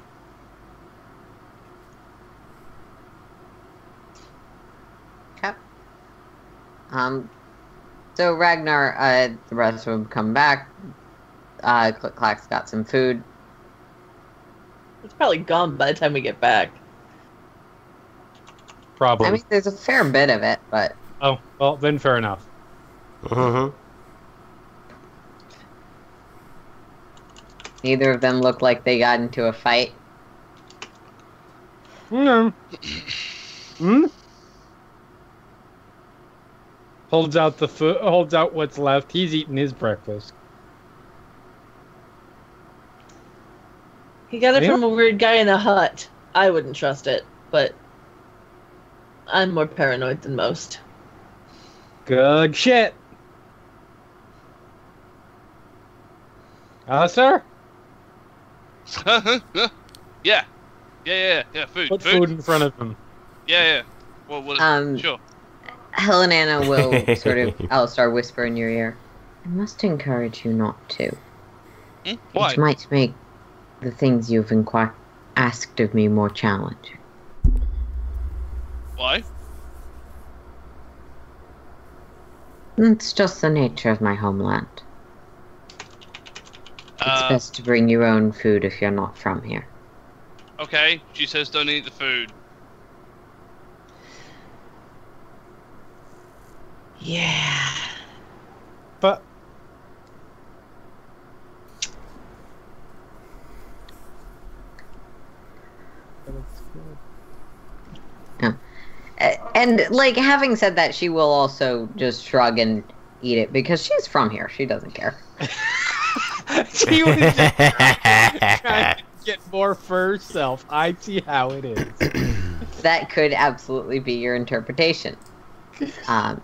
Okay. Um, so Ragnar, uh, the rest of them come back. Uh, Click Clack's got some food. It's probably gone by the time we get back. Probably. I mean, there's a fair bit of it, but oh, well, then fair enough. Mhm. neither of them look like they got into a fight. Mm. Hmm? Holds out the food. Holds out what's left. He's eating his breakfast. He got it Yeah. from a weird guy in a hut. I wouldn't trust it, but I'm more paranoid than most. Good shit. Uh, sir. yeah. Yeah, yeah, yeah. Food. Put food. food in front of him. Yeah, yeah. Well, well Um, sure. Helen Anna will sort of, I'll start whisper in your ear. I must encourage you not to. Hmm? Why? It might make the things you've inqui- asked of me more challenging. Why? It's just the nature of my homeland. It's Uh, best to bring your own food if you're not from here. okay. She says don't eat the food. Yeah. But A- And like having said that, she will also just shrug and eat it because she's from here. She doesn't care. she was just trying to get more for herself. I see how it is. That could absolutely be your interpretation. Um,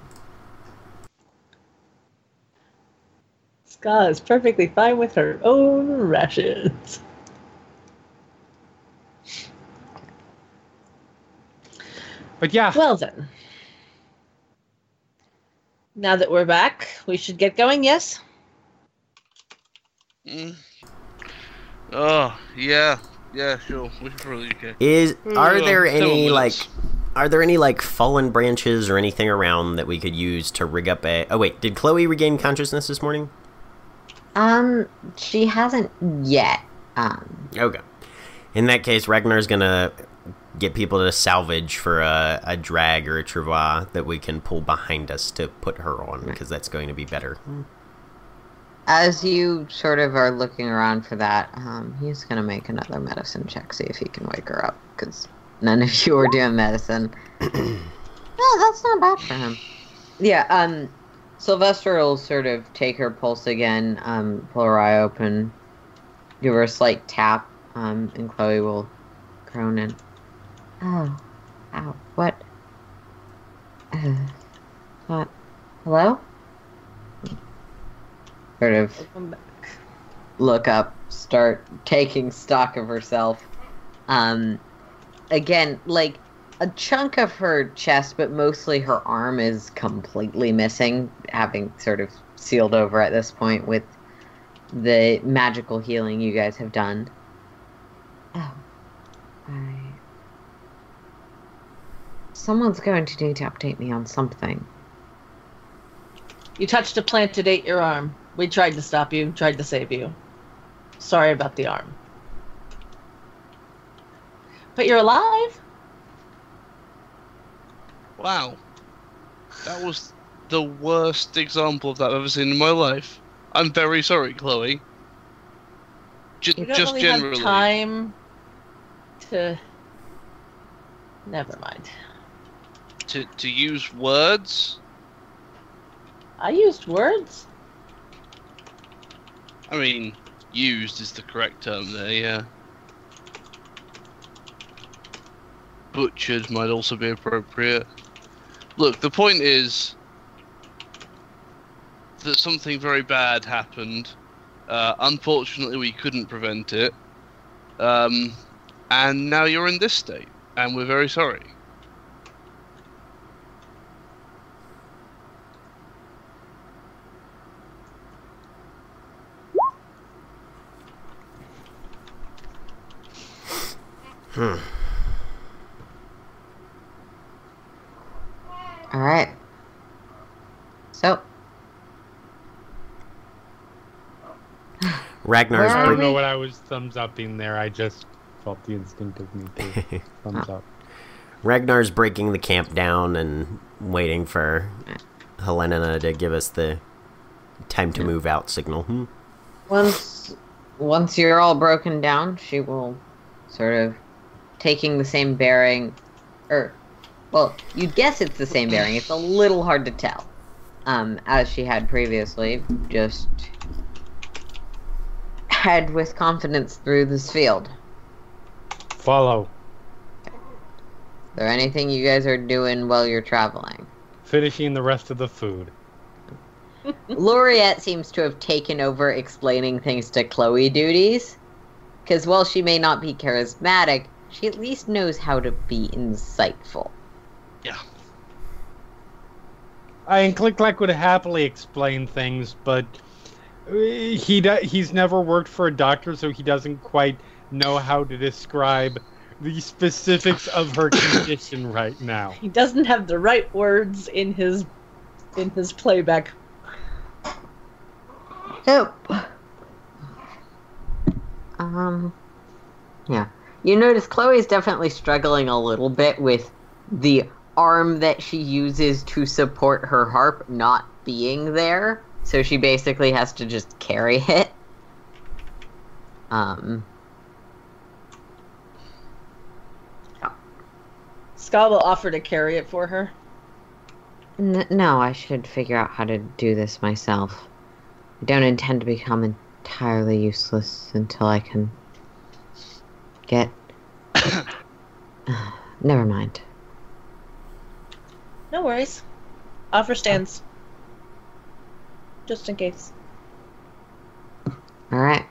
Sca' is perfectly fine with her own rations. But yeah, Well then. Now that we're back, we should get going, yes? Mm. Oh, yeah. Yeah, sure. We should probably okay. Is are Uh, there several any like are there any like fallen branches or anything around that we could use to rig up a? Oh wait, did Chloe regain consciousness this morning? um, she hasn't yet. Um, Okay. In that case, Ragnar's gonna get people to salvage for a, a drag or a travois that we can pull behind us to put her on because that's going to be better. as you sort of are looking around for that, um, he's gonna make another medicine check, see if he can wake her up, because none of you are doing medicine. no, that's not bad for him. Yeah, um, Sylvester will sort of take her pulse again, um, pull her eye open, give her a slight tap, um, and Chloe will groan in. Oh, ow, what? Uh, what? Hello? Sort of back. look up, start taking stock of herself. Um, again, like a chunk of her chest, but mostly her arm is completely missing, having sort of sealed over at this point with the magical healing you guys have done. Oh, I. Someone's going to need to update me on something. You touched a plant that ate your arm. We tried to stop you, tried to save you. Sorry about the arm. But you're alive? Wow. That was the worst example of that I've ever seen in my life. I'm very sorry, Chloe. J- You don't just really generally. have time to. Never mind. To, to use words? I used words. I mean, used is the correct term there, yeah. Butchered might also be appropriate. Look, the point is that something very bad happened. Uh, unfortunately, we couldn't prevent it. Um, and now you're in this state, and we're very sorry. All right. So, Ragnar's I don't know what I was thumbs upping there. I just felt the instinct of me to thumbs up. Ragnar's breaking the camp down and waiting for Helena to give us the time to move out signal. Hmm. once once you're all broken down, she will sort of taking the same bearing, or well, you'd guess it's the same bearing. It's a little hard to tell, um, as she had previously. Just head with confidence through this field. Follow. Is there anything you guys are doing while you're traveling? Finishing the rest of the food. Laureate seems to have taken over explaining things to Chloe duties. Because while she may not be charismatic, she at least knows how to be insightful. Yeah. I and Click Clack would happily explain things, but uh, he do- he's never worked for a doctor, so he doesn't quite know how to describe the specifics of her condition right now. He doesn't have the right words in his in his playback. Nope. Um. Yeah. You notice Chloe's definitely struggling a little bit with the arm that she uses to support her harp not being there. So she basically has to just carry it. Um. Sca' will offer to carry it for her. N- no, I should figure out how to do this myself. I don't intend to become entirely useless until I can get. Never mind. No worries. Offer stands. Just in case. All right.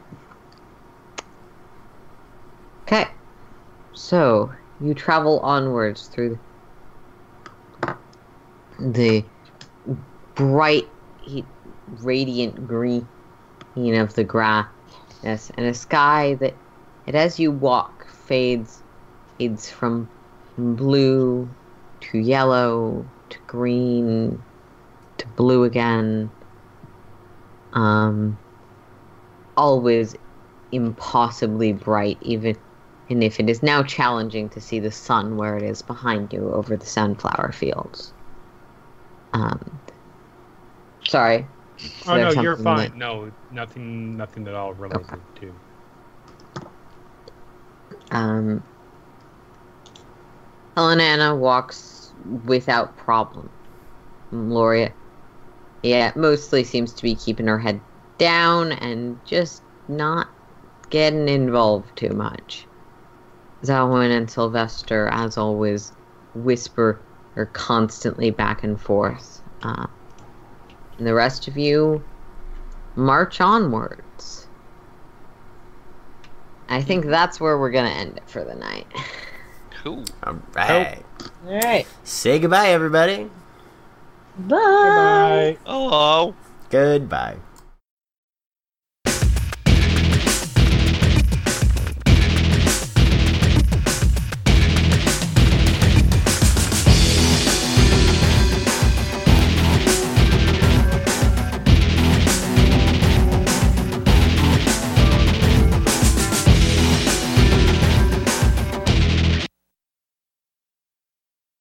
Okay. So you travel onwards through the bright, radiant green of the grass, yes, and a sky that, that as you walk fades, fades from blue to yellow to green to blue again. Um, always impossibly bright, even and if it is now challenging to see the sun where it is behind you over the sunflower fields. Um, sorry. Oh no, you're fine. that- No, nothing, nothing at all related to. Um, Helena walks without problem. Gloria, yeah, mostly seems to be keeping her head down and just not getting involved too much. Zawin and Sylvester, as always, whisper or constantly back and forth. Uh, and the rest of you march onwards. I think that's where we're gonna end it for the night. Cool. All right. All right. Say goodbye, everybody. Bye. Goodbye. Hello. Goodbye.